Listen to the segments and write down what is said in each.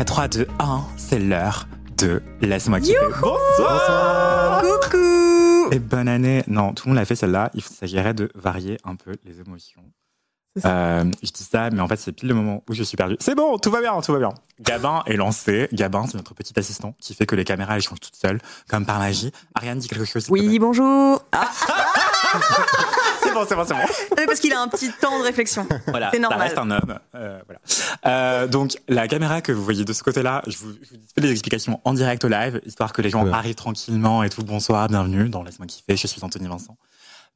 À 3, 2, 1, c'est l'heure de Laisse-moi kiffer. Bonsoir Coucou Et bonne année. Non, tout le monde l'a fait celle-là. Il s'agirait de varier un peu les émotions. Ça. Euh, je dis ça, mais en fait, c'est pile le moment où je suis perdu. C'est bon, tout va bien, tout va bien. Gabin est lancé. Gabin, c'est notre petit assistant qui fait que les caméras, elles changent toutes seules, comme par magie. Ariane dit quelque chose. Oui, bonjour Ah, c'est bon, c'est bon, c'est bon. oui, Parce qu'il a un petit temps de réflexion. Voilà, C'est ça normal. reste un homme. Euh, voilà. Euh, donc, la caméra que vous voyez de ce côté-là, je vous, je vous fais les explications en direct au live, histoire que les gens Voilà. arrivent tranquillement et tout. Bonsoir, bienvenue dans Laisse-moi kiffer. Je suis Anthony Vincent.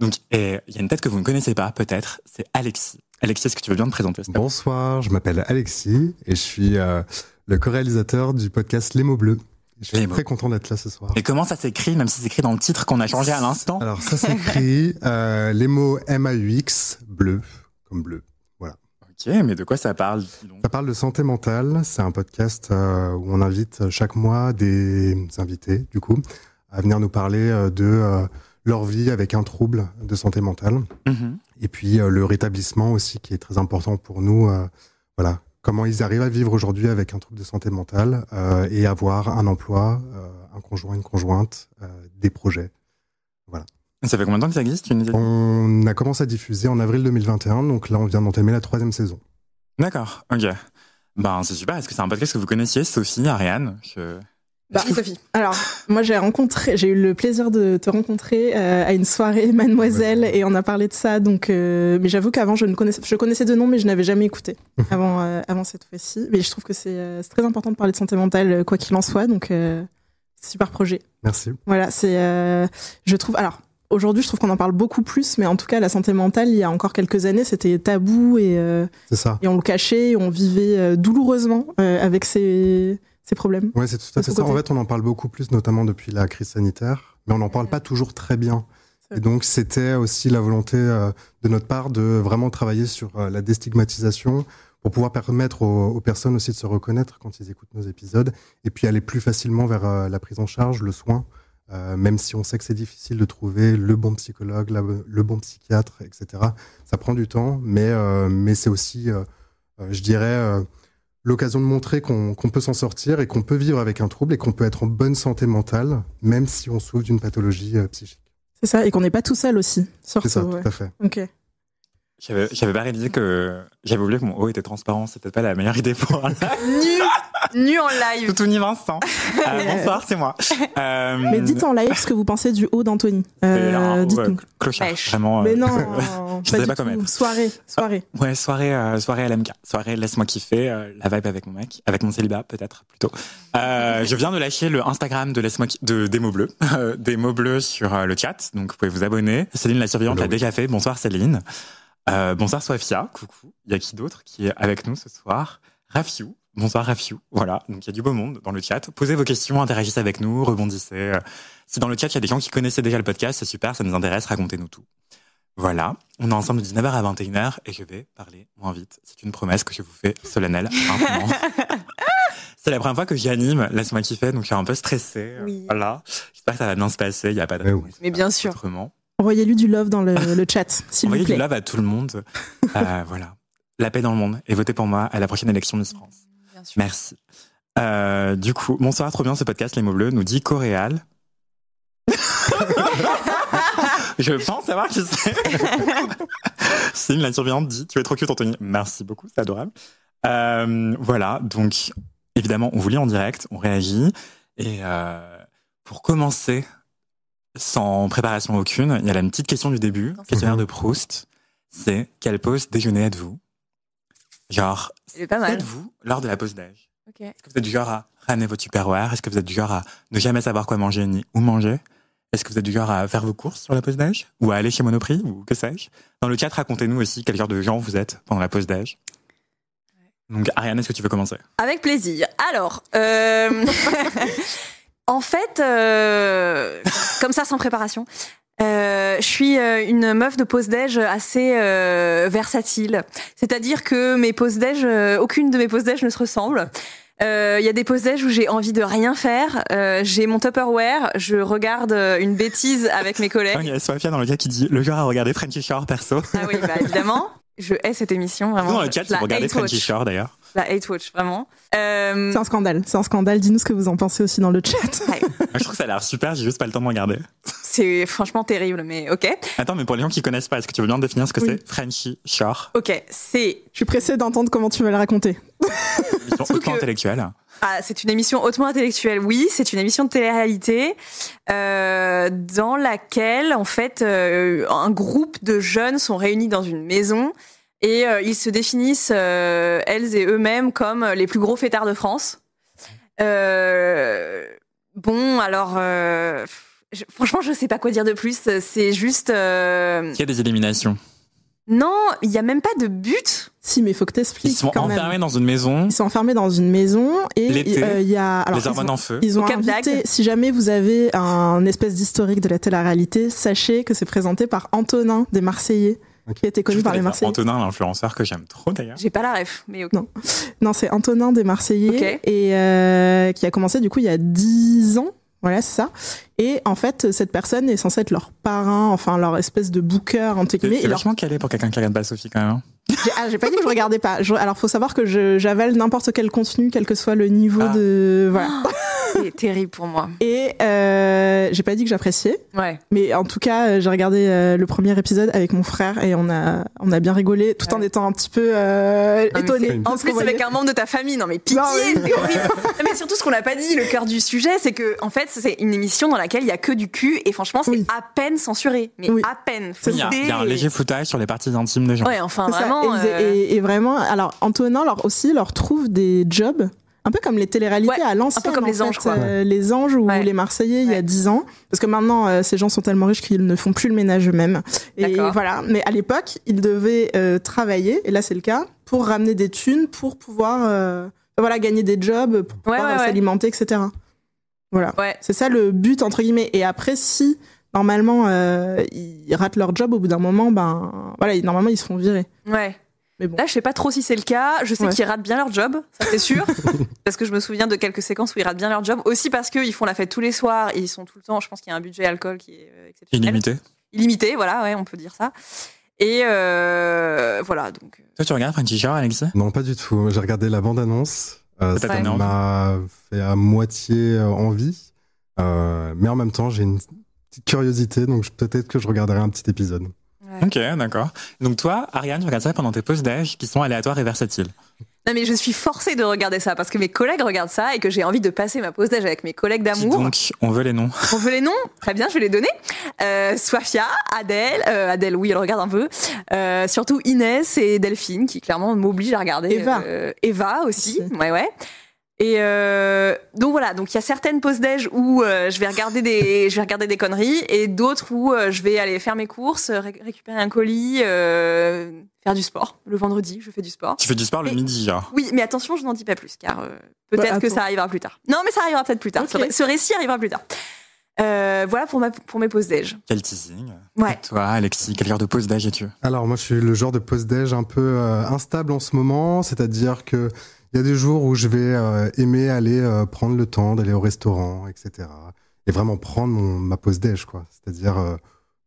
Donc, il y a une tête que vous ne connaissez pas, peut-être. C'est Alexis. Alexis, est-ce que tu veux bien te présenter Bonsoir, je m'appelle Alexis et je suis euh, le co-réalisateur du podcast Les mots bleus. Je suis Les mots. très content d'être là ce soir. Et comment ça s'écrit, même si c'est écrit dans le titre qu'on a changé à l'instant? Alors ça s'écrit euh, les mots M-A-U-X, bleu, comme bleu. Ok, mais de quoi ça parle donc Ça parle de santé mentale, c'est un podcast euh, où on invite chaque mois des invités, du coup, à venir nous parler de leur vie avec un trouble de santé mentale. Mhm. Et puis euh, le rétablissement aussi, qui est très important pour nous. euh, voilà, comment ils arrivent à vivre aujourd'hui avec un trouble de santé mentale euh, et avoir un emploi, euh, un conjoint, une conjointe, euh, des projets. Ça fait combien de temps que ça existe dit On a commencé à diffuser en avril 2021, donc là on vient d'entamer la troisième saison. D'accord, ok. Ben, c'est super. Est-ce que c'est un podcast que vous connaissiez, Sophie, Ariane? Bah, Sophie. Alors, moi, j'ai rencontré, j'ai eu le plaisir de te rencontrer euh, à une soirée Mademoiselle et on a parlé de ça. Donc, euh, mais j'avoue qu'avant, je ne connaissais, je connaissais de nom, mais je n'avais jamais écouté avant, euh, avant cette fois-ci. Mais je trouve que c'est euh, très important de parler de santé mentale, quoi qu'il en soit. Donc, euh, super projet. Merci. Voilà, c'est, euh, je trouve. Alors. Aujourd'hui, je trouve qu'on en parle beaucoup plus, mais en tout cas, la santé mentale, il y a encore quelques années, c'était tabou et, euh, C'est ça. et on le cachait, et on vivait euh, douloureusement euh, avec ces, ces problèmes. Ouais, c'est tout à fait ça. En fait, on en parle beaucoup plus, notamment depuis la crise sanitaire, mais on n'en parle pas toujours très bien. Et donc, c'était aussi la volonté euh, de notre part de vraiment travailler sur euh, la déstigmatisation pour pouvoir permettre aux, aux personnes aussi de se reconnaître quand ils écoutent nos épisodes et puis aller plus facilement vers euh, la prise en charge, le soin, même si on sait que c'est difficile de trouver le bon psychologue, la- le bon psychiatre, etc. Ça prend du temps, mais, mais c'est aussi, je dirais, l'occasion de montrer qu'on peut s'en sortir et qu'on peut vivre avec un trouble et qu'on peut être en bonne santé mentale, même si on souffre d'une pathologie euh, psychique. C'est ça, et qu'on n'est pas tout seul aussi. C'est ça, ouais. tout à fait. Ok. J'avais j'avais pas réalisé que. J'avais oublié que mon haut était transparent. C'est peut-être pas la meilleure idée pour un Nu, nu en live. tout ni Vincent. Euh, bonsoir, c'est moi. Euh, Mais dites en live ce que vous pensez du haut d'Anthony. Euh, clochard, Pêche. vraiment. Mais euh, non, Je pas sais pas comment tout. être. Soirée, soirée. Ouais, soirée, euh, soirée LMK. Soirée laisse-moi kiffer, euh, la vibe avec mon mec, avec mon célibat peut-être plutôt. Euh, je viens de lâcher le Instagram de laisse-moi de des mots bleus, euh, des mots bleus sur euh, le chat, donc vous pouvez vous abonner. Céline la surveillante l'a déjà fait. Bonsoir Céline. Euh, bonsoir Sofia. Coucou. Il y a qui d'autre qui est avec nous ce soir? Rafiou. Bonsoir Rafiou. Voilà, donc il y a du beau monde dans le chat. Posez vos questions, interagissez avec nous, rebondissez. Euh, Si dans le chat il y a des gens qui connaissaient déjà le podcast, c'est super, ça nous intéresse, racontez-nous tout. Voilà, on est ensemble de 19h à 21h et je vais parler moins vite. C'est une promesse que je vous fais solennelle maintenant. C'est la première fois que j'anime Laisse-moi kiffer, donc je suis un peu stressée. Oui. Voilà. J'espère que ça va bien se passer, il n'y a pas de raison. oui. Mais bien sûr. Autrement. Envoyez-lui du love dans le, le chat, s'il vous Envoyez plaît. du love à tout le monde. Euh, voilà. La paix dans le monde. Et votez pour moi à la prochaine élection Miss France. Bien sûr. Merci. Euh, du coup, bonsoir, trop bien ce podcast, Les mots bleus, nous dit Coréal. Je pense savoir qui c'est. Céline, la surveillante, dit Tu es trop cute, Anthony. Merci beaucoup, c'est adorable. Euh, voilà, donc évidemment, on vous lit en direct, on réagit. Et euh, pour commencer, sans préparation aucune, il y a la petite question du début, questionnaire de Proust. C'est quelle pause déjeuner êtes-vous? Genre, faites-vous lors de la pause déj. Ok. Est-ce que vous êtes du genre à ramener votre Tupperware Est-ce que vous êtes du genre à ne jamais savoir quoi manger ni où manger? Est-ce que vous êtes du genre à faire vos courses sur la pause déj? Ou à aller chez Monoprix? Ou que sais-je? Dans le chat, racontez-nous aussi quel genre de gens vous êtes pendant la pause déj. Donc, Ariane, est-ce que tu veux commencer? Avec plaisir. Alors, euh, en fait, euh, comme ça, sans préparation, euh, je suis euh, une meuf de pause déj assez euh, versatile. C'est-à-dire que mes pauses déj, aucune de mes pauses déj ne se ressemble. Euh, Il y a des pauses où j'ai envie de rien faire. Euh, j'ai mon Tupperware, je regarde une bêtise avec mes Ah, Il collègues. y a Sophia dans le chat qui dit le genre à regarder Frenchy Shore perso. Ah oui, bah évidemment. Je hais cette émission, vraiment. Dans le chat, vous regardez Frenchy. Shore d'ailleurs. La hate watch, vraiment. Euh, C'est un scandale. C'est un scandale. Dis-nous ce que vous en pensez aussi dans le chat. Moi, Je trouve que ça a l'air super, j'ai juste pas le temps de regarder. c'est franchement terrible, mais ok. Attends, mais pour les gens qui connaissent pas, est-ce que tu veux bien définir ce que Oui. c'est Frenchy Shore Ok, c'est Je suis pressée d'entendre comment tu vas le raconter. Émission Surtout hautement que- intellectuelle. Ah, c'est une émission hautement intellectuelle, oui. C'est une émission de télé-réalité euh, dans laquelle, en fait, euh, un groupe de jeunes sont réunis dans une maison et euh, ils se définissent, euh, elles et eux-mêmes, comme les plus gros fêtards de France. Euh, bon, alors, euh, je- franchement, je sais pas quoi dire de plus. C'est juste... euh, Il y a des éliminations? Non, il y a même pas de but. Si, mais il faut que Ils t'expliques sont quand enfermés même. dans une maison, Ils sont enfermés dans une maison et L'été, euh, il y a alors les ils hormones en feu. Ils ont invité, si jamais vous avez un espèce d'historique de la télé-réalité, sachez que c'est présenté par Antonin des Marseillais, Ok. qui a été connu par les Marseillais. Antonin, l'influenceur que j'aime trop d'ailleurs. J'ai pas la ref, mais ok. Non. Non, c'est Antonin des Marseillais Ok. et euh, qui a commencé du coup il y a 10 ans. Voilà, c'est ça. Et en fait, cette personne est censée être leur parrain, enfin leur espèce de booker entre guillemets. c'est leur- vachement calé pour quelqu'un qui regarde pas Sophie quand même. hein. Ah, j'ai pas dit que je regardais pas. Je- alors, faut savoir que j'avale n'importe quel contenu, quel que soit le niveau Ah. de voilà. C'est terrible pour moi. Et euh, j'ai pas dit que j'appréciais. Ouais. Mais en tout cas, euh, j'ai regardé euh, le premier épisode avec mon frère et on a, on a bien rigolé tout en Ouais. étant un petit peu euh, étonné. c'est- En plus, avec un membre de ta famille, non mais pitié, Non, mais- c'est horrible. Non, mais surtout, ce qu'on n'a pas dit, le cœur du sujet, c'est que en fait, c'est une émission dans laquelle il y a que du cul et franchement, c'est Oui. à peine censuré, mais Oui. à peine. Il y, a, il y a un léger foutage sur les parties intimes des gens. Ouais, enfin vraiment. Et, euh, et- et vraiment, alors Antonin leur aussi leur trouve des jobs. Un peu comme les téléréalités Ouais, à l'ancienne. un peu comme les anges, fait, quoi. euh, les anges ou Ouais. les Marseillais il y a. 10 ans. Parce que maintenant, euh, ces gens sont tellement riches qu'ils ne font plus le ménage eux-mêmes. Et D'accord. voilà. Mais à l'époque, ils devaient euh, travailler, et là c'est le cas, pour ramener des thunes, pour pouvoir euh, voilà, gagner des jobs, pour pouvoir ouais, ouais. s'alimenter, etc. Voilà. Ouais. C'est ça le but, entre guillemets. Et après, si normalement euh, ils ratent leur job au bout d'un moment, ben voilà, ils- normalement ils se font virer. Ouais. Mais bon. Là, je sais pas trop si c'est le cas. Je sais Ouais. qu'ils ratent bien leur job, ça c'est sûr. parce que je me souviens de quelques séquences où ils ratent bien leur job. Aussi parce qu'ils font la fête tous les soirs. et Ils sont tout le temps. Je pense qu'il y a un budget alcool qui est euh, exceptionnel. Illimité. Illimité, voilà, ouais, on peut dire ça. Et euh, voilà, donc. Toi, tu regardes Shore, Alexis? Non, pas du tout. J'ai regardé la bande-annonce. Euh, Ça m'a fait à moitié euh, envie. Euh, mais en même temps, j'ai une petite curiosité, donc peut-être que je regarderai un petit épisode. ouais. Ok, d'accord. Donc toi, Ariane, tu regardes ça pendant tes pauses d'âge qui sont aléatoires et versatiles. Non, mais je suis forcée de regarder ça parce que mes collègues regardent ça et que j'ai envie de passer ma pause d'âge avec mes collègues d'amour. donc, on veut les noms. On veut les noms? Très bien, je vais les donner. Euh, Swafia, Adèle, euh, Adèle, oui, elle regarde un peu. Euh, surtout Inès et Delphine, qui clairement m'obligent à regarder. Eva. Euh, Eva aussi, Aussi. ouais, ouais. Et euh, donc voilà, donc il y a certaines pauses déj où euh, je vais regarder des, je vais regarder des conneries, et d'autres où euh, je vais aller faire mes courses, ré- récupérer un colis, euh, faire du sport. Le vendredi, je fais du sport. Tu fais du sport le Et- midi, genre. Oui, mais attention, je n'en dis pas plus, car euh, peut-être Bah, que ça arrivera plus tard. Non, mais ça arrivera peut-être plus tard. Ce, ré- ce récit arrivera plus tard. Euh, voilà pour, ma, pour mes pauses déj. Quel teasing. Ouais. Et toi, Alexis, quel genre de pause d'âge es-tu? Alors moi, je suis le genre de post-déj un peu euh, instable en ce moment, c'est-à-dire que il y a des jours où je vais euh, aimer aller euh, prendre le temps d'aller au restaurant, etc. Et vraiment prendre mon, ma pause déj, quoi. C'est-à-dire euh,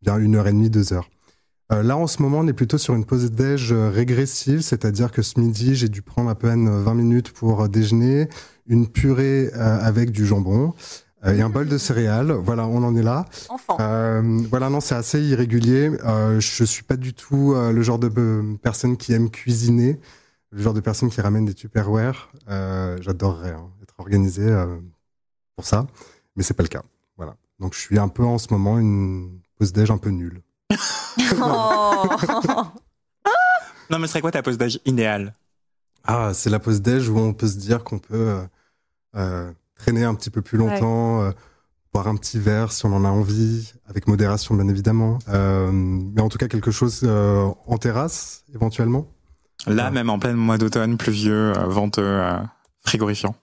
bien une heure et demie, deux heures. Là, en ce moment, on est plutôt sur une pause déj régressive, c'est-à-dire que ce midi, j'ai dû prendre à peine euh, 20 minutes pour déjeuner, une purée avec du jambon et un bol de céréales. Voilà, on en est là. Enfant. Voilà, non, c'est assez irrégulier. Je suis pas du tout le genre de personne qui aime cuisiner, le genre de personne qui ramène des Tupperware. Euh, J'adorerais hein, être organisé euh, pour ça, mais c'est pas le cas. Voilà. Donc je suis un peu en ce moment une pause déj un peu nulle. Oh. Non, mais ce serait quoi ta pause d'âge idéale? Ah, c'est la pause déj où on peut se dire qu'on peut euh, euh, traîner un petit peu plus longtemps, euh, boire un petit verre si on en a envie, avec modération bien évidemment. Euh, mais en tout cas quelque chose euh, en terrasse éventuellement? Là, Ouais. même en plein mois d'automne, pluvieux, euh, venteux, euh, frigorifiant.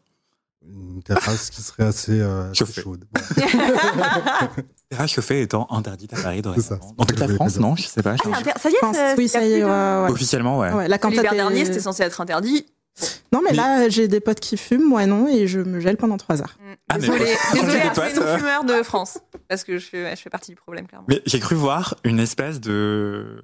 Une terrasse qui serait assez, euh, assez Chauffée. chaude. Terrasse chauffée étant interdite à Paris Dans toute la France, non Je sais pas. je- Ah, ça y est, Oui, ça y est, ouais. Officiellement, ouais. Ouais, la L'hiver est- dernier, c'était censé être interdit. Non, mais Mais- là, j'ai des potes qui fument, moi non, et je me gèle pendant trois heures. Ah, à tous les pote, euh. non-fumeurs de France. Parce que je fais, je fais partie du problème, clairement. Mais j'ai cru voir une espèce de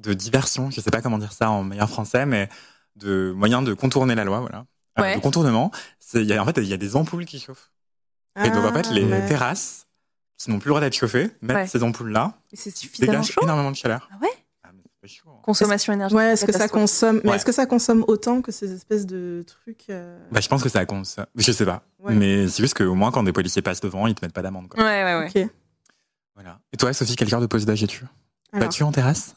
de diversion, je sais pas comment dire ça en meilleur français, mais de moyen de contourner la loi, voilà. Euh, Ouais. de contournement, c'est y a en fait il y a des ampoules qui chauffent. Et donc en fait les Ah, ouais. terrasses qui n'ont plus le droit d'être chauffées mettent Ouais. ces ampoules là, Mais c'est suffisamment chaud. énormément de chaleur. Ah ouais Ah, hein. Consommation énergétique. Ouais, est-ce que ça consomme Mais Ouais. est-ce que ça consomme autant que ces espèces de trucs euh, Bah, je pense que ça consomme. Je sais pas. Ouais. Mais c'est juste qu'au moins quand des policiers passent devant, ils te mettent pas d'amende. quoi. Ouais, ouais, ouais. Ok. Voilà. Et toi, Sophie, quel cœur de pause d'âge es-tu? Alors, Vas-tu en terrasse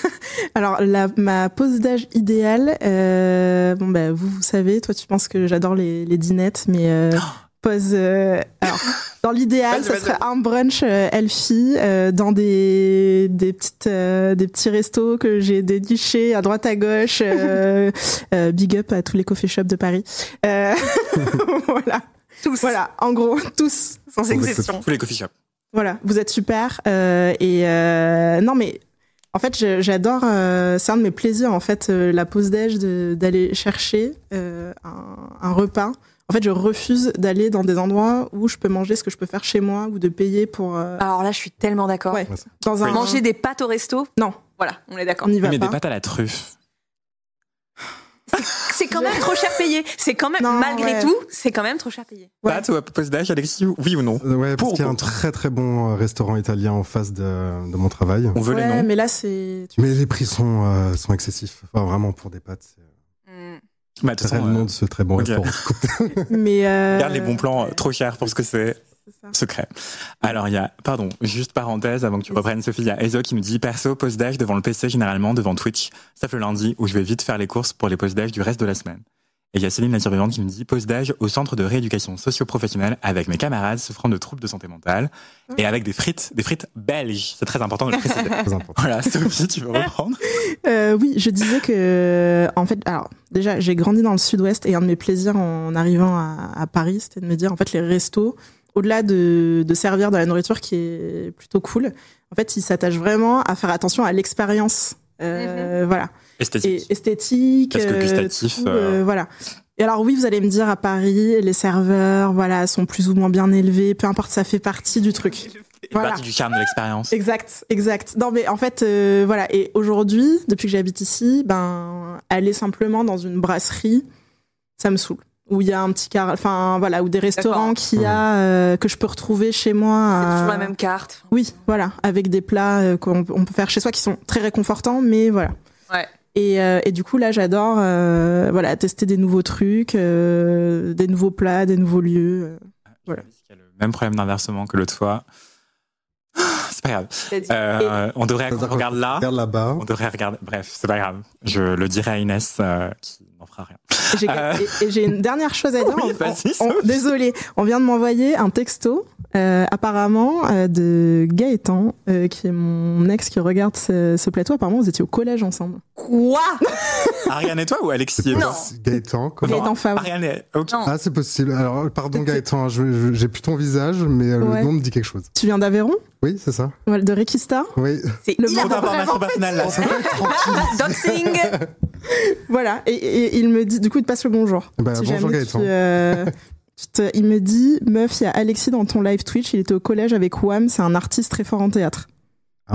alors la, ma pause d'âge idéale, euh, bon bah vous vous savez, toi tu penses que j'adore les, les dinettes, mais euh, pause. euh, alors dans l'idéal, ça serait un brunch euh, elfie euh, dans des des petites euh, des petits restos que j'ai dénichés à droite à gauche. euh, euh, big up à tous les coffee shops de Paris. Euh, voilà, Tous. voilà. En gros, tous. Sans exception. Tous les coffee shops. Voilà, vous êtes super. euh, et euh, non, mais en fait, je- j'adore. euh, c'est un de mes plaisirs, en fait, euh, la pause déj, d'aller chercher euh, un, un repas. En fait, je refuse d'aller dans des endroits où je peux manger ce que je peux faire chez moi ou de payer pour euh, Alors là, je suis tellement d'accord. Ouais. dans un Manger des pâtes au resto? Non. Voilà, on est d'accord. On n'y va Mais pas. des pâtes à la truffe. C'est quand même trop cher payé. C'est quand même, Non, malgré ouais. tout, c'est quand même trop cher payé. Ouais. Pâtes ou pause d'âge, Alexis Oui ou non ouais, parce qu'il y a ou un très très bon euh, restaurant italien en face de, de mon travail. On veut les Ouais, noms. mais là, c'est. Mais les prix sont, euh, sont excessifs. Enfin, vraiment pour des pâtes. C'est Hmm. Bah, le nom euh, de ce très bon restaurant. Mais. euh, Regarde les bons plans, trop cher pour ce que c'est. Ça. Secret. Alors, il y a, pardon, juste parenthèse avant que tu reprennes, Sophie, il y a Ezo qui nous dit perso, pause d'âge devant le PC, généralement devant Twitch, sauf le lundi où je vais vite faire les courses pour les pauses d'âge du reste de la semaine. Et il y a Céline la survivante qui nous dit pause d'âge au centre de rééducation socio-professionnelle avec mes camarades souffrant de troubles de santé mentale et avec des frites, des frites belges. C'est très important de le préciser. Voilà, Sophie, tu veux reprendre? Euh, oui, je disais que, en fait, alors déjà, j'ai grandi dans le Sud-Ouest et un de mes plaisirs en arrivant à, à Paris, c'était de me dire, en fait, les restos, au-delà de, de servir de la nourriture qui est plutôt cool, en fait, ils s'attachent vraiment à faire attention à l'expérience, euh, voilà, et Esthétique. esthétique, que euh, gustatif, tout, euh, euh, voilà. Et alors oui, vous allez me dire à Paris, les serveurs, voilà, sont plus ou moins bien élevés, peu importe, ça fait partie du truc. Voilà. partie du charme de l'expérience. Exact, exact. Non, mais en fait, euh, voilà. Et aujourd'hui, depuis que j'habite ici, ben, aller simplement dans une brasserie, ça me saoule. Où il y a un petit car, enfin voilà, ou des restaurants qui a euh, que je peux retrouver chez moi. C'est euh, toujours la même carte. Oui, voilà, avec des plats euh, qu'on on peut faire chez soi qui sont très réconfortants, mais voilà. Ouais. Et, euh, et du coup, là, j'adore, euh, voilà, tester des nouveaux trucs, euh, des nouveaux plats, des nouveaux lieux. euh. Voilà. Il y a le même problème d'inversement que l'autre fois. C'est pas grave. Euh, on devrait, Ça on regarde là. Regarde là-bas. On devrait regarder. Bref, c'est pas grave. Je le dirai à Inès euh, qui fera rien. Et j'ai- Euh. et- et j'ai une dernière chose à dire. Oui, On- on- désolé, on vient de m'envoyer un texto, euh, apparemment euh, de Gaëtan, euh, qui est mon ex qui regarde ce, ce plateau. Apparemment, vous étiez au collège ensemble. Quoi Ariane et toi ou Alexis Non. Gaëtan, comment Gaëtan Favre. Ariane est. ok. Non. Ah, c'est possible. Alors, pardon Gaëtan, j'ai plus ton visage, mais euh, Ouais. le nom me dit quelque chose. Tu viens d'Aveyron? Oui, c'est ça. De Rekista Oui. C'est Le Trop monde d'informations personnelles là. Doxing Voilà, et, et il me dit, du coup, il te passe le bonjour. Bah, Si bonjour Gaëtan. tu, euh, il me dit, meuf, il y a Alexis dans ton live Twitch, il était au collège avec Wham, c'est un artiste très fort en théâtre.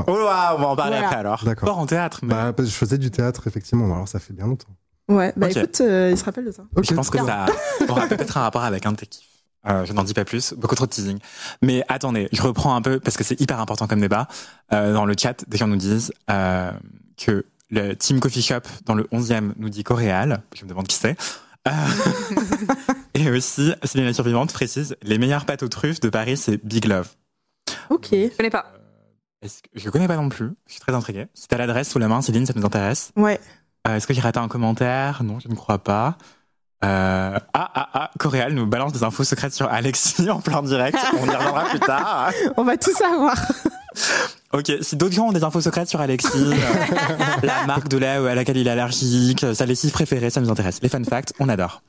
Oh là, on va en parler Voilà. après alors. D'accord. Fort en théâtre, mais Bah, parce que je faisais du théâtre, effectivement. Alors, ça fait bien longtemps. Ouais, bah écoute, euh, il se rappelle de ça. Je pense que ça aura peut-être un rapport avec un de tes kiffs. Euh, je n'en dis pas plus, beaucoup trop de teasing. Mais attendez, je reprends un peu parce que c'est hyper important comme débat. Euh, dans le chat, des gens nous disent euh, que le Team Coffee Shop dans le 11e nous dit Coréal. Je me demande qui c'est. Euh, et aussi, Céline la survivante précise les meilleures pâtes aux truffes de Paris, c'est Big Love. Ok. Je connais pas. Est-ce que... Je connais pas non plus. Je suis très intrigué. Si t'as l'adresse sous la main, Céline, ça nous intéresse. Ouais. Euh, Est-ce que j'ai raté un commentaire? Non, je ne crois pas. Euh, ah, ah, ah, Coréal nous balance des infos secrètes sur Alexis en plein direct. On y reviendra plus tard. On va tout savoir. Ok, si d'autres gens ont des infos secrètes sur Alexis, euh, la marque de lait à laquelle il est allergique, sa lessive préférée, ça nous intéresse. Les fun facts, on adore.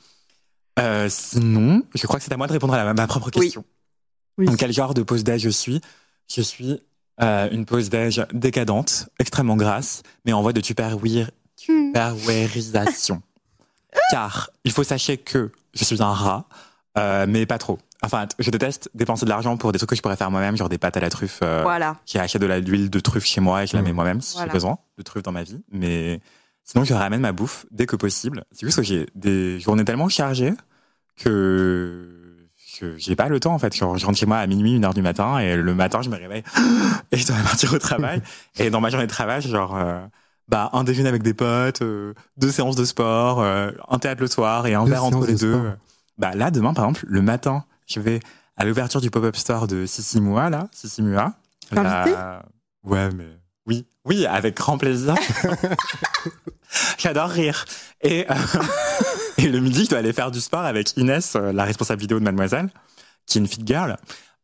Euh, sinon, je crois que c'est à moi de répondre à la- ma propre question. Oui. Donc, quel genre de pause d'âge je suis? Je suis euh, une pause d'âge décadente, extrêmement grasse, mais en voie de tupperware- tupperwareisation. Car il faut sachez que je suis un rat, euh, mais pas trop. Enfin, je déteste dépenser de l'argent pour des trucs que je pourrais faire moi-même, genre des pâtes à la truffe. euh, Voilà. qui achète de l'huile de truffe chez moi et je la mets moi-même si Voilà. j'ai besoin de truffe dans ma vie. Mais sinon, je ramène ma bouffe dès que possible. C'est juste que j'ai des journées tellement chargées que que j'ai pas le temps en fait. Genre, je rentre chez moi à minuit, une heure du matin et le matin, je me réveille et je dois partir au travail. et dans ma journée de travail, genre euh, bah un déjeuner avec des potes, euh, deux séances de sport, euh, un théâtre le soir et un Deux verre entre les de deux. sport. Bah là, demain, par exemple, le matin, je vais à l'ouverture du pop-up store de Sissimua, là, Sissimua. La- Ouais, mais oui, oui, avec grand plaisir. J'adore rire. Et, euh, et le midi, je dois aller faire du sport avec Inès, euh, la responsable vidéo de Mademoiselle, qui est une fit girl.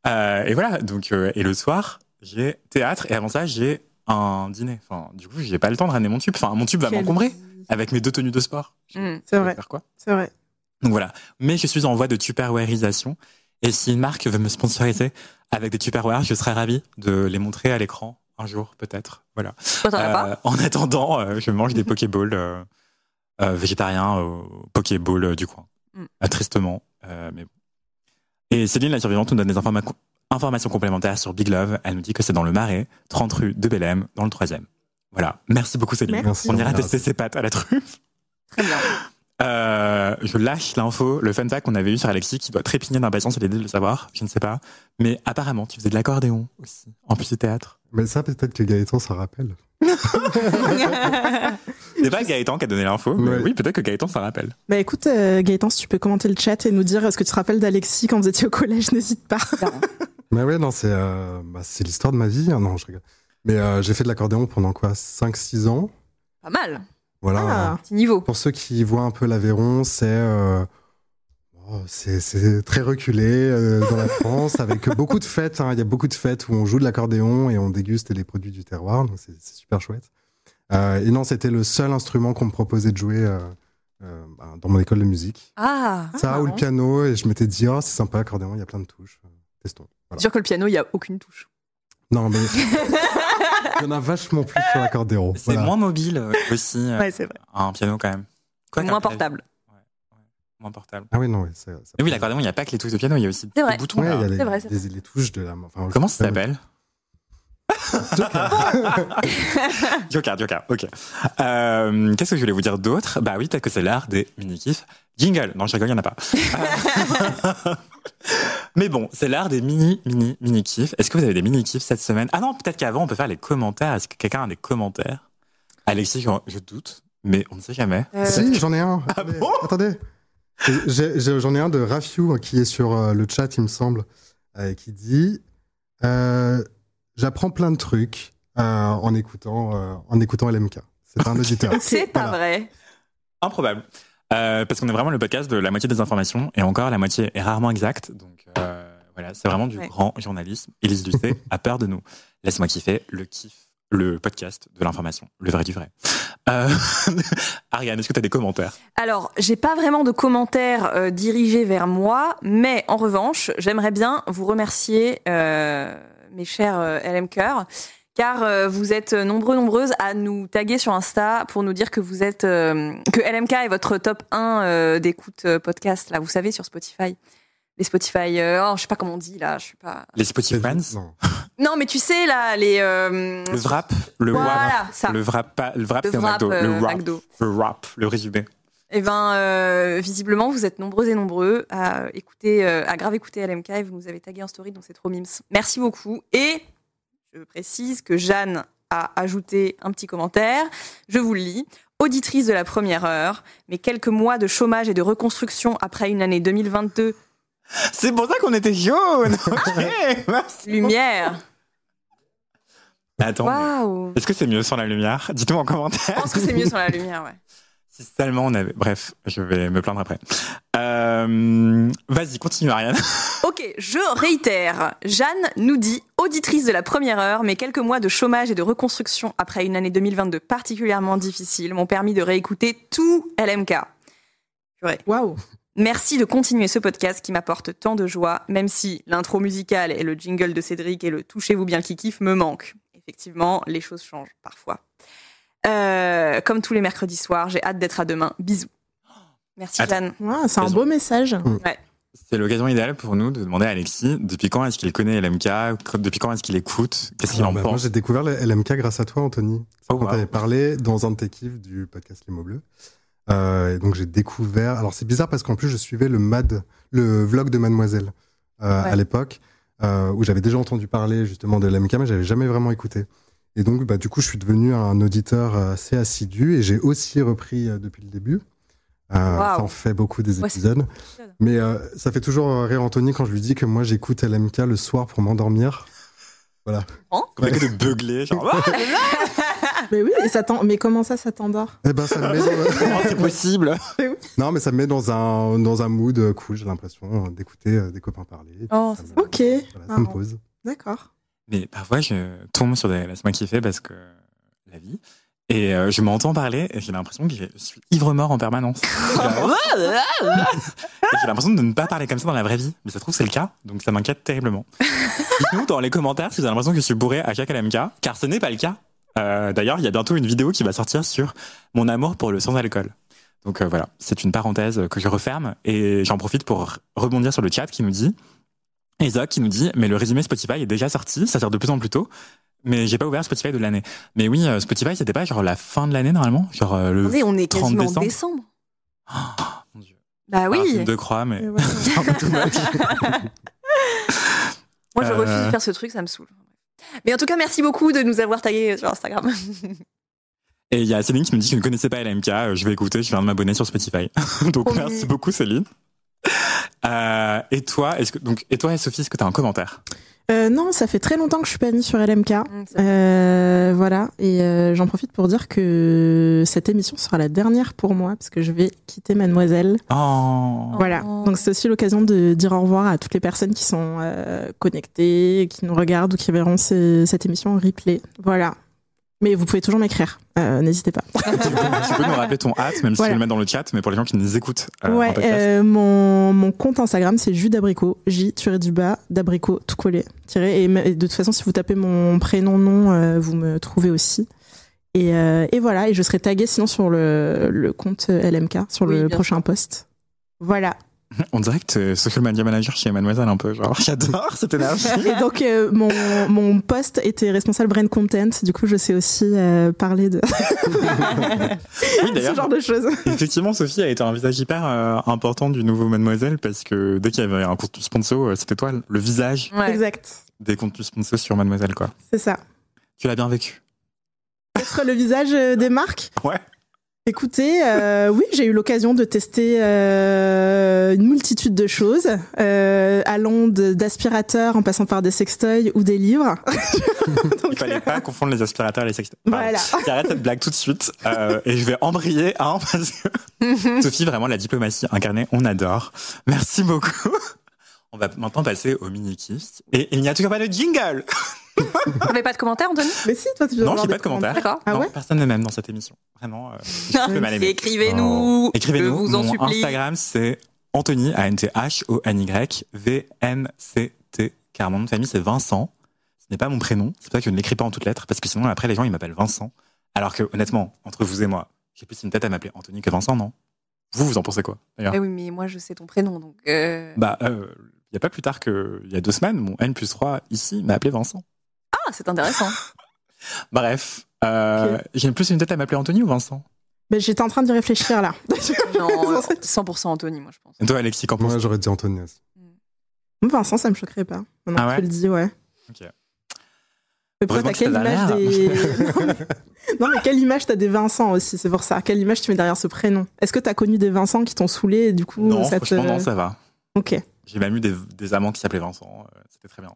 Euh, et voilà, donc, euh, et le soir, j'ai théâtre, et avant ça, j'ai un dîner. Enfin, du coup, j'ai pas le temps de ramener mon tube. Enfin, mon tube va m'encombrer avec mes deux tenues de sport. Mm. C'est vrai. Faire quoi C'est vrai. donc voilà. Mais je suis en voie de tupperwareisation. Et si une marque veut me sponsoriser avec des tupperwares, je serais ravi de les montrer à l'écran un jour, peut-être. Voilà. As pas Euh, en attendant, euh, je mange des Pokéballs euh, euh, végétariens au Pokéball euh, du coin. Mm. Euh, tristement. euh, mais bon. Et Céline, la survivante, nous donne des informa- informations complémentaires sur Big Love. Elle nous dit que c'est dans le Marais, 30 rue de Bellem, dans le troisième. Voilà. Merci beaucoup, Céline. Merci. On ira Merci. tester ses pâtes à la truffe. Très bien. Euh, je lâche l'info, le fun fact qu'on avait eu sur Alexis qui doit trépigner d'impatience et l'aider de le savoir, je ne sais pas. Mais apparemment, tu faisais de l'accordéon aussi, en plus du théâtre. Mais ça, peut-être que Gaëtan s'en rappelle. C'est pas Gaëtan qui a donné l'info, mais Ouais. oui, peut-être que Gaëtan s'en rappelle. Bah écoute, euh, Gaëtan, si tu peux commenter le chat et nous dire ce que tu te rappelles d'Alexis quand vous étiez au collège, n'hésite pas. Mais ouais, non, c'est euh, bah, c'est l'histoire de ma vie. hein. Non, je rigole. Mais euh, j'ai fait de l'accordéon pendant quoi? 5-6 ans. Pas mal. Voilà. Ah. Petit niveau. Pour ceux qui voient un peu l'Aveyron, c'est euh, c'est c'est très reculé euh, dans la France, avec beaucoup de fêtes. hein. Il y a beaucoup de fêtes où on joue de l'accordéon et on déguste les produits du terroir. Donc c'est super chouette. Euh, et non, c'était le seul instrument qu'on me proposait de jouer euh, euh, bah, dans mon école de musique. Ah, Ça ou le piano. Et je m'étais dit, oh, c'est sympa l'accordéon, il y a plein de touches. Testons. c'est Voilà. sûr que le piano, il n'y a aucune touche. Non, mais il y en a vachement plus sur l'accordéon. C'est Voilà. moins mobile aussi, euh, c'est vrai. un piano quand même. Quoi Moins portable. Moins portable. Ah oui, non, oui. c'est- c'est- Mais oui, l'accordéon, il n'y a pas que les touches de piano, il y a aussi des boutons. Ouais, il y a les, vrai, c'est les- les touches de la main. Enfin, Comment ça s'appelle Joker, Joker, ok. Euh, Qu'est-ce que je voulais vous dire d'autre? Bah oui, peut-être que c'est l'art des mini-kifs. Jingle Non, je rigole, il n'y en a pas. Mais bon, c'est l'art des mini, mini, mini-kifs. Est-ce que vous avez des mini-kifs cette semaine? Ah non, peut-être qu'avant, on peut faire les commentaires. Est-ce que quelqu'un a des commentaires? Alexis, je, je doute, mais on ne sait jamais. Euh, Si, j'en ai un. Ah bon? attendez. J'en ai, un de Rafiou qui est sur euh, le chat, il me semble, euh, qui dit euh, J'apprends plein de trucs euh, en écoutant euh, en écoutant LMK. C'est un auditeur. C'est pas Voilà. vrai. Improbable. Euh, parce qu'on est vraiment le podcast de la moitié des informations, et encore, la moitié est rarement exacte. Donc euh, voilà, c'est vraiment du Ouais. grand journalisme. Élise Lucet a peur de nous. Laisse-moi kiffer le kiff, le podcast de l'information, le vrai du vrai. Euh, Ariane, est-ce que tu as des commentaires? Alors, j'ai pas vraiment de commentaires euh, dirigés vers moi, mais en revanche, j'aimerais bien vous remercier, euh, mes chers euh, LM Cœur, car euh, vous êtes nombreux, nombreuses à nous taguer sur Insta pour nous dire que vous êtes euh, que LMK est votre top 1 euh, d'écoute podcast, là, vous savez, sur Spotify. Les Spotify, euh, oh, je sais pas comment on dit là, je suis pas. Les Spotify Non. Non, mais tu sais là, les. euh, Le wrap Le wrap Voilà, ça. Le wrap, pas- le wrap Le wrap, McDo. euh, le wrap, McDo. le wrap, le résumé. Eh ben, euh, visiblement, vous êtes nombreux et nombreux à écouter, euh, à grave écouter LMK et vous nous avez tagué en story, donc c'est trop mimes. Merci beaucoup. Et je précise que Jeanne a ajouté un petit commentaire. Je vous le lis. Auditrice de la première heure, mais quelques mois de chômage et de reconstruction après une année 2022 C'est pour ça qu'on était jaune Ok, merci. lumière. Attends, est-ce que c'est mieux sans la lumière? Dites-moi en Je commentaire. pense que c'est mieux sur la lumière, ouais. Si seulement on avait. Bref, je vais me plaindre après. Euh, Vas-y, continue, Ariane. Ok, je réitère. Jeanne nous dit, auditrice de la première heure, mais quelques mois de chômage et de reconstruction après une année 2022 particulièrement difficile m'ont permis de réécouter tout LMK. Purée. Waouh. Merci de continuer ce podcast qui m'apporte tant de joie, même si l'intro musicale et le jingle de Cédric et le touchez-vous bien qui kiffe me manquent. Effectivement, les choses changent parfois. Euh, comme tous les mercredis soirs, j'ai hâte d'être à demain. Bisous. Merci. Jeanne. Ouais, c'est un beau message. C'est l'occasion idéale pour nous de demander à Alexis depuis quand est-ce qu'il connaît LMK, depuis quand est-ce qu'il écoute, qu'est-ce qu'il Alors, en bah, moi, pense. j'ai découvert LMK grâce à toi, Anthony. Oh, quand wow. tu avais parlé dans un de tes kiffs du podcast Les mots bleus. Euh, et donc, j'ai découvert. Alors, c'est bizarre parce qu'en plus, je suivais le MAD, le vlog de Mademoiselle euh, Ouais. à l'époque, euh, où j'avais déjà entendu parler justement de LMK, mais j'avais jamais vraiment écouté. Et donc, bah, du coup, je suis devenu un auditeur assez assidu et j'ai aussi repris euh, depuis le début. Euh, Wow. Ça en fait beaucoup des épisodes. Mais euh, ça fait toujours rire Anthony quand je lui dis que moi, j'écoute LMK le soir pour m'endormir. Voilà. Qu'on que de beugler, genre, Mais oui, et ça mais comment ça, ça t'endort? Eh ben, ça me met dans- comment c'est possible? Non, mais ça me met dans un, dans un mood euh, cool, j'ai l'impression, euh, d'écouter euh, des copains parler. Oh, ça me- Ok, voilà, ça me pose. d'accord. Mais parfois, je tombe sur des laisse-moi kiffer parce que la vie. Et euh, je m'entends parler et j'ai l'impression que je suis ivre-mort en permanence. J'ai l'impression de ne pas parler comme ça dans la vraie vie. Mais ça se trouve, c'est le cas. Donc ça m'inquiète terriblement. Dites-nous dans les commentaires si vous avez l'impression que je suis bourré à chaque LMK, car ce n'est pas le cas. Euh, D'ailleurs, il y a bientôt une vidéo qui va sortir sur mon amour pour le sans-alcool. Donc euh, voilà, c'est une parenthèse que je referme et j'en profite pour rebondir sur le chat qui nous dit et Zoc qui nous dit, mais le résumé Spotify est déjà sorti, ça sort de plus en plus tôt. Mais j'ai pas ouvert Spotify de l'année. Mais oui, euh, Spotify, c'était pas genre la fin de l'année normalement, genre le on est 30 quasiment en décembre? décembre. Mon Dieu. Bah Ah, oui. de croix, mais. Moi, je refuse de faire ce truc, ça me saoule. Mais en tout cas, merci beaucoup de nous avoir tagués sur Instagram. Et il y a Céline qui me dit qu'elle ne connaissait pas LMK. euh, Je vais écouter, je viens de m'abonner sur Spotify. donc merci beaucoup Céline. Euh, et toi, est-ce que donc et toi et Sophie, est-ce que tu as un commentaire? Euh, non, ça fait très longtemps que je suis pas mis sur LMK. Mm, Euh, voilà, et euh, j'en profite pour dire que cette émission sera la dernière pour moi parce que je vais quitter Mademoiselle. Oh. Voilà, Oh. donc c'est aussi l'occasion de dire au revoir à toutes les personnes qui sont euh, connectées, qui nous regardent ou qui verront cette émission en replay. Voilà. Mais vous pouvez toujours m'écrire, euh, n'hésitez pas. tu, peux, tu peux nous rappeler ton hâte, même si Voilà. tu le mets dans le chat, mais pour les gens qui nous écoutent euh, ouais, euh, mon, mon compte Instagram c'est jus d'abricot, J tiré du bas d'abricot tout collé. Tiré, et, de toute façon si vous tapez mon prénom nom, euh, vous me trouvez aussi. Et, euh, et voilà, et je serai taguée sinon sur le, le compte LMK sur Oui, le prochain post. Voilà. On dirait que t'es social media manager chez Mademoiselle un peu, genre j'adore cette énergie. Et donc euh, mon, mon poste était responsable brand content, du coup je sais aussi euh, parler de oui ce genre de choses. effectivement Sophie a été un visage hyper euh, important du nouveau Mademoiselle parce que dès qu'il y avait un contenu sponsor, c'était toi le visage Ouais. Exact, des contenus sponsors sur Mademoiselle quoi. c'est ça. Tu l'as bien vécu. Être le visage des marques Ouais. Écoutez, euh, oui, j'ai eu l'occasion de tester euh, une multitude de choses, euh, allant d'aspirateurs en passant par des sextoys ou des livres. Donc, Il fallait pas confondre les aspirateurs et les sextoys. Voilà. J'arrête cette blague tout de suite euh, et je vais embrayer hein, parce que Sophie vraiment la diplomatie incarnée, on adore. Merci beaucoup. On va maintenant passer au mini kiss et il n'y a toujours pas de jingle. T'avais pas de commentaires, Anthony? Mais si, toi, tu dois Non, j'ai pas de commentaires. D'accord. Ah non, ouais personne ne m'aime dans cette émission. Vraiment, euh. Écrivez-nous. Je Écrivez-nous. vous en Mon supplie. Instagram, c'est Anthony, A-N-T-H-O-N-Y, V-N-C-T, car mon nom de famille, c'est Vincent. Ce n'est pas mon prénom. C'est pour ça que je ne l'écris pas en toutes lettres, parce que sinon, après, les gens, ils m'appellent Vincent. Alors que, honnêtement, entre vous et moi, j'ai plus une tête à m'appeler Anthony que Vincent, non? Vous, vous en pensez quoi, d'ailleurs? Eh oui, mais moi, je sais ton prénom, donc. euh, Bah, euh, il n'y a pas plus tard que, il y a deux semaines, mon N plus 3 ici m'a appelé Vincent. Ah, c'est intéressant. Bref, euh, j'ai plus une tête à m'appeler Anthony ou Vincent? Mais j'étais en train d'y réfléchir là. Non, euh, 100% Anthony, moi, je pense. Et toi, Alexis, qu'en Moi, j'aurais dit Anthony aussi. Vincent, ça me choquerait pas. Maintenant Ah que ouais tu le dis, ouais. Ok. Mais pourquoi t'as que quelle image des. non, mais... non, mais quelle image t'as des Vincent aussi, c'est pour ça. Quelle image tu mets derrière ce prénom? Est-ce que t'as connu des Vincent qui t'ont saoulé et du coup Non, ça te. franchement, non, ça va. Ok. J'ai même eu des, des amants qui s'appelaient Vincent. euh, C'était très bien.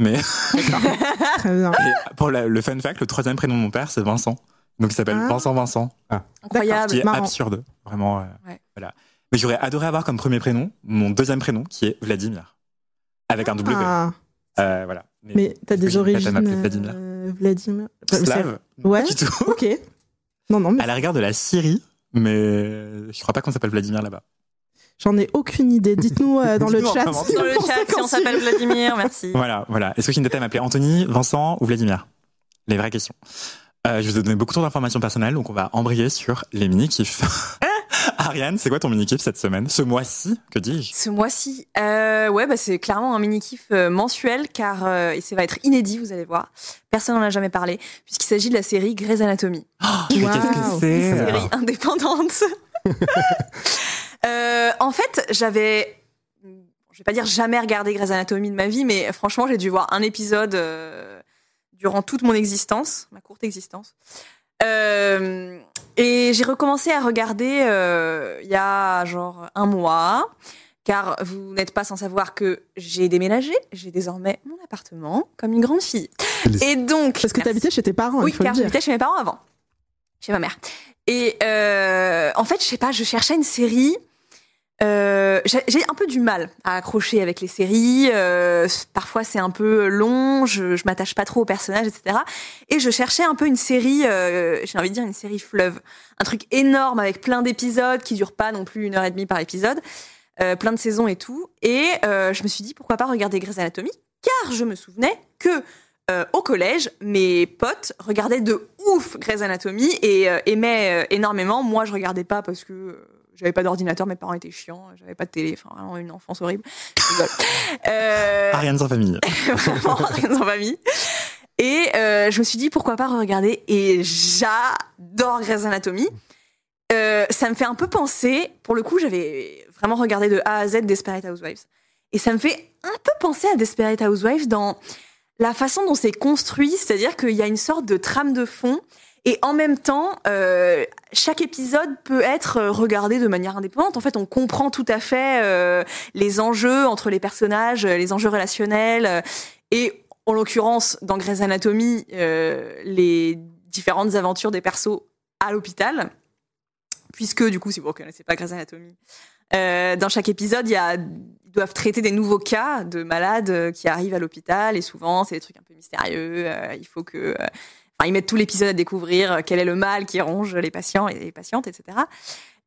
Mais Très bien. et pour la- le fun fact, le troisième prénom de mon père, c'est Vincent. Donc il s'appelle Ah. Vincent Vincent, ce Incroyable. qui est marrant. absurde. Vraiment. euh, Ouais. Voilà. Mais j'aurais adoré avoir comme premier prénom mon deuxième prénom, qui est Vladimir. Avec un W. Ah, Euh, voilà. mais t'as que des j'ai origines. Vladimir. euh, Vladimir. Slave c'est- Ouais. Du tout. Ok. Non, non, mais À la rigueur de la Syrie, mais je crois pas qu'on s'appelle Vladimir là-bas. J'en ai aucune idée. Dites-nous euh, dans le chat. Dans le chat, si on s'appelle. Vladimir, merci. Voilà, voilà. Est-ce que Kindata m'appelait Anthony, Vincent ou Vladimir? Les vraies questions. Euh, je vous ai donné beaucoup trop d'informations personnelles, donc on va embrayer sur les mini-kifs. Ariane, c'est quoi ton mini-kiff cette semaine? Ce mois-ci, que dis-je? Ce mois-ci, euh, ouais, bah, c'est clairement un mini-kiff euh, mensuel car euh, et ça va être inédit, vous allez voir. Personne n'en a jamais parlé, puisqu'il s'agit de la série Grey's Anatomy. Mais Waouh. qu'est-ce que c'est? Série indépendante. Euh, en fait, j'avais, je vais pas dire jamais regardé Grey's Anatomy de ma vie, mais franchement, j'ai dû voir un épisode euh, durant toute mon existence, ma courte existence. Euh, et j'ai recommencé à regarder euh, il y a genre un mois, car vous n'êtes pas sans savoir que j'ai déménagé, j'ai désormais mon appartement comme une grande fille. Et donc, Parce que Merci. t'habitais chez tes parents, Oui, il faut car j'habitais chez mes parents avant, chez ma mère. Et en fait, je sais pas, je cherchais une série. Euh, j'ai un peu du mal à accrocher avec les séries. euh, parfois, c'est un peu long. Je, je m'attache pas trop aux personnages, etc. Et je cherchais un peu une série. euh, J'ai envie de dire une série fleuve, un truc énorme avec plein d'épisodes qui durent pas non plus une heure et demie par épisode, euh, plein de saisons et tout. Et euh, je me suis dit pourquoi pas regarder Grey's Anatomy, car je me souvenais que euh, au collège, mes potes regardaient de ouf Grey's Anatomy et aimaient énormément. Moi, je regardais pas parce que j'avais pas d'ordinateur, mes parents étaient chiants, j'avais pas de télé, enfin vraiment une enfance horrible. Euh, Ariane sans famille. vraiment rien en famille. Et euh, je me suis dit pourquoi pas regarder et j'adore Grey's Anatomy. Euh, ça me fait un peu penser, pour le coup, j'avais vraiment regardé de A à Z Desperate Housewives. Et ça me fait un peu penser à Desperate Housewives dans la façon dont c'est construit, c'est-à-dire qu'il y a une sorte de trame de fond et en même temps, euh, chaque épisode peut être euh, regardé de manière indépendante. En fait, on comprend tout à fait euh, les enjeux entre les personnages, les enjeux relationnels, et en l'occurrence, dans Grey's Anatomy, les différentes aventures des persos à l'hôpital. Puisque, du coup, si vous ne connaissez pas Grey's Anatomy, dans chaque épisode, ils doivent traiter des nouveaux cas de malades qui arrivent à l'hôpital, et souvent, c'est des trucs un peu mystérieux. il faut que. Enfin, ils mettent tout l'épisode à découvrir euh, quel est le mal qui ronge les patients et les patientes, etc.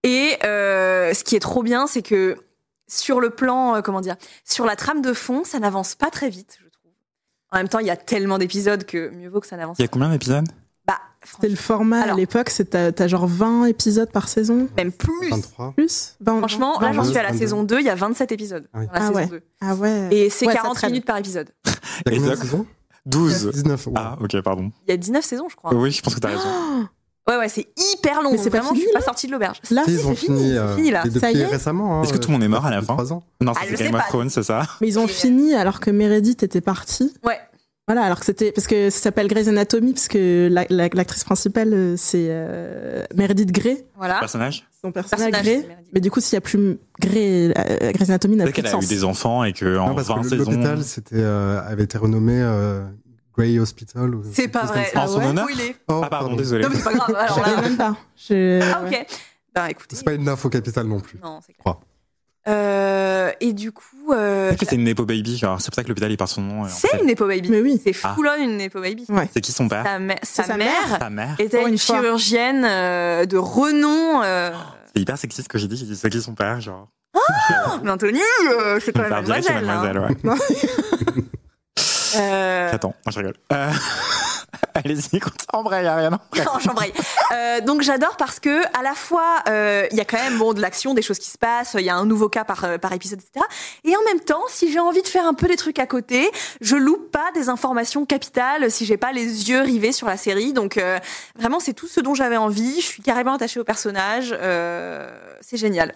Et euh, ce qui est trop bien, c'est que sur le plan, euh, comment dire, sur la trame de fond, ça n'avance pas très vite, je trouve. En même temps, il y a tellement d'épisodes que mieux vaut que ça n'avance Il y a pas. combien d'épisodes? Bah, C'était le format à l'époque, c'est t'as t'as genre 20 épisodes par saison? Même plus. 23. Plus? 20, Franchement, là, j'en 20. suis à la 22. saison 2, il y a 27 épisodes Ah oui. dans la Ah saison ouais. 2. Ah ouais. Et c'est Ouais, ça 40 traîne. minutes par épisode. Il y a Et combien de ça- saisons? 12. 19. ouais. Ah, ok, pardon. Il y a 19 saisons, je crois. Oui, je pense que t'as raison. Ouais, ouais, c'est hyper long. Mais c'est Vraiment, je fini, suis pas sortie de l'auberge. Là, Si, ils ont c'est fini, c'est euh, fini, là. Ça y est récemment. hein, Est-ce que tout le monde est mort à la fin trois ans. Non, Ah, c'est Game of. Thrones, c'est ça Mais ils ont fini alors que Meredith était partie. Ouais. Voilà, alors que c'était parce que ça s'appelle Grey's Anatomy parce que la- la- l'actrice principale euh, c'est euh, Meredith Grey, Voilà. Personnage son personnage, Personnage, Grey. Mais du coup, s'il y a plus Grey, euh, Grey's Anatomy n'a plus de qu'elle a eu sens. des enfants et que en Non, parce 20 que saisons. l'hôpital c'était, euh, avait été renommé euh, Grey Hospital. C'est pas vrai. En son ouais. honneur Où il est Oh, Ah, pardon, désolé. Non, mais c'est pas grave. Je Alors là... même pas. Je- Ah, ok. Bah, écoutez. C'est pas une info capitale non plus. Non, c'est clair. Euh, et du coup, euh, c'est une Nepo Baby, genre, c'est pour ça que l'hôpital il part son nom. en c'est fait, une Nepo Baby. Mais oui. C'est Ah. full on une Nepo Baby. Ouais. C'est qui son père? Sa, mè- sa sa mère Sa mère était une, chirurgienne euh, de renom. euh, C'est hyper sexiste ce que j'ai dit, j'ai dit c'est qui son père, genre. Mais Anthony, euh, c'est Je quand même mademoiselle. hein. mademoiselle, ouais. Euh, J'attends, moi je rigole. Euh, Allez-y, embraye, Ariane. Non, j'embraye. Euh, donc j'adore parce que à la fois euh, il y a quand même bon de l'action, des choses qui se passent, il y a un nouveau cas par euh, par épisode, etc. Et en même temps, si j'ai envie de faire un peu des trucs à côté, je loupe pas des informations capitales si j'ai pas les yeux rivés sur la série. Donc euh, vraiment, c'est tout ce dont j'avais envie. Je suis carrément attachée au personnage. Euh, c'est génial.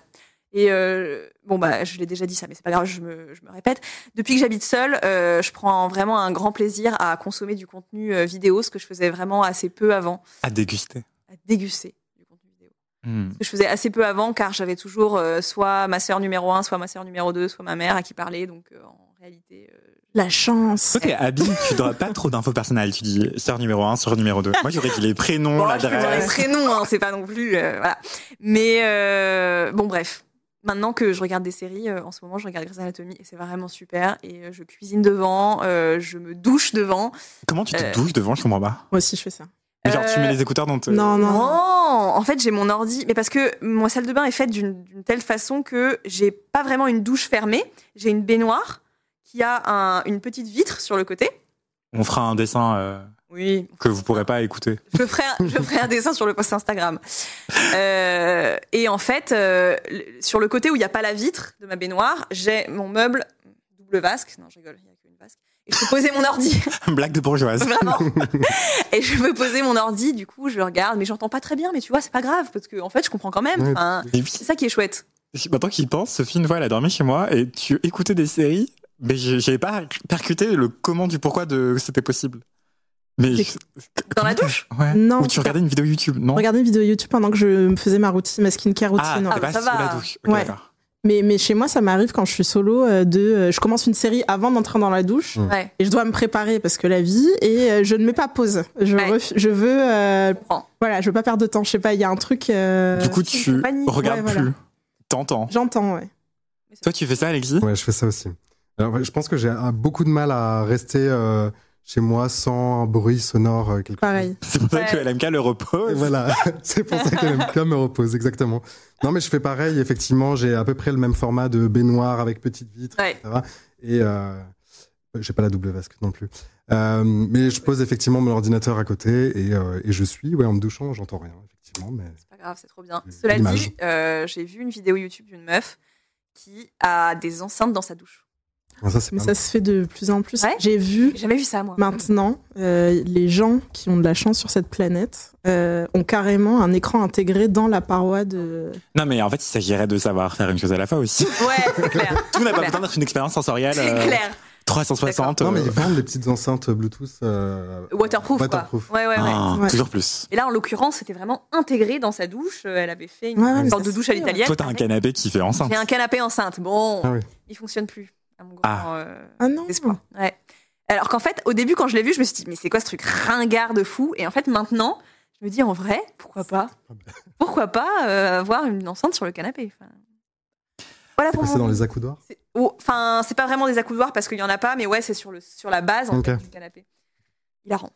Et euh, bon bah je l'ai déjà dit ça, mais c'est pas grave, je me, je me répète. Depuis que j'habite seule, euh, je prends vraiment un grand plaisir à consommer du contenu euh, vidéo, ce que je faisais vraiment assez peu avant À déguster. à déguster du contenu vidéo. Hmm. Ce que je faisais assez peu avant car j'avais toujours euh, soit ma sœur numéro un, soit ma sœur numéro 2, soit ma mère à qui parler. Donc euh, en réalité. euh, La chance. T'es habile, tu donnes pas trop d'infos personnelles. Tu dis sœur numéro 1, sœur numéro 2. Moi, j'aurais dit les prénoms, Bon, je peux dire les l'adresse. prénoms, hein, c'est pas non plus. euh, voilà. Mais euh, bon, bref. Maintenant que je regarde des séries, euh, en ce moment, je regarde Grey's Anatomy et c'est vraiment super. Et euh, je cuisine devant, euh, je me douche devant. Comment tu te Euh, douches devant Je comprends pas. Moi aussi, je fais ça. Mais Genre, tu mets les écouteurs dans te... Non, non. Non, en fait, j'ai mon ordi. Mais parce que ma salle de bain est faite d'une d'une telle façon que j'ai pas vraiment une douche fermée. J'ai une baignoire qui a un- une petite vitre sur le côté. On fera un dessin euh, Oui, que vous pourrez pas écouter. je ferai, un- je ferai un dessin sur le post Instagram. Euh, et en fait, euh, sur le côté où il n'y a pas la vitre de ma baignoire, j'ai mon meuble double vasque. Non, je rigole, il n'y a qu'une vasque. Et je peux poser mon ordi, Blague de bourgeoise. vraiment. Et je peux poser mon ordi, du coup, je regarde, mais j'entends pas très bien, mais tu vois, c'est pas grave, parce que en fait, je comprends quand même. Enfin, c'est ça qui est chouette. maintenant qu'il pense, Sophie, une fois, elle a dormi chez moi et tu écoutais des séries, mais j'avais pas percuté le comment du pourquoi de c'était possible. Mais Et- je- Dans la douche Ouais. Non, Ou tu regardais une vidéo YouTube, non Regardez une vidéo YouTube pendant que je me faisais ma routine, ma skincare Ah, routine. t'es Ah, pas ça sous va. la douche. Ouais. Mais, mais chez moi, ça m'arrive quand je suis solo euh, de. euh, je commence une série avant d'entrer dans la douche Mm. Ouais, et je dois me préparer parce que la vie et euh, je ne mets pas pause. Je, Ouais. ref- je veux. euh, voilà, je veux pas perdre de temps. Je sais pas, il y a un truc. euh, Du coup, tu regardes Ouais, voilà. plus. T'entends. J'entends, ouais. Toi, tu fais ça, Alexis? Ouais, je fais ça aussi. Alors, je pense que j'ai beaucoup de mal à rester euh, chez moi sans un bruit sonore euh, quelque Pareil. C'est pour ça que LMK le. Et repose. voilà, c'est pour ça que l'MK me repose, exactement. Non, mais je fais pareil, effectivement, j'ai à peu près le même format de baignoire avec petite vitre, Ouais. etc. Et euh, j'ai pas la double vasque non plus. Euh, mais je pose effectivement mon ordinateur à côté et, euh, et je suis, ouais, en me douchant, j'entends rien, effectivement. Mais C'est pas grave, c'est trop bien. Cela dit, euh, j'ai vu une vidéo YouTube d'une meuf qui a des enceintes dans sa douche. Ah, ça, Mais ça se fait de plus en plus. Ouais. J'ai vu J'ai jamais vu ça, moi. maintenant euh, les gens qui ont de la chance sur cette planète euh, ont carrément un écran intégré dans la paroi de. Non, mais en fait, il s'agirait de savoir faire une chose à la fois aussi. Ouais, c'est clair. Tout n'a pas besoin d'être une expérience sensorielle C'est euh, clair. 360. Non, mais ils vendent les petites enceintes Bluetooth. euh, Waterproof, waterproof. quoi. Ouais, ouais, ouais. ah, Ouais. Toujours plus. Et là, en l'occurrence, c'était vraiment intégré dans sa douche. Elle avait fait une Ouais, sorte de douche à l'italienne. Toi, t'as un canapé qui fait enceinte. J'ai un canapé enceinte. Bon, Ah oui. il fonctionne plus. À mon grand Ah. euh, Ah non désespoir. Ouais. Alors qu'en fait, au début, quand je l'ai vu, je me suis dit, mais c'est quoi ce truc ringard de fou? Et en fait, maintenant, je me dis, en vrai, pourquoi pas? Pourquoi pas euh, avoir une enceinte sur le canapé? Enfin, Voilà C'est pour c'est mon- dans les accoudoirs? C'est- oh, Enfin, c'est pas vraiment des accoudoirs parce qu'il y en a pas, mais ouais, c'est sur, le, sur la base en Ok. fait, du canapé. Il a rend.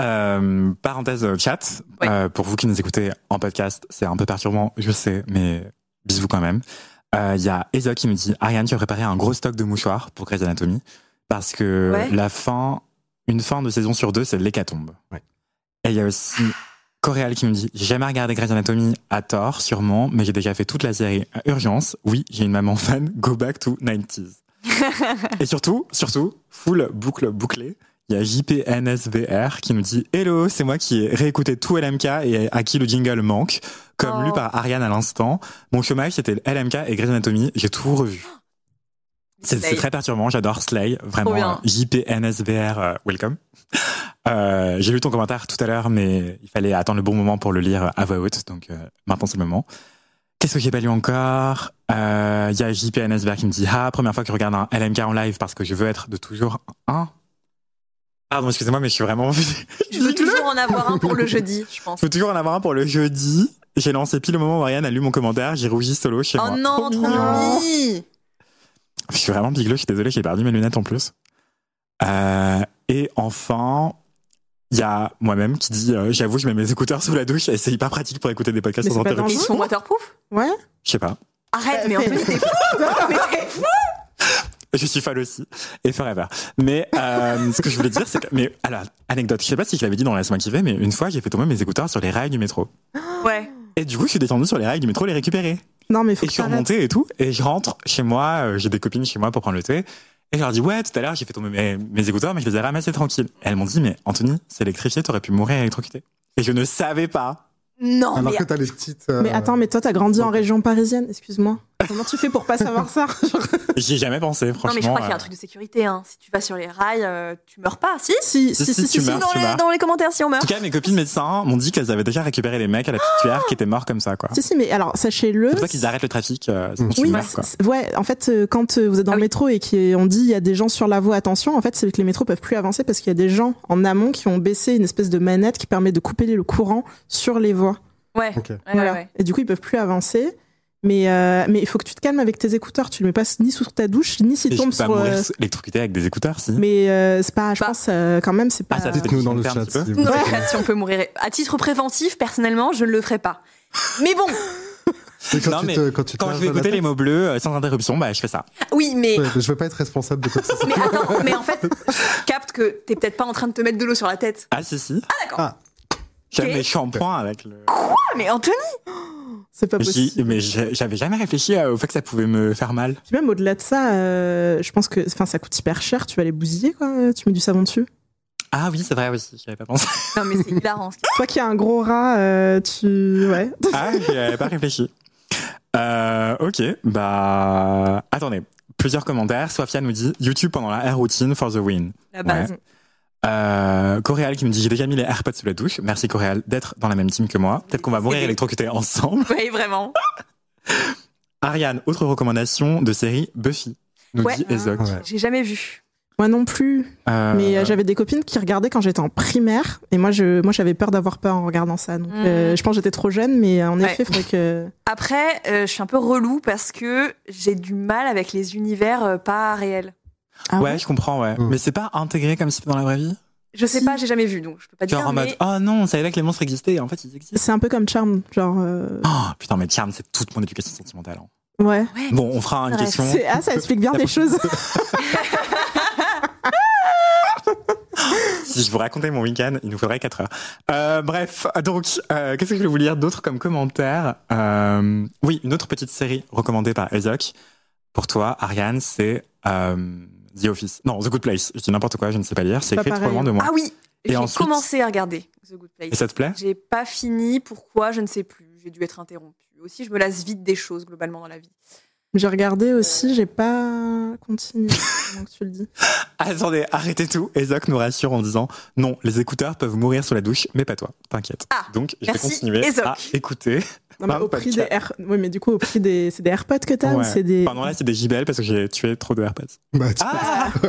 Euh, parenthèse euh, chat, Ouais. euh, pour vous qui nous écoutez en podcast, c'est un peu perturbant, je sais, mais bisous quand même. Euh, Il y a Eza qui me dit Ariane, tu as préparé un gros stock de mouchoirs pour Grey's Anatomy parce que Ouais. la fin, une fin de saison sur deux, c'est l'hécatombe. Ouais. Et il y a aussi Coréal qui me dit J'ai jamais regardé Grey's Anatomy à tort, sûrement, mais j'ai déjà fait toute la série à urgence. Oui, j'ai une maman fan, go back to 90s. Et surtout, surtout, full boucle bouclée. Il y a JPNSBR qui nous dit Hello, c'est moi qui ai réécouté tout LMK et à qui le jingle manque, comme Oh. lu par Ariane à l'instant. Mon chômage, c'était LMK et Grey's Anatomy. J'ai tout revu. C'est très perturbant, j'adore Slay, vraiment. bien. euh, JPNSBR, welcome. Euh, J'ai lu ton commentaire tout à l'heure, mais il fallait attendre le bon moment pour le lire à voix haute, donc euh, maintenant c'est le moment. Qu'est-ce que j'ai pas lu encore? Euh, Il y a JPNSBR qui me dit Ah, première fois que je regarde un LMK en live parce que je veux être de toujours un. Pardon, excusez-moi, mais je suis vraiment. Je veux toujours en avoir un pour le jeudi, je pense. Je veux toujours en avoir un pour le jeudi. J'ai lancé pile au moment où Ariane a lu mon commentaire, j'ai rougi solo chez Oh moi. non, trop mimi Je suis vraiment bigleux, je suis désolé, j'ai perdu mes lunettes en plus. Euh, et enfin, il y a moi-même qui dit euh, J'avoue, je mets mes écouteurs sous la douche et c'est hyper pratique pour écouter des podcasts Mais sans c'est pas interruption. Ils sont waterproof? Ouais. Je sais pas. Arrête, Euh, mais fais- Anthony, t'es fou Mais t'es fou Je suis folle aussi. Et forever. Mais euh, ce que je voulais dire, c'est que. Mais alors, anecdote, je sais pas si je l'avais dit dans la semaine qui fait, mais une fois, j'ai fait tomber mes écouteurs sur les rails du métro. Ouais. Et du coup, je suis descendu sur les rails du métro les récupérer. Non, mais faut Et que je suis remonté et tout. Et je rentre chez moi, euh, j'ai des copines chez moi pour prendre le thé. Et je leur dis, ouais, tout à l'heure, j'ai fait tomber mes, mes écouteurs, mais je les ai ramassés tranquilles. Et elles m'ont dit, mais Anthony, c'est électrifié, t'aurais pu mourir électrocuté. Et je ne savais pas. Non, Alors mais que t'as les petites. euh, Mais attends, mais toi, t'as grandi en région parisienne, excuse-moi. Comment tu fais pour pas savoir ça? J'y ai jamais pensé, franchement. Non, mais je crois qu'il y a un euh, truc de sécurité. Hein. Si tu vas sur les rails, euh, tu meurs pas. Si Si, si, Si, si, si, si, tu si. meurs. dans, les, meurs. dans les commentaires, si on En meurt. tout cas, mes copines médecins m'ont dit qu'elles avaient déjà récupéré les mecs à la petite cuillère qui étaient morts comme ça, quoi. Si, si, mais alors, sachez-le. C'est pour ça qu'ils arrêtent le trafic, euh, Oui, meurs, quoi. ouais, en fait, euh, quand euh, vous êtes dans Ah le oui. métro et qu'on dit il y a des gens sur la voie, attention, en fait, c'est que les métros peuvent plus avancer parce qu'il y a des gens en amont qui ont baissé une espèce de manette qui permet de couper le courant sur les voies. Ouais. Ok. Ouais, Voilà. ouais, ouais. Et du coup, ils peuvent plus avancer. Mais euh, mais il faut que tu te calmes avec tes écouteurs. Tu le mets pas ni sous ta douche, ni s'il Et je tombe peux pas sur. euh, électrocuté avec des écouteurs, si. Mais euh, c'est pas, je Bah. pense euh, quand même, c'est pas. Ah, ça, Nous dans le chat. si vous Dans le voulez. chat, si on peut mourir. À titre préventif, personnellement, je ne le ferai pas. Mais bon, quand Non, tu mais te- quand tu te Quand je vais écouter les mots bleus euh, sans interruption, bah, je fais ça. oui, mais. Ouais, je veux pas être responsable de quoi que ce soit. Mais attends, mais en fait, je capte que t'es peut-être pas en train de te mettre de l'eau sur la tête. Ah, si, si. Ah, d'accord. Ah. J'ai Ok. mes shampoings avec le. Ah, mais Anthony? C'est pas possible. Mais j'avais jamais réfléchi euh, au fait que ça pouvait me faire mal. Puis même au-delà de ça, euh, je pense que, enfin, ça coûte hyper cher. Tu vas les bousiller, quoi. Tu mets du savon dessus. Ah oui, c'est vrai aussi, j'y avais pas pensé. Non, mais c'est hilarant. Toi qui as un gros rat, euh, tu, ouais. Ah, j'y avais pas réfléchi. Euh, ok, bah. Attendez, plusieurs commentaires. Sofia nous dit YouTube pendant la air routine for the win. La base. Euh, Coréal qui me dit j'ai déjà mis les AirPods sous la douche. Merci Coréal d'être dans la même team que moi. Peut-être qu'on va mourir électrocutés ensemble. Oui, vraiment. Ariane, autre recommandation de série Buffy. Nous Ouais. dit Ezok. Ouais. J'ai jamais vu. Moi non plus. Euh, Mais euh, j'avais des copines qui regardaient quand j'étais en primaire. Et moi, je, moi, j'avais peur d'avoir peur en regardant ça. Donc, Mhm. euh, je pense que j'étais trop jeune, mais en Ouais. effet, il faudrait que. Après, euh, je suis un peu relou parce que j'ai du mal avec les univers pas réels. Ah ouais, je comprends, ouais. Mm. Mais c'est pas intégré comme si c'était dans la vraie vie? Je sais Si. pas, j'ai jamais vu, donc je peux pas Genre dire. en mode, mais- oh non, on savait que les monstres existaient en fait ils existent. C'est un peu comme Charm, genre. euh, Oh putain, mais Charm, c'est toute mon éducation sentimentale. hein. Ouais. Ouais. Bon, on fera une Bref, question. Ah, ça explique bien des choses. Si je vous racontais mon week-end, il nous faudrait 4 heures. Euh, bref, donc, euh, qu'est-ce que je vais vous lire d'autre comme commentaire? Euh, Oui, une autre petite série recommandée par Ezok. Pour toi, Ariane, c'est euh, The Office. Non, The Good Place. Je dis n'importe quoi, je ne sais pas lire. C'est écrit trop pareil. loin de moi. Ah oui, Et j'ai ensuite- commencé à regarder The Good Et Place. ça te plaît? J'ai pas fini, pourquoi, je ne sais plus. J'ai dû être interrompue. Aussi, je me lasse vite des choses globalement dans la vie. J'ai regardé aussi, j'ai pas continué. Que tu le dis. Attendez, arrêtez tout. Ezok nous rassure en disant non, les écouteurs peuvent mourir sous la douche, mais pas toi, t'inquiète. Ah, Donc, je vais merci, continuer Ezok. à écouter. Non, mais au prix des Air... Oui, mais du coup, au prix des. C'est des AirPods que t'as ou Ouais. c'est des. Pardon, là, c'est des JBL parce que j'ai tué trop de AirPods. Bah, tu- Ah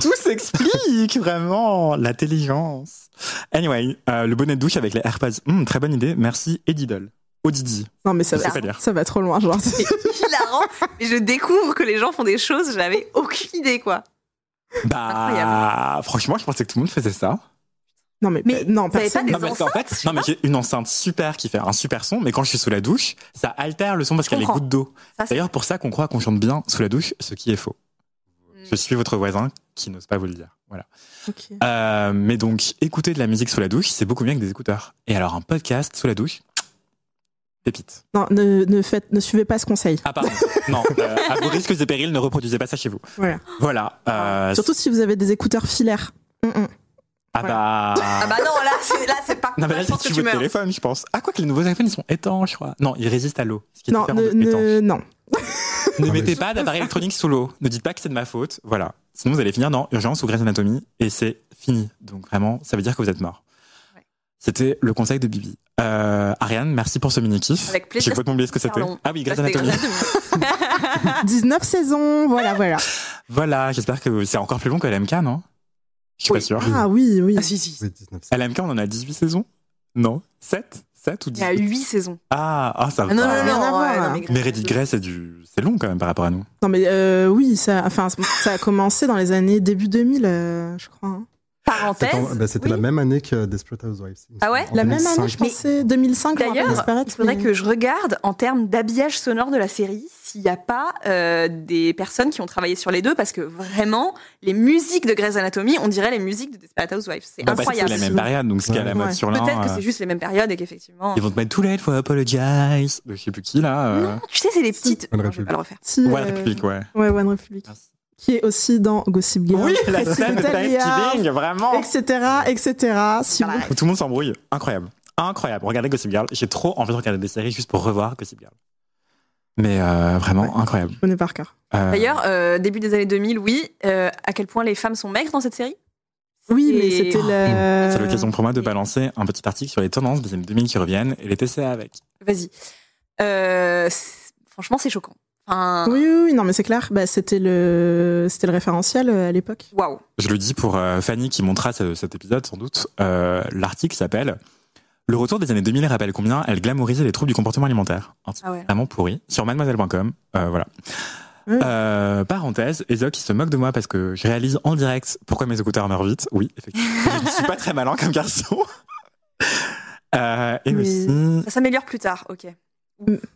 Tout s'explique, vraiment, l'intelligence. Anyway, euh, le bonnet de douche avec les AirPods. Hmm, très bonne idée, merci Ediddle. Odidi. Non, mais ça va, pas dire. ça va trop loin, genre. C'est hilarant, mais je découvre que les gens font des choses, j'avais aucune idée, quoi. Bah, franchement, je pensais que tout le monde faisait ça. Non, mais, Mais non, vous avez personne. pas Non, en fait, non, mais j'ai une enceinte super qui fait un super son, mais quand je suis sous la douche, ça altère le son parce qu'il y a les gouttes d'eau. D'ailleurs, pour ça qu'on croit qu'on chante bien sous la douche, ce qui est faux. Je suis votre voisin qui n'ose pas vous le dire. Voilà. Ok. Euh, mais donc, écouter de la musique sous la douche, c'est beaucoup mieux que des écouteurs. Et alors, un podcast sous la douche, pépite. Non, ne, ne, faites, ne suivez pas ce conseil. Ah, pardon. non, euh, à vos risques et périls, ne reproduisez pas ça chez vous. Voilà. Voilà. euh, Surtout si vous avez des écouteurs filaires. Hum, hum. Ah bah. Ah bah non, là, c'est, là, c'est pas. Non, mais là, c'est tu votre téléphone, je pense. Ah, quoi que les nouveaux iPhones, ils sont étanches, je crois. Non, ils résistent à l'eau. Ce qui est Non, différent ne, ne, non. Ne mettez pas d'appareil électronique sous l'eau. Ne dites pas que c'est de ma faute. Voilà. Sinon, vous allez finir dans urgence ou Grey's Anatomy et c'est fini. Donc vraiment, ça veut dire que vous êtes mort. Ouais. C'était le conseil de Bibi. Euh, Ariane, merci pour ce mini-kiff. Avec plaisir. J'ai complètement oublié ce que c'était. Ah oui, Grey's Bah. Grey's Anatomy. 19 saisons, voilà, voilà. Voilà, j'espère que c'est encore plus long que LMK, non? Je suis Oui. pas sûr. Ah oui, oui. Ah si, si. oui, 19 c'est- LMK, on en a 18 saisons? Non? 7 7 ou Il 10 y a 8 saisons. Ah, ah, ça va. Ah, non, non, non, à voir, ouais, non, mais Grey's Mais Reddit Anatomy. Grey, c'est du... c'est long quand même par rapport à nous. Non, mais euh, oui, ça, enfin, ça a commencé dans les années début 2000, euh, je crois. hein. Parenthèse. C'était en- c'était oui. la même année que Desperate Housewives. Ah ouais La même 2005. année, je pensais, 2005, D'ailleurs, Il faudrait mais- que je regarde en termes d'habillage sonore de la série s'il n'y a pas euh, des personnes qui ont travaillé sur les deux parce que vraiment les musiques de Grey's Anatomy on dirait les musiques de Desperate Housewives c'est Bah, incroyable. c'est la même période, donc ce est à la Ouais. mode sur l'un. Peut-être que euh, c'est juste les mêmes périodes et qu'effectivement. Ils vont te mettre too late for apologize. Je sais plus qui là. euh, Non, tu sais c'est les petites. One Non, je vais pas le refaire. Si, One euh, Republic, ouais. Ouais, One Republic. Merci. Qui est aussi dans Gossip Girl. Oui, la scène de Thanksgiving, vraiment. Etc., etc. Si vous- tout le monde s'embrouille. Incroyable. incroyable. Regardez Gossip Girl. J'ai trop envie de regarder des séries juste pour revoir Gossip Girl. Mais euh, vraiment incroyable. Je connais par cœur. Euh, D'ailleurs, euh, début des années 2000, oui. euh, à quel point les femmes sont maigres dans cette série? Oui, mais c'était le. c'est l'occasion pour moi de balancer un petit article sur les tendances des années 2000 qui reviennent et les TCA avec. Vas-y. Euh, franchement, c'est choquant. Enfin, Oui, oui, oui, non, mais c'est clair. Bah, c'était le, c'était le référentiel euh, à l'époque. Waouh. Je le dis pour euh, Fanny qui montera ce- cet épisode sans doute. Euh, L'article s'appelle Le retour des années 2000 rappelle combien elle glamourisait les troubles du comportement alimentaire. Un titre Ah ouais. vraiment pourri sur mademoiselle.com. Euh, voilà. Euh, parenthèse, Ezo qui se moque de moi parce que je réalise en direct pourquoi mes écouteurs meurent vite. Oui, effectivement. je ne suis pas très malin comme garçon. Euh, et Mais- aussi. Ça s'améliore plus tard, ok.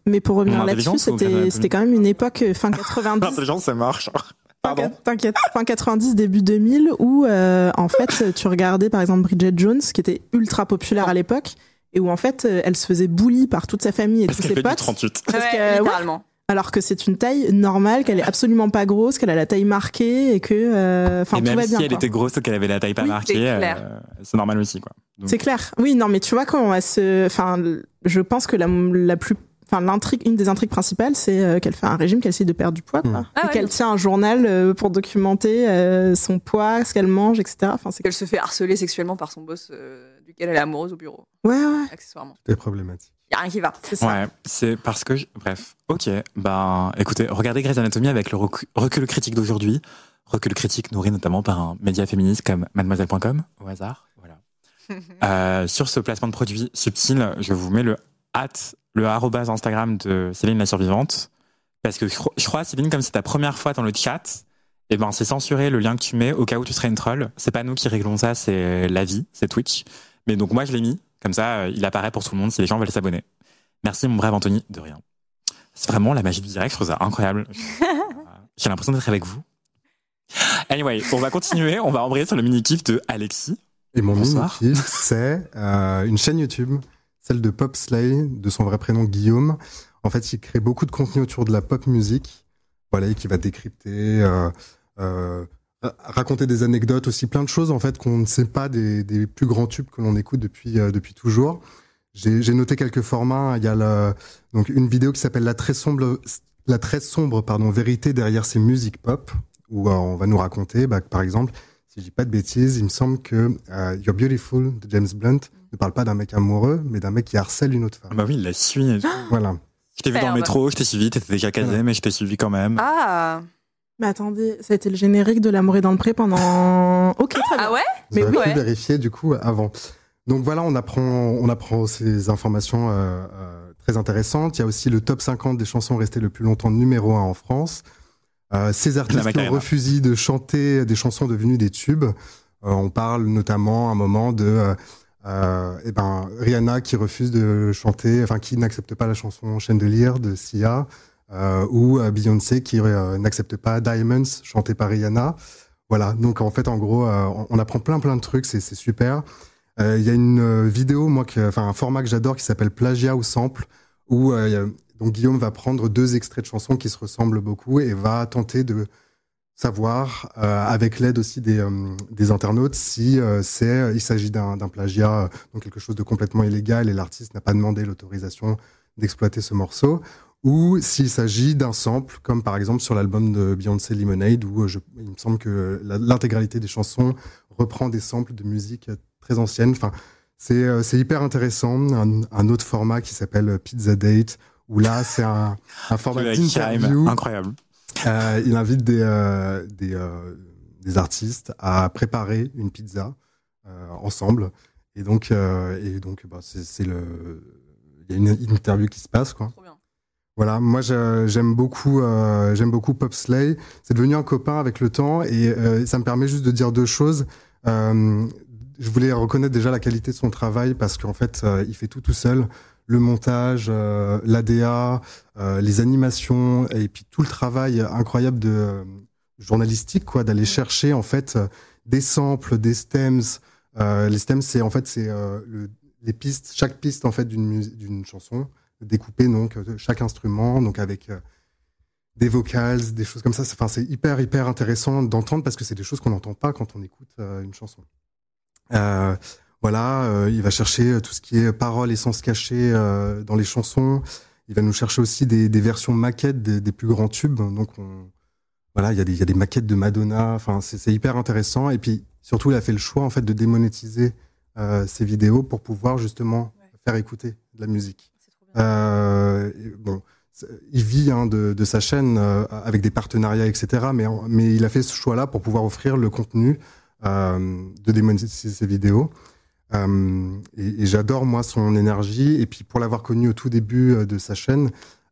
Mais pour revenir là-dessus, c'était, quand même une époque euh, fin 90. L'intelligence, ça marche. Pardon. T'inquiète, fin 90, début 2000, où euh, en fait tu regardais par exemple Bridget Jones, qui était ultra populaire à l'époque, et où en fait euh, elle se faisait bully par toute sa famille et Parce tous ses fait du potes, 38. Parce Ouais, que, ouais. littéralement. alors que c'est une taille normale, qu'elle est absolument pas grosse, qu'elle a la taille marquée et que, euh, enfin et tout même va si bien. elle quoi. était grosse qu'elle avait la taille pas Oui, marquée, c'est euh, normal aussi. quoi. C'est clair. Oui, non, mais tu vois quand elle se, enfin, je pense que la, la plus, enfin, l'intrigue, une des intrigues principales, c'est euh, qu'elle fait un régime, qu'elle essaie de perdre du poids, quoi. Mm. Ah et ouais, qu'elle tient un journal euh, pour documenter euh, son poids, ce qu'elle mange, etc. Enfin, c'est Qu'elle se fait harceler sexuellement par son boss, euh, duquel elle est amoureuse au bureau, ouais, ouais, accessoirement. C'est problématique. Y a rien qui va. c'est ça. Ouais, c'est parce que. je- Bref, ok. Ben, écoutez, regardez Grey's Anatomy avec le recu- recul critique d'aujourd'hui. Recul critique nourri notamment par un média féministe comme mademoiselle.com, au hasard. Voilà. Euh, sur ce placement de produit subtil, je vous mets le at, le arrobase Instagram de Céline la survivante. Parce que je cro- je crois, Céline, comme c'est ta première fois dans le chat, eh ben, c'est censuré le lien que tu mets au cas où tu serais une troll. C'est pas nous qui réglons ça, c'est la vie, c'est Twitch. Mais donc, moi, je l'ai mis. Comme ça, euh, il apparaît pour tout le monde si les gens veulent s'abonner. Merci, mon brave Anthony, de rien. C'est vraiment la magie du direct, je trouve ça incroyable. J'ai l'impression d'être avec vous. Anyway, on va continuer, on va embrayer sur le mini-kiff de Alexis. Et mon mini-kiff, c'est euh, une chaîne YouTube, celle de Pop Slay, de son vrai prénom Guillaume. En fait, il crée beaucoup de contenu autour de la pop musique, voilà, et qui va décrypter, euh, euh, ra- raconter des anecdotes, aussi plein de choses en fait qu'on ne sait pas des, plus grands tubes que l'on écoute depuis euh, depuis toujours. J'ai noté quelques formats. Il y a donc une vidéo qui s'appelle la très sombre la très sombre pardon vérité derrière ces musiques pop où on va nous raconter, bah, par exemple, si je dis pas de bêtises, il me semble que You're Beautiful de James Blunt ne parle pas d'un mec amoureux, mais d'un mec qui harcèle une autre Ah femme. bah oui, il la suit. et tout. Voilà. Je t'ai vu dans le métro, je t'ai suivi, t'étais déjà casé, Voilà. mais je t'ai suivi quand même. Ah, Mais attendez, ça a été le générique de L'amour est dans le pré pendant. Ok, très bien. ah ouais? Mais oui, pu ouais. vérifier du coup avant. Donc voilà, on apprend, on apprend ces informations euh, euh, très intéressantes. Il y a aussi le top 50 des chansons restées le plus longtemps numéro 1 en France. Euh, ces artistes qui ont refusé de chanter des chansons devenues des tubes. Euh, on parle notamment à un moment de euh, euh, eh ben, Rihanna qui refuse de chanter, enfin qui n'accepte pas la chanson Chandelier de Sia, euh, ou euh, Beyoncé qui n'accepte pas Diamonds chantée par Rihanna. Voilà, donc en fait, en gros, on- apprend plein plein de trucs, c'est super. Il y a une vidéo, moi, enfin un format que j'adore qui s'appelle Plagiat ou Sample, où donc Guillaume va prendre deux extraits de chansons qui se ressemblent beaucoup et va tenter de savoir, euh, avec l'aide aussi des, euh, des internautes, si euh, c'est, il s'agit d'un plagiat, donc quelque chose de complètement illégal et l'artiste n'a pas demandé l'autorisation d'exploiter ce morceau, ou s'il s'agit d'un sample, comme par exemple sur l'album de Beyoncé Lemonade, où je, il me semble que l'intégralité des chansons reprend des samples de musique très ancienne. Enfin, c'est c'est hyper intéressant. Un, un autre format qui s'appelle Pizza Date, où là, c'est un, un format d'interview. Incroyable. Euh, il invite des, euh, des, euh, des artistes à préparer une pizza ensemble. Et donc, et donc bah, c'est le. Il y a une, une interview qui se passe, quoi. Trop bien. Voilà, moi j'aime beaucoup, j'aime beaucoup Pop Slay. C'est devenu un copain avec le temps et ça me permet juste de dire deux choses. Je voulais reconnaître déjà la qualité de son travail parce qu'en fait, il fait tout tout seul. Le montage, euh, l'ADA, euh, les animations et puis tout le travail incroyable de euh, journalistique, quoi, d'aller chercher en fait des samples, des stems. Les stems, c'est en fait c'est le- les pistes, chaque piste en fait d'une chanson découpée donc chaque instrument, donc avec des vocals, des choses comme ça. Enfin, c'est hyper hyper intéressant d'entendre parce que c'est des choses qu'on n'entend pas quand on écoute une chanson. Voilà, euh, il va chercher tout ce qui est paroles et sens cachés euh, dans les chansons. Il va nous chercher aussi des, des versions maquettes des, des, plus grands tubes. Donc, on, voilà, il y, a des, il y a des maquettes de Madonna. Enfin, c'est hyper intéressant. Et puis, surtout, il a fait le choix en fait de démonétiser euh, ses vidéos pour pouvoir justement ouais. faire écouter de la musique. Euh, bon, il vit hein, de, de, sa chaîne euh, avec des partenariats, etc. Mais, mais il a fait ce choix-là pour pouvoir offrir le contenu euh, de démonétiser ses vidéos. Euh, et, j'adore moi son énergie. Et puis pour l'avoir connu au tout début euh, de sa chaîne,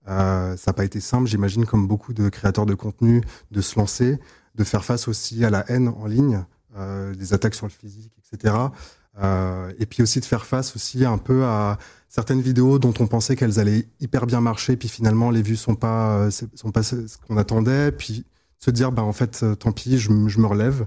euh, ça n'a pas été simple, j'imagine, comme beaucoup de créateurs de contenu, de se lancer, de faire face aussi à la haine en ligne, des attaques sur le physique, etc. Et puis aussi de faire face aussi un peu à certaines vidéos dont on pensait qu'elles allaient hyper bien marcher, puis finalement les vues sont pas sont pas ce qu'on attendait, puis se dire bah en fait tant pis, je me relève.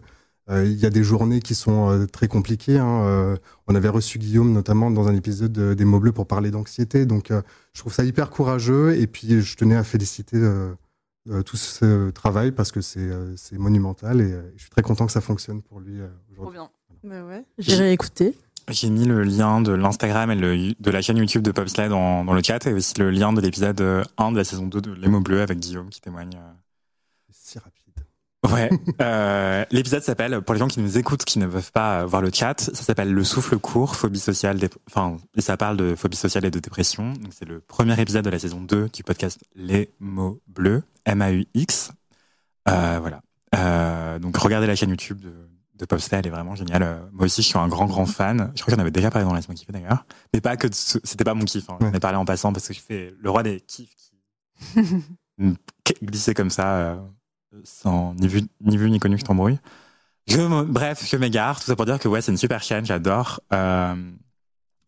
Euh, il y a des journées qui sont euh, très compliquées. Hein. Euh, on avait reçu Guillaume notamment dans un épisode de, des mots bleus pour parler d'anxiété. Donc je trouve ça hyper courageux et puis je tenais à féliciter tout ce travail parce que c'est monumental et je suis très content que ça fonctionne pour lui aujourd'hui. Bah ouais, J'irai écouter. J'ai mis le lien de l'Instagram et le, de la chaîne YouTube de Popsled dans, dans le chat et aussi le lien de l'épisode 1 de la saison 2 de Les mots bleus avec Guillaume qui témoigne. Ouais. Euh, L'épisode s'appelle, pour les gens qui nous écoutent, qui ne peuvent pas voir le chat, ça s'appelle Le souffle court, phobie sociale, enfin, et ça parle de phobie sociale et de dépression. Donc c'est le premier épisode de la saison 2 du podcast Les mots bleus, M-A-U-X. Euh, voilà. Euh, donc regardez la chaîne YouTube de, de Popstar, elle est vraiment géniale. Euh, moi aussi, je suis un grand, grand fan. Je crois que j'en avais déjà parlé dans Laisse-moi kiffer d'ailleurs. Mais pas que ce... c'était pas mon kiff. Hein. J'en ai parlé en passant parce que je fais le roi des kiffs qui glissait comme ça euh, sans ni vu, ni vu ni connu que t'embrouille. Je, bref, je m'égare. Tout ça pour dire que ouais, c'est une super chaîne, j'adore. Euh,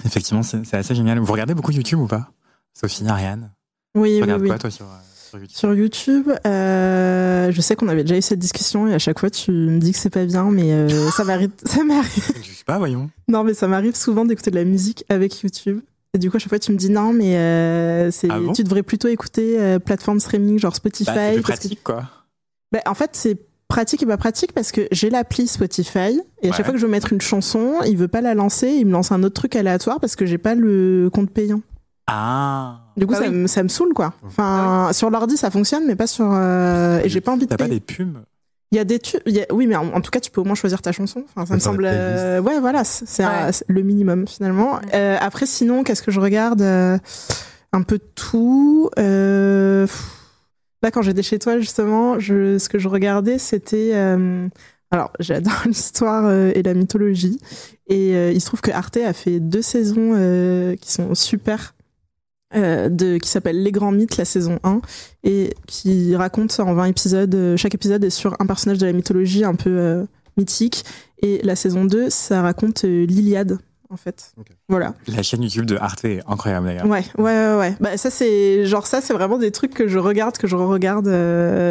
effectivement, c'est assez génial. Vous regardez beaucoup YouTube ou pas? Sophie, Ariane? Oui, tu regardes oui, quoi oui. toi sur, sur YouTube? Sur YouTube, euh, je sais qu'on avait déjà eu cette discussion et à chaque fois tu me dis que c'est pas bien, mais euh, ça m'arrive. Ça m'arrive. Je sais pas, voyons. Non, mais ça m'arrive souvent d'écouter de la musique avec YouTube. Et du coup, à chaque fois, tu me dis non, mais euh, Ah bon? tu devrais plutôt écouter euh, plateforme streaming genre Spotify. Bah, c'est plus parce que- pratique quoi. Ben, en fait, c'est pratique et pas pratique parce que j'ai l'appli Spotify et à chaque fois que je veux mettre une chanson, il veut pas la lancer, il me lance un autre truc aléatoire parce que j'ai pas le compte payant. Ah. Du coup, Ah ça, oui. me, ça me saoule quoi. Enfin, sur l'ordi ça fonctionne, mais pas sur. euh, et j'ai pas envie de T'as pas des pubs Il y a des tu- il y a- Oui, mais en, en tout cas, tu peux au moins choisir ta chanson. Enfin, ça me semble. euh, Ouais, voilà, c'est Ouais. le minimum finalement. Euh, après, sinon, qu'est-ce que je regarde Euh, Un peu de tout. Euh, Là, quand j'étais chez toi, justement, ce que je regardais, c'était. euh, Alors, j'adore l'histoire euh, et la mythologie. Et euh, il se trouve que Arte a fait deux saisons qui sont super. qui s'appelle Les Grands Mythes, la saison 1, et qui raconte en 20 épisodes. Chaque épisode est sur un personnage de la mythologie un peu mythique. Et la saison 2, ça raconte l'Iliade, en fait. Voilà. La chaîne YouTube de Arte est incroyable d'ailleurs. Ouais, ouais, ouais, ouais. Bah, ça, c'est genre ça, c'est vraiment des trucs que je regarde, que je regarde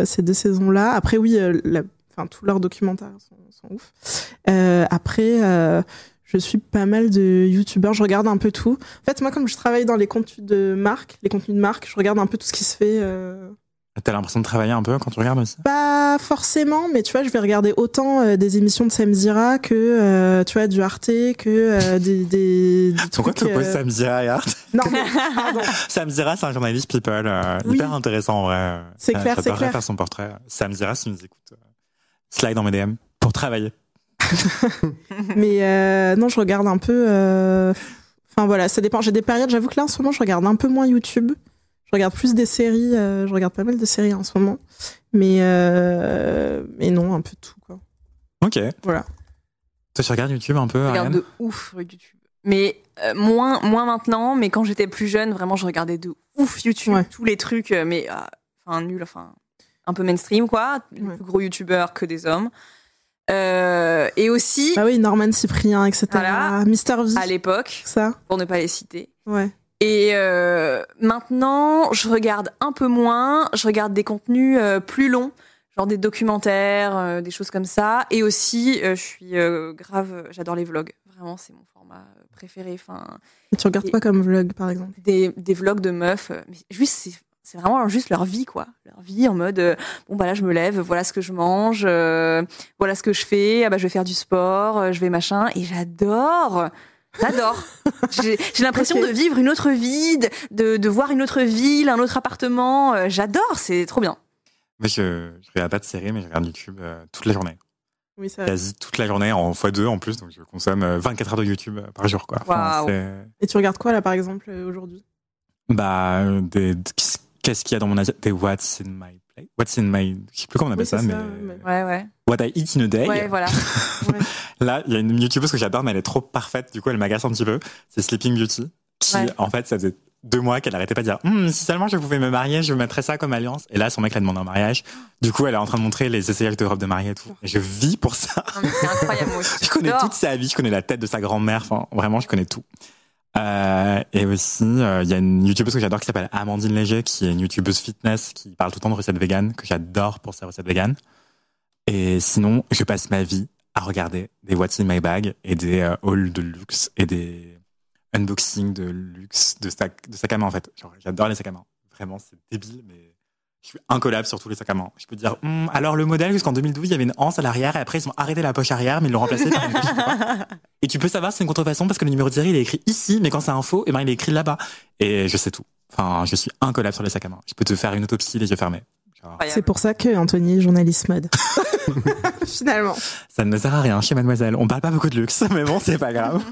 ces deux saisons-là. Après, oui, euh, la- enfin, tous leurs documentaires sont, sont ouf. Euh, après, euh, je suis pas mal de youtubeurs, je regarde un peu tout. En fait, moi, comme je travaille dans les contenus de marque, les contenus de marque, je regarde un peu tout ce qui se fait. euh, T'as l'impression de travailler un peu quand tu regardes aussi Pas forcément, mais tu vois, je vais regarder autant euh, des émissions de Samzira que euh, tu vois du Arte, que euh, des, des, des Pourquoi tu opposes Samzira et Arte? Non, pardon. Samzira, c'est un journaliste people Oui. hyper intéressant en vrai. C'est clair, c'est clair. faire son portrait. Samzira, si tu nous écoutes, slide dans mes DM pour travailler. Mais non, je regarde un peu. Enfin voilà, ça dépend. J'ai des périodes. J'avoue que là, en ce moment, je regarde un peu moins YouTube. Je regarde plus des séries. euh, je regarde pas mal de séries en ce moment. Mais euh, mais non, un peu de tout quoi. Ok. Voilà. Toi, tu regardes YouTube un peu, Je regarde Ariane de ouf YouTube. Mais euh, moins, moins maintenant, mais quand j'étais plus jeune, vraiment, je regardais de ouf YouTube, Ouais. tous les trucs, mais euh, enfin nul, enfin un peu mainstream quoi. Ouais. plus gros youtubeurs que des hommes. Euh, et aussi Bah oui, Norman Cyprien, etc. Voilà. Mister V. à l'époque, Ça. pour ne pas les citer. Ouais. Et euh, maintenant, je regarde un peu moins. Je regarde des contenus euh, plus longs, genre des documentaires, euh, des choses comme ça. Et aussi, je suis grave, j'adore les vlogs. Vraiment, c'est mon format préféré. Enfin, tu regardes Et- quoi comme vlog, par exemple? des, des vlogs de meufs. Mais juste, c'est, c'est vraiment juste leur vie, quoi. Leur vie en mode, euh, bon, bah là, je me lève, voilà ce que je mange, euh, voilà ce que je fais, ah bah, je vais faire du sport, euh, je vais machin. Et j'adore. J'adore. J'ai l'impression de vivre une autre vie, de, de, de voir une autre ville, un autre appartement. Euh, J'adore, c'est trop bien. Mais je, je regarde pas de série, mais je regarde YouTube euh, toute la journée. Oui, ça. Quasi toute la journée en x2 en plus, donc je consomme euh, 24 heures de YouTube euh, par jour. Quoi. Waouh. c'est- Et tu regardes quoi là par exemple euh, aujourd'hui? Bah, euh, qu'est-ce qu'il y a dans mon assiette Des What's in my What's in my. Je sais plus comment on appelle Oui, ça, mais. ça, mais- Ouais, ouais. What I eat in a day. Ouais, voilà. Là, il y a une YouTubeuse que j'adore, mais elle est trop parfaite, du coup, elle m'agace un petit peu. C'est Sleeping Beauty, qui, Ouais. en fait, ça faisait deux mois qu'elle arrêtait pas de dire Hum, si seulement je pouvais me marier, je mettrais ça comme alliance. Et là, son mec l'a demandé en mariage. Du coup, elle est en train de montrer les essayages de robe de mariée et tout. Et je vis pour ça. C'est incroyable, moi. Je connais toute sa vie, je connais la tête de sa grand-mère, enfin, vraiment, je connais tout. Euh, et aussi, euh, il y a une YouTubeuse que j'adore qui s'appelle Amandine Léger, qui est une YouTubeuse fitness qui parle tout le temps de recettes véganes, que j'adore pour ses recettes véganes. Et sinon, je passe ma vie à regarder des What's in my bag et des euh, hauls de luxe et des unboxings de luxe de sacs de sacs à main en fait. J'adore les sacs à main. Vraiment, c'est débile, mais je suis incollable sur tous les sacs à main. Je peux dire, Hum, alors le modèle jusqu'en 2012, il y avait une anse à l'arrière et après ils ont arrêté la poche arrière, mais ils l'ont remplacé par une poche. je sais pas. Et tu peux savoir si c'est une contrefaçon parce que le numéro de série il est écrit ici, mais quand c'est un faux, et ben il est écrit là-bas. Et je sais tout. Enfin, je suis incollable sur les sacs à main. Je peux te faire une autopsie les yeux fermés. C'est pour ça que Anthony est journaliste mode. Finalement. Ça ne me sert à rien chez Mademoiselle. On parle pas beaucoup de luxe, mais bon, c'est pas grave.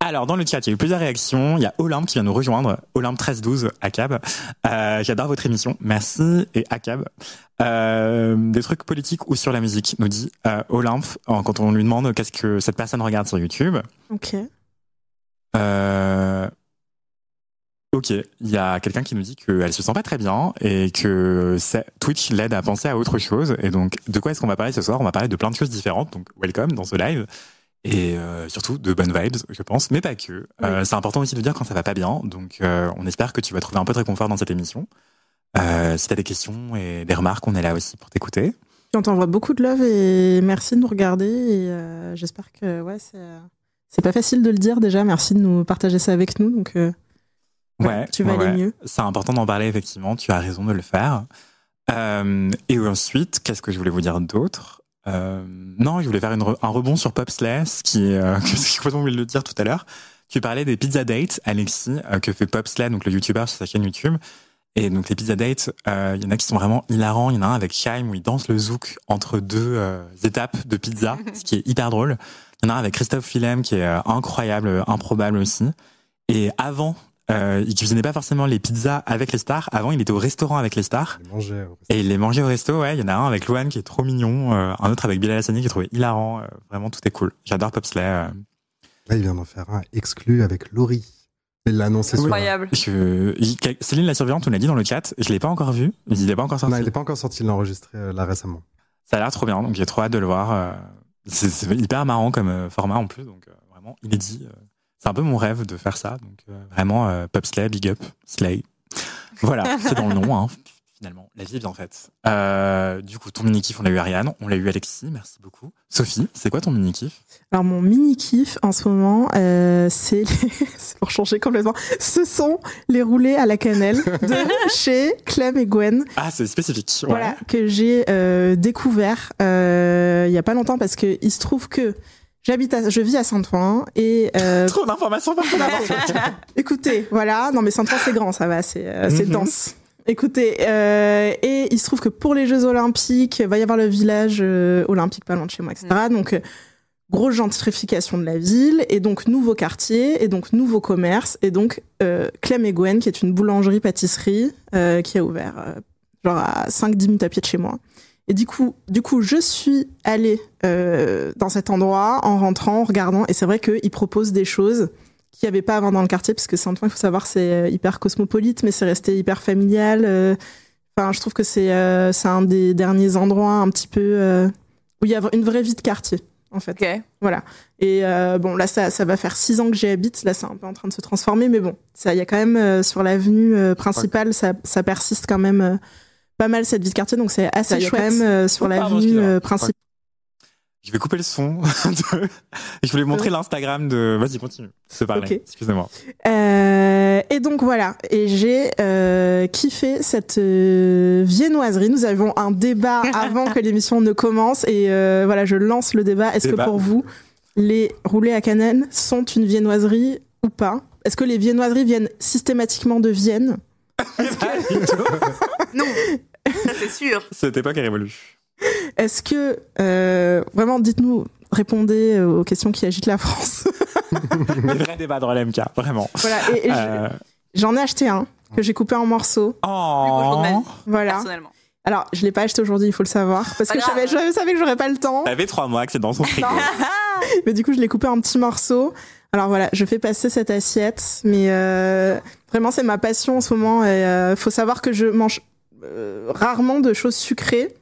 Alors, dans le chat, il y a eu plusieurs réactions. Il y a Olympe qui vient nous rejoindre. Olympe 1312, ACAB. Euh, J'adore votre émission. Merci. Et ACAB. Euh, des trucs politiques ou sur la musique, nous dit euh, Olympe, quand on lui demande qu'est-ce que cette personne regarde sur YouTube? Ok. Euh, ok, il y a quelqu'un qui nous dit qu'elle se sent pas très bien et que Twitch l'aide à penser à autre chose. Et donc, de quoi est-ce qu'on va parler ce soir? On va parler de plein de choses différentes. Donc, welcome dans ce live. Et euh, surtout de bonnes vibes, je pense, mais pas que. Euh, C'est important aussi de dire quand ça va pas bien. Donc, euh, on espère que tu vas trouver un peu de réconfort dans cette émission. Si tu as des questions et des remarques, on est là aussi pour t'écouter. On t'envoie beaucoup de love et merci de nous regarder. Et j'espère que ouais, c'est pas facile de le dire déjà. Merci de nous partager ça avec nous. Donc, Ouais, tu vas ouais, aller mieux. C'est important d'en parler, effectivement. Tu as raison de le faire. Et ensuite, qu'est-ce que je voulais vous dire d'autre? Euh, Non, je voulais faire une re- un rebond sur Popsless, qui est, euh, complètement oublié de le dire tout à l'heure. Tu parlais des pizza dates, Alexis, euh, que fait Popslay, donc le YouTuber sur sa chaîne YouTube. Et donc les pizza dates, euh, il y en a qui sont vraiment hilarants. Il y en a un avec Chaim où il danse le zouk entre deux étapes de pizza, ce qui est hyper drôle. Il y en a un avec Christophe Willem qui est incroyable, improbable aussi. Et avant, euh, il cuisinait pas forcément les pizzas avec les stars. Avant, il était au restaurant avec les stars. Les manger au Et il les mangeait au resto, ouais. Il y en a un avec Luan qui est trop mignon, euh, un autre avec Bilal Hassani qui est trouvé hilarant. euh, vraiment, tout est cool. J'adore Popslay. euh. Là, il vient d'en faire un exclu avec Laurie. Il l'a annoncé sur. Incroyable. Je... il- Céline la surveillante, on l'a dit dans le chat. Je l'ai pas encore vu. Il n'est pas encore sorti. Non, il n'est pas encore sorti, il l'a enregistré euh, là récemment. Ça a l'air trop bien, donc j'ai trop hâte de le voir. euh. C'est hyper marrant comme format en plus, donc euh, vraiment inédit. euh. C'est un peu mon rêve de faire ça, donc euh, vraiment euh, Popslay, big up, slay. Voilà, c'est dans le nom, hein, finalement. La vie est bien faite. Euh, du coup, ton mini-kiff, on l'a eu Ariane, on l'a eu Alexis, merci beaucoup. Sophie, c'est quoi ton mini-kiff? Alors mon mini kiff en ce moment, euh, c'est c'est pour changer complètement. Ce sont les roulés à la cannelle de chez Clem et Gwen. Ah, c'est spécifique. ouais. Voilà que j'ai euh, découvert euh, il y a pas longtemps parce que il se trouve que j'habite, à, je vis à Saint-Ouen et euh, Trop d'informations par Écoutez, voilà, non mais Saint-Ouen c'est grand, ça va, c'est euh, c'est Mhm. dense. Écoutez, euh, et il se trouve que pour les Jeux Olympiques, va y avoir le village euh, olympique pas loin de chez moi, etc. Donc euh, grosse gentrification de la ville, et donc nouveau quartier, et donc nouveau commerce, et donc euh, Clem et Gwen, qui est une boulangerie-pâtisserie euh, qui a ouvert euh, genre à 5-10 minutes à pied de chez moi. Et du coup, du coup, je suis allée euh, dans cet endroit en rentrant, en regardant, et c'est vrai qu'ils proposent des choses qu'il n'y avait pas avant dans le quartier, parce que Saint-Ouen, il faut savoir, c'est euh, hyper cosmopolite, mais c'est resté hyper familial. euh. Enfin, je trouve que c'est euh, un des derniers endroits un petit peu où il y a une vraie vie de quartier, en fait. Ok. Voilà. Et bon, là, ça, ça va faire six ans que j'y habite. Là, c'est un peu en train de se transformer, mais bon, il y a quand même sur l'avenue principale, ça, ça persiste quand même pas mal cette vie de quartier, donc c'est assez Ça, chouette. quand même euh, sur Oh, pardon, excusez-moi. euh, principale. Je vais couper le son. de- Je voulais montrer l'Instagram de. Vas-y, continue. Se parler. Ok. Excusez-moi. Euh, et donc voilà, et j'ai euh, kiffé cette euh, viennoiserie. Nous avons un débat avant que l'émission ne commence, et euh, voilà, je lance le débat. Est-ce que pour vous, les roulés à cannelle sont une viennoiserie ou pas? Est-ce que les viennoiseries viennent systématiquement de Vienne? Non, c'est sûr. Cette époque est révolue. Est-ce que euh, vraiment, dites-nous, répondez aux questions qui agitent la France. Les vrais débats dans l'MK, vraiment. voilà. Et, et je- Euh, j'en ai acheté un que j'ai coupé en morceaux. Oh, Voilà. personnellement. Alors, je l'ai pas acheté aujourd'hui, il faut le savoir, parce que je savais, je savais que j'aurais pas le temps. ça fait trois mois que c'est dans son frigo. Mais du coup, je l'ai coupé en petits morceaux. Alors voilà, je fais passer cette assiette, mais euh, vraiment, c'est ma passion en ce moment. Et euh, faut savoir que je mange rarement de choses sucrées.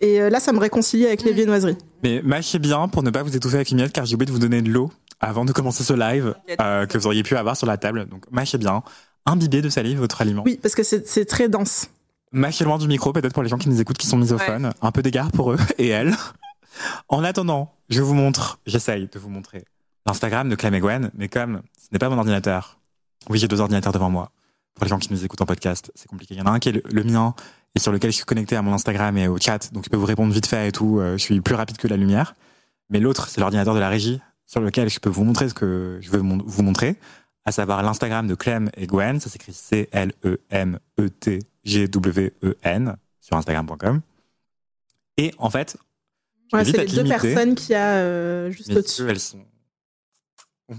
Et euh, là, ça me réconcilie avec les viennoiseries. Mais mâchez bien pour ne pas vous étouffer avec une miette, car j'ai oublié de vous donner de l'eau avant de commencer ce live euh, que vous auriez pu avoir sur la table. Donc mâchez bien. Imbibez de salive votre aliment. Oui, parce que c'est très dense. Mâchez loin du micro, peut-être pour les gens qui nous écoutent qui sont misophones. Un peu d'égard pour eux et elles. En attendant, je vous montre, j'essaye de vous montrer l'Instagram de Clem et Gwen, mais comme ce n'est pas mon ordinateur, oui, j'ai deux ordinateurs devant moi. Pour les gens qui nous écoutent en podcast, c'est compliqué. Il y en a un qui est le, le mien et sur lequel je suis connecté à mon Instagram et au chat, donc je peux vous répondre vite fait et tout. euh, je suis plus rapide que la lumière. Mais l'autre, c'est l'ordinateur de la régie sur lequel je peux vous montrer ce que je veux vous montrer, à savoir l'Instagram de Clem et Gwen. Ça s'écrit E C-L-E-M-E-T-G-W-E-N sur Instagram.com. Et en fait, Ouais, c'est les deux personnes qu'il y a euh, juste au-dessus. elles sont.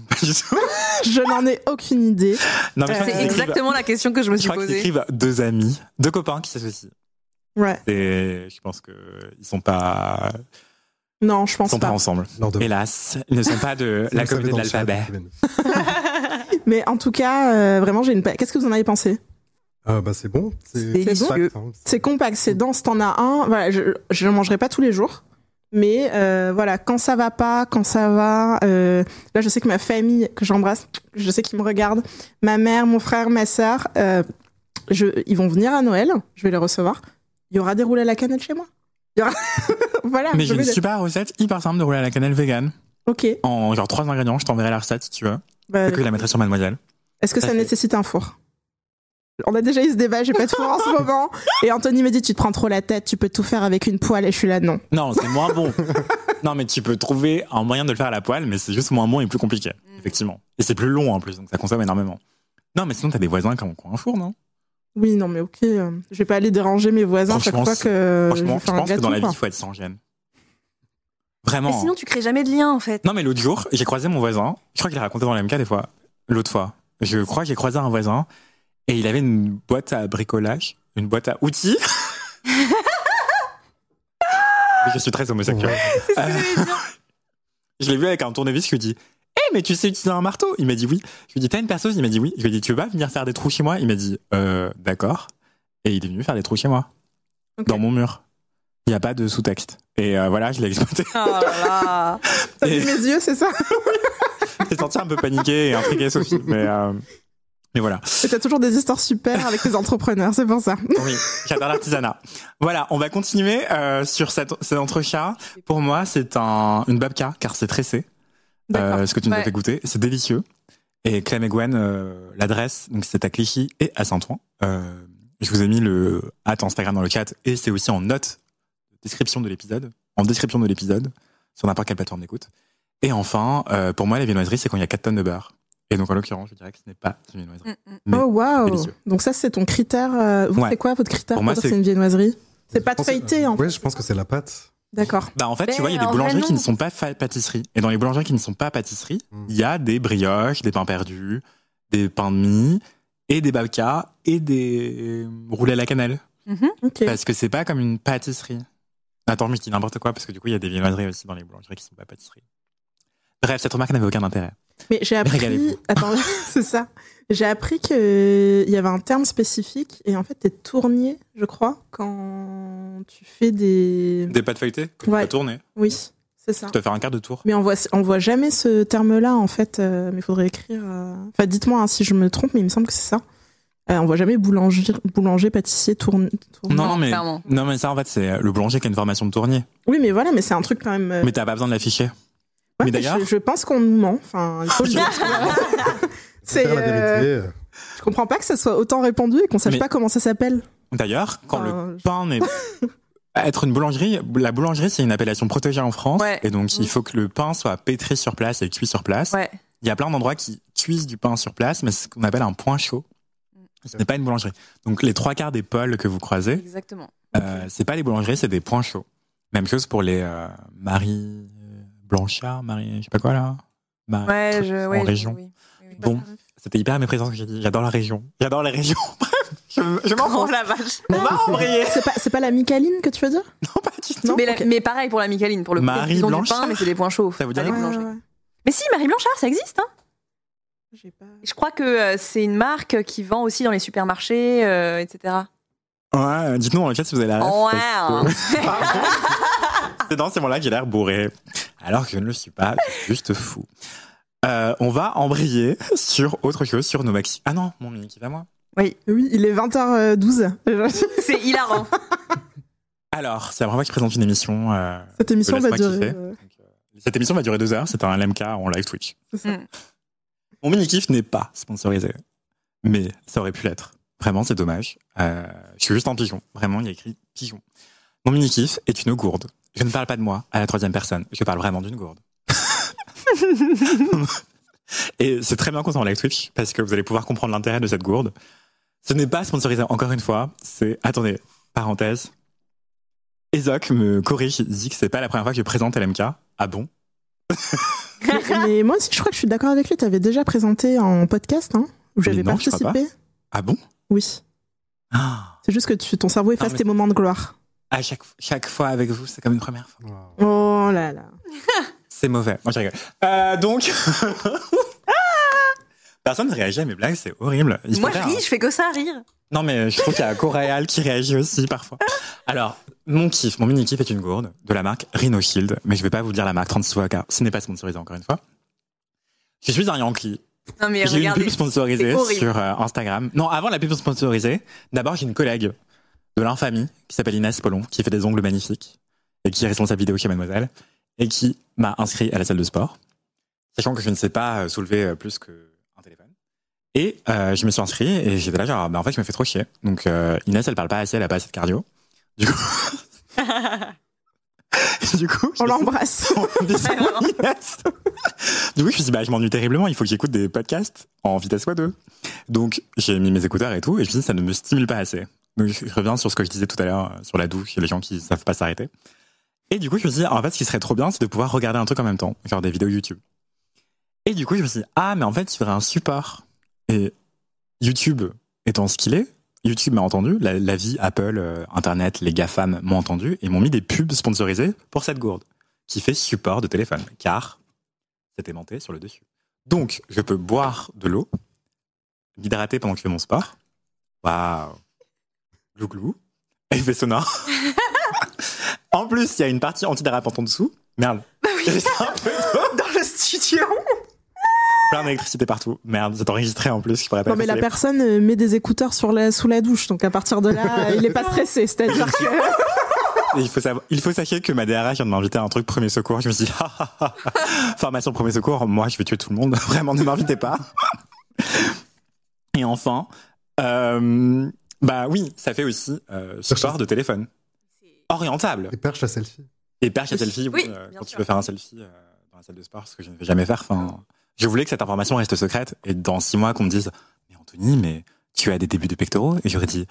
Pas du tout. Je n'en ai aucune idée. Euh, C'est exactement la question que je me Je suis crois qu'ils posée. écrivent deux amis, deux copains qui s'associent. Ouais. Et je pense que ils sont pas, Non, je ils pense sont pas pas. ensemble. Hélas, ils ne sont pas de la communauté de l'alphabet. Mais en tout cas, euh, vraiment, j'ai une. Qu'est-ce que vous en avez pensé? Ah, bah, c'est bon. C'est compact, hein. C'est compact, c'est dense, t'en as un. Voilà, je je le mangerai pas tous les jours. Mais euh, voilà, quand ça va pas, quand ça va, euh, là je sais que ma famille que j'embrasse, je sais qu'ils me regardent, ma mère, mon frère, ma sœur, euh, je, ils vont venir à Noël, je vais les recevoir. Il y aura des roulés à la cannelle chez moi. Il y aura, voilà. Mais je j'ai une les- super recette hyper simple de rouler à la cannelle vegan. Ok. En genre trois ingrédients, je t'enverrai la recette si tu veux. Bah, Peut-être que je la mettrai sur Mademoiselle. Est-ce que Ça nécessite un four? On a déjà eu ce débat, j'ai pas de four en ce moment. Et Anthony me dit tu te prends trop la tête, tu peux tout faire avec une poêle. Et je suis là non. Non, c'est moins bon. non, mais tu peux trouver un moyen de le faire à la poêle, mais c'est juste moins bon et plus compliqué, Mm. effectivement. Et c'est plus long en plus, donc ça consomme énormément. Non, mais sinon, t'as des voisins qui ont, qui ont un four, non? Oui, non, mais ok. Je vais pas aller déranger mes voisins chaque fois que je Franchement, je faire un pense que dans la vie, il faut être sans gêne. Vraiment. Mais sinon, tu crées jamais de lien en fait. Non, mais l'autre jour, j'ai croisé mon voisin. Je crois qu'il a raconté dans l'MK des fois. L'autre fois. Je crois que j'ai croisé un voisin et il avait une boîte à bricolage, une boîte à outils. Je suis très homosexuel. Ouais. Euh, je l'ai vu avec un tournevis, je lui ai dit Eh, mais tu sais utiliser un marteau? Il m'a dit oui. Je lui ai dit T'as une perceuse? Il m'a dit oui. Je lui ai dit Tu veux pas venir faire des trous chez moi? Il m'a dit Euh, d'accord. Et il est venu faire des trous chez moi, dans mon mur. Il n'y a pas de sous-texte. Et euh, voilà, je l'ai exploité. Oh là là. T'as Et- vu mes yeux, c'est ça? J'ai senti un peu paniqué et intrigué, Sophie. Mais, euh, mais voilà. Et t'as toujours des histoires super avec tes entrepreneurs, c'est pour ça. Oui, j'adore l'artisanat. Voilà, on va continuer euh, sur cette, cet entrechat. Pour moi, c'est un, une babka, car c'est tressé. Euh, ce que tu nous as Ouais. fait goûter. C'est délicieux. Et Clem et Gwen, euh, l'adresse, donc c'est à Clichy et à Saint-Ouen. Euh, je vous ai mis le hâte Instagram dans le chat et c'est aussi en note de description de l'épisode, en description de l'épisode, sur n'importe quelle plateforme d'écoute. Et enfin, euh, pour moi, la viennoiserie, c'est quand il y a 4 tonnes de beurre. Et donc, en l'occurrence, je dirais que ce n'est pas une viennoiserie. Mm, mm. Oh waouh. Donc ça, c'est ton critère. euh, Vous, Ouais. c'est quoi votre critère Pour pour moi, dire que c'est- une viennoiserie? C'est pas pense- feuilleté, en Ouais, je pense que c'est la pâte. D'accord. Bah en fait, Mais tu vois, il y a des boulangeries qui ne sont pas pâtisseries. Et dans les boulangeries qui ne sont pas pâtisseries, Mm. il y a des brioches, des pains perdus, des pains de mie, et des babkas, et des roulés à la cannelle. Mhm. Ok. Parce que c'est pas comme une pâtisserie. Attends, mais je dis n'importe quoi, parce que du coup, il y a des viennoiseries aussi dans les boulangeries qui ne sont pas pâtisseries. Bref, cette remarque n'avait aucun intérêt. Mais j'ai appris. Attends, c'est ça. J'ai appris qu'il y avait un terme spécifique et en fait, t'es tournier, je crois, quand tu fais des. Des pâtes feuilletées que tu Ouais. vas tourner. Oui, c'est ça. Tu dois faire un quart de tour. Mais on voit, on voit jamais ce terme-là, en fait. euh, mais il faudrait écrire. euh, Enfin, dites-moi hein, si je me trompe, mais il me semble que c'est ça. Euh, on voit jamais boulanger, boulanger pâtissier, tourne. tourne- Non, Non, mais, clairement. non, mais ça, en fait, c'est le boulanger qui a une formation de tournier. Oui, mais voilà, mais c'est un truc quand même. euh, Mais t'as pas besoin de l'afficher. Ouais, mais mais d'ailleurs- je, je pense qu'on nous ment. Enfin, il faut le dire. c'est. La euh, vérité. je comprends pas que ça soit autant répandu et qu'on sache Mais- pas comment ça s'appelle. D'ailleurs, quand Enfin, le pain n'est Être une boulangerie, la boulangerie, c'est une appellation protégée en France. Ouais. Et donc, Mm. il faut que le pain soit pétri sur place et cuit sur place. Ouais. Il y a plein d'endroits qui cuisent du pain sur place, mais c'est ce qu'on appelle un point chaud. Ce n'est pas une boulangerie. Donc, les trois quarts des pôles que vous croisez, Exactement. euh, c'est pas les boulangeries, c'est des points chauds. Même chose pour les euh, Marie Blanchard, Marie, je sais pas quoi là. Marie- Ouais, je. en Ouais, région. oui. Oui, oui. Bon, c'était hyper méprisant ce que j'ai dit. J'adore la région. J'adore les régions. Bref, je, je m'en Oh fous. la vache. On va embrayer. C'est pas, c'est pas la Micaline que tu veux dire? Non, pas du tout. Mais, la- pareil pour la Micaline, pour le coup. Marie ils ont du Blanchard pain, mais c'est des points chauds. Ça vous dit boulangeries. Mais si, Marie Blanchard, ça existe. Hein. Pas. Je crois que euh, c'est une marque qui vend aussi dans les supermarchés, euh, etc. Ouais, dites-nous dans le chat si vous avez la ref, Ouais. parce que- Pardon. C'est dans ces moments-là que j'ai l'air bourré. Alors que je ne le suis pas, je suis juste fou. Euh, on va embrayer sur autre chose, sur nos maxi. Ah non, mon mini qui va moi? Oui, il est 20h12. C'est hilarant. Alors, c'est la première fois que je présente une émission. euh, Cette émission va durer. euh, cette émission va durer deux heures. C'est un LMK en live Twitch. ça. Mm. Mon mini kiff n'est pas sponsorisé, mais ça aurait pu l'être. Vraiment, c'est dommage. Euh, je suis juste en pigeon. Vraiment, il y a écrit pigeon. Mon mini kiff est une gourde. Je ne parle pas de moi à la troisième personne. Je parle vraiment d'une gourde. Et c'est très bien qu'on soit en live Twitch parce que vous allez pouvoir comprendre l'intérêt de cette gourde. Ce n'est pas sponsorisé encore une fois. C'est attendez parenthèse. Ezoc me corrige, il dit que c'est pas la première fois que je présente LMK. Ah bon? Mais, moi aussi, je crois que je suis d'accord avec lui. Tu avais déjà présenté en podcast, hein, où j'avais participé. Ah bon? Oui. Ah. C'est juste que tu, ton cerveau efface mais- tes moments de gloire. À chaque, chaque fois avec vous, c'est comme une première fois. Wow. Oh là là. C'est mauvais. Moi, je rigole. Euh, donc. Personne ne réagit à mes blagues, c'est horrible. Il Moi, je ris, je fais que ça rire. Non, mais je trouve qu'il y a Coréal qui réagit aussi parfois. Alors, mon kiff, mon mini kiff est une gourde de la marque Rhino Shield, mais je vais pas vous dire la marque 36 fois car ce n'est pas sponsorisé encore une fois. Je suis un Yankee. Non, mais J'ai une pub sponsorisée sur euh, Instagram. Non, avant la pub sponsorisée, d'abord j'ai une collègue de l'infamie qui s'appelle Inès Pollon, qui fait des ongles magnifiques et qui est responsable vidéo chez Mademoiselle et qui m'a inscrit à la salle de sport, sachant que je ne sais pas euh, soulever euh, plus qu'un téléphone. Et euh, je me suis inscrit et j'étais là genre, bah, en fait je me fais trop chier. Donc euh, Inès elle parle pas assez, elle a pas assez de cardio. Du coup, du coup, On l'embrasse. Du coup, je me suis dit, bah, je m'ennuie terriblement, il faut que j'écoute des podcasts en vitesse x2. Donc, j'ai mis mes écouteurs et tout, et je me suis dit, ça ne me stimule pas assez. Donc, je reviens sur ce que je disais tout à l'heure, euh, sur la douche, les gens qui savent pas s'arrêter. Et du coup, je me suis dit, en fait, ce qui serait trop bien, c'est de pouvoir regarder un truc en même temps, genre des vidéos YouTube. Et du coup, je me suis dit, ah, mais en fait, il faudrait un support. Et YouTube étant ce qu'il est, YouTube m'a entendu, la, la vie, Apple, euh, Internet, les GAFAM m'ont entendu, et m'ont mis des pubs sponsorisées pour cette gourde, qui fait support de téléphone, car c'est aimanté sur le dessus. Donc, je peux boire de l'eau, m'hydrater pendant que je fais mon sport. Waouh Glou glou. Effet sonore. en plus, il y a une partie antidérapante en dessous. Merde. J'ai un peu Dans le studio. plein d'électricité partout. Merde, c'est enregistré en plus. Je Non, mais la personne euh, met des écouteurs sur la, sous la douche. Donc à partir de là, euh, il est pas stressé. C'est-à-dire que. Et il faut savoir, il faut sachez que ma DRH vient de m'inviter à un truc premier secours. Je me suis dit, ah, ah, ah. formation premier secours, moi je vais tuer tout le monde. Vraiment, ne m'invitez pas. Et enfin, euh, bah oui, ça fait aussi euh, support de téléphone. Orientable. Et perche à selfie. Et perche à selfie, oui, Oui, euh, quand tu veux faire un selfie euh, dans la salle de sport, ce que je ne vais jamais faire. Enfin, je voulais que cette information reste secrète et dans six mois qu'on me dise, mais Anthony, mais tu as des débuts de pectoraux? Et j'aurais dit,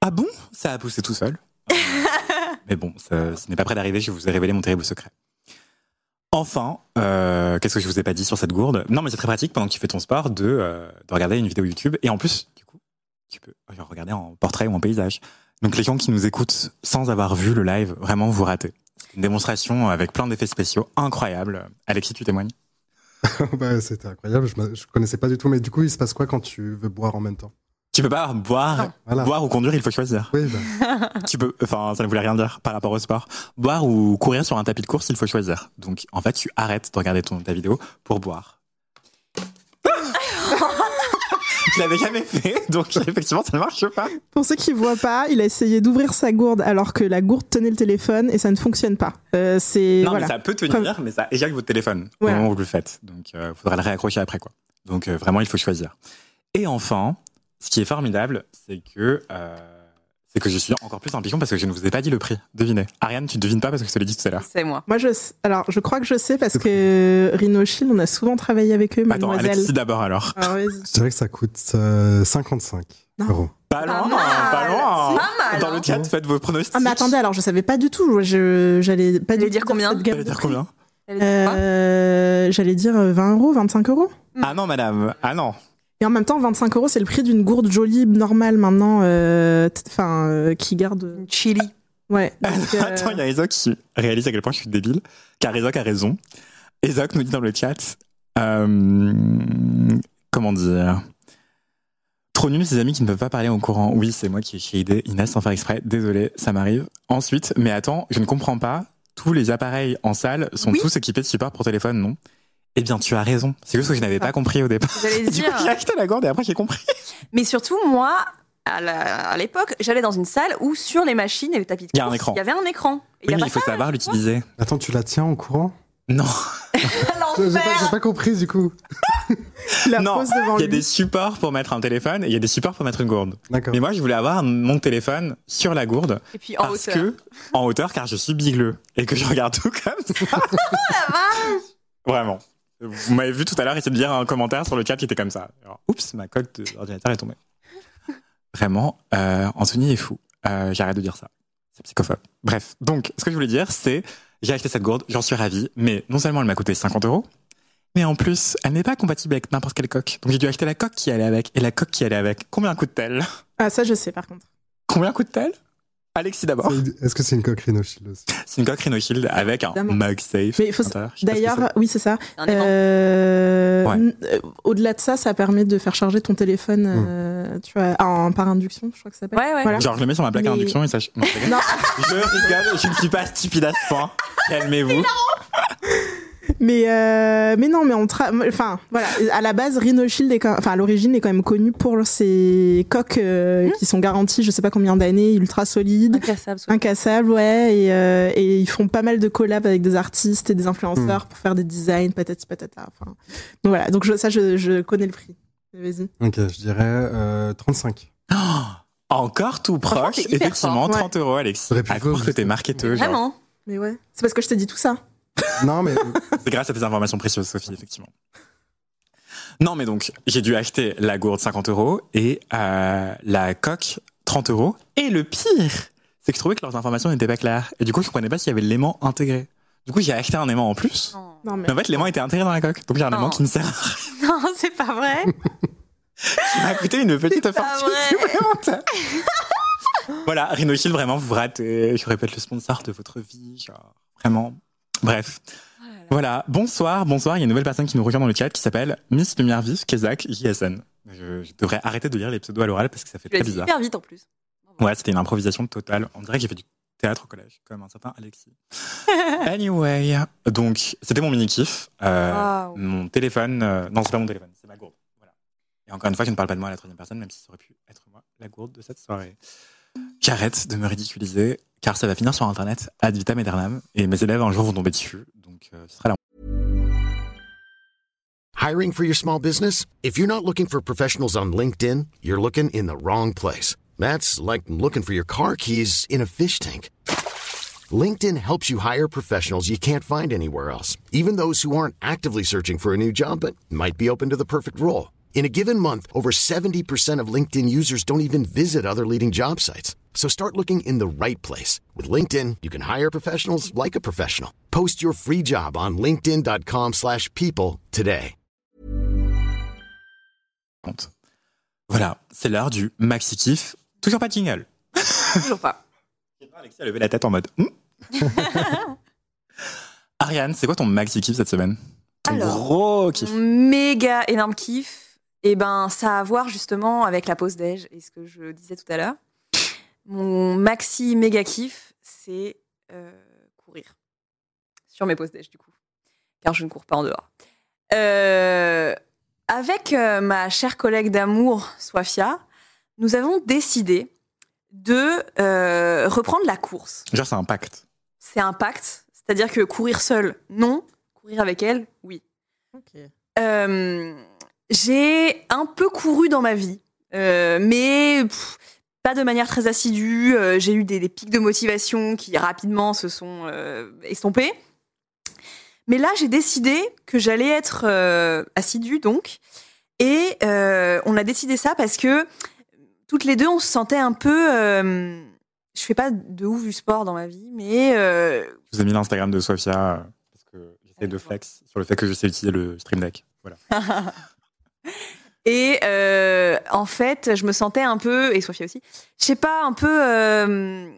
ah bon? Ça a poussé tout seul. Euh, mais bon, ça- ce n'est pas près d'arriver. Je vous ai révélé mon terrible secret. Enfin, euh, qu'est-ce que je vous ai pas dit sur cette gourde? Non, mais c'est très pratique pendant que tu fais ton sport de, euh, de regarder une vidéo YouTube et en plus, tu peux regarder en portrait ou en paysage. Donc les gens qui nous écoutent sans avoir vu le live, vraiment vous ratez. Une démonstration avec plein d'effets spéciaux incroyables. Alexis, tu témoignes bah, C'était incroyable, je, je connaissais pas du tout. Mais du coup, il se passe quoi quand tu veux boire en même temps? Tu peux pas boire, Voilà. boire ou conduire, il faut choisir. Oui, bah, Tu peux, enfin, ça ne voulait rien dire par rapport au sport. Boire ou courir sur un tapis de course, il faut choisir. Donc, en fait, tu arrêtes de regarder ton, ta vidéo pour boire. Je l'avais jamais fait, donc effectivement, ça ne marche pas. Pour ceux qui voient pas, il a essayé d'ouvrir sa gourde alors que la gourde tenait le téléphone et ça ne fonctionne pas. Euh, c'est non, voilà. mais ça peut tenir, mais ça éjecte votre téléphone au moment où vous le faites. Donc, il faudra le réaccrocher après, quoi. Donc, euh, vraiment, il faut choisir. Et enfin, ce qui est formidable, c'est que euh, c'est que je suis encore plus un pigeon parce que je ne vous ai pas dit le prix. Devinez. Ariane, tu devines pas parce que je te l'ai dit tout à l'heure. C'est moi. Moi, je, sais- alors, je crois que je sais parce que Rhino Shield, on a souvent travaillé avec eux, Attends, mademoiselle. Alexis d'abord alors. Vas-y. Je dirais que ça coûte euh, 55 Non. euros. Pas loin, pas loin. Pas mal, Dans hein. le chat, faites vos pronostics. Ah, mais attendez, alors, je savais pas du tout. Je, j'allais pas du dire combien T'allais de dire combien Euh, J'allais dire 20 euros, 25 euros. Ah non, madame. Ah non. Et en même temps, 25 euros, c'est le prix d'une gourde jolie normale maintenant, euh, enfin, euh, qui garde. Une chili. Ouais. donc, euh, Attends, il y a Ezok qui réalise à quel point je suis débile. Car Ezok a raison. Ezok nous dit dans le chat. euh, comment dire Trop nul, ces amis qui ne peuvent pas parler au courant. Oui, c'est moi qui ai shadé Inès sans faire exprès. Désolé, ça m'arrive. Ensuite, mais attends, je ne comprends pas. Tous les appareils en salle sont Oui. tous équipés de support pour téléphone, non? Eh bien, tu as raison. C'est juste que je n'avais pas compris au départ. J'allais Du coup, dire. j'ai acheté la gourde et après j'ai compris. Mais surtout, moi, à la- l'époque, j'allais dans une salle où sur les machines et les tapis de course, écran. Il y avait un écran. Et Oui, il mais a il faut savoir l'utiliser. Attends, tu la tiens au courant? Non. J'ai j'ai pas, pas compris du coup. la non, il y a lui. des supports pour mettre un téléphone et il y a des supports pour mettre une gourde. D'accord. Mais moi, je voulais avoir mon téléphone sur la gourde Et puis en parce hauteur. que en hauteur, car je suis bigleux et que je regarde tout comme ça. Vraiment. Vous m'avez vu tout à l'heure essayer de dire un commentaire sur le chat qui était comme ça. Alors, oups, ma coque de l'ordinateur est tombée. Vraiment, euh, Anthony est fou. Euh, J'arrête de dire ça. C'est psychophobe. Bref, donc, ce que je voulais dire, c'est j'ai acheté cette gourde, j'en suis ravi, mais non seulement elle m'a coûté 50 euros, mais en plus, elle n'est pas compatible avec n'importe quelle coque. Donc j'ai dû acheter la coque qui allait avec. Et la coque qui allait avec, combien coûte-t-elle? Ah, ça, je sais, par contre. Combien coûte-t-elle? Alexis d'abord. Est-ce que c'est une coque Rhino Shield aussi? C'est une coque Rhino Shield avec un. MagSafe. D'ailleurs, oui, c'est ça. Euh, Ouais. euh, Au-delà de ça, ça permet de faire charger ton téléphone, euh, tu vois, en, par induction, je crois que ça s'appelle. Ouais, ouais. Voilà. Genre, je le mets sur ma plaque à induction et ça. Non, je rigole. Non, je rigole, je ne suis pas stupide à ce point. Calmez-vous. Mais euh, mais non, mais on tra... enfin voilà, à la base, Rhino Shield est quand... enfin à l'origine est quand même connu pour ses coques euh, Hmm. qui sont garanties, je sais pas combien d'années, ultra solides. Incassable. soit. Incassables, ouais, et, euh, et ils font pas mal de collabs avec des artistes et des influenceurs pour faire des designs, patati patata. Enfin, donc voilà, donc je, ça, je, je connais le prix. Vas-y. Ok, je dirais euh, 35. Oh, encore tout proche. Effectivement, fort. 30 euros, Alexis. J'aurais pu que t'es marketeuse. Vraiment. Mais ouais, c'est parce que je t'ai dit tout ça. Non, mais C'est grâce à tes informations précieuses, Sophie, effectivement. Non, mais donc, j'ai dû acheter la gourde 50 euros et euh, la coque 30 euros. Et le pire, c'est que je trouvais que leurs informations n'étaient pas claires. Et du coup, je comprenais pas s'il y avait l'aimant intégré. Du coup, j'ai acheté un aimant en plus. Non, mais... Mais en fait, l'aimant était intégré dans la coque. Donc, j'ai un Non. aimant qui ne sert à rien. non c'est pas vrai. qui m'a coûté une petite fortune supplémentaire. voilà, Rhino Shield, vraiment, vous ratez. Je répète le sponsor de votre vie. Genre, vraiment. Bref. Voilà, bonsoir, bonsoir. Il y a une nouvelle personne qui nous rejoint dans le chat qui s'appelle Miss Lumière Vive, Kezak, JSN. Je, je devrais arrêter de lire les pseudos à l'oral parce que ça fait Tu très bizarre. hyper vite en plus. Ouais, c'était une improvisation totale. On dirait que j'ai fait du théâtre au collège, comme un certain Alexis. anyway, donc c'était mon mini kiff. Euh. Mon téléphone, euh, non, c'est pas mon téléphone, c'est ma gourde. Voilà. Et encore une fois, je ne parle pas de moi à la troisième personne, même si ça aurait pu être moi, la gourde de cette soirée. J'arrête de me ridiculiser, car ça va finir sur Internet ad vitam aeternam, et mes élèves un jour vont tomber dessus, donc euh, ce sera la Hiring for your small business? If you're not looking for professionals on LinkedIn, you're looking in the wrong place. That's like looking for your car keys in a fish tank. LinkedIn helps you hire professionals you can't find anywhere else, even those who aren't actively searching for a new job but might be open to the perfect role. In a given month, over 70% of LinkedIn users don't even visit other leading job sites. So start looking in the right place. With LinkedIn, you can hire professionals like a professional. Post your free job on linkedin.com/people slash people today. Voilà, c'est l'heure du maxi kiff. Toujours pas de jingle. Toujours pas. Alexis a levé la tête en mode. Hmm. Ariane, c'est quoi ton maxi kiff cette semaine Ton Alors, gros kiff. Mon méga énorme kiff, et ben ça a à voir justement avec la pause déj et ce que je disais tout à l'heure. Mon maxi méga kiff, c'est euh, courir sur mes pauses déj du coup, car je ne cours pas en dehors. Euh, avec euh, ma chère collègue d'amour Sofia, nous avons décidé de euh, reprendre la course. Genre, c'est un pacte. C'est un pacte, c'est-à-dire que courir seul, non. Courir avec elle, oui. Euh, j'ai un peu couru dans ma vie, euh, mais pff, pas de manière très assidue. Euh, j'ai eu des, des pics de motivation qui rapidement se sont euh, estompés. Mais là, j'ai décidé que j'allais être assidue, donc. Et on a décidé ça parce que toutes les deux, on se sentait un peu. je fais pas de ouf du sport dans ma vie, mais Je vous ai mis l'Instagram de Sofia parce que j'essaie de flex sur le fait que je sais utiliser le Stream Deck. Voilà. Et euh, en fait, je me sentais un peu, et Sophia aussi, je sais pas, un peu euh,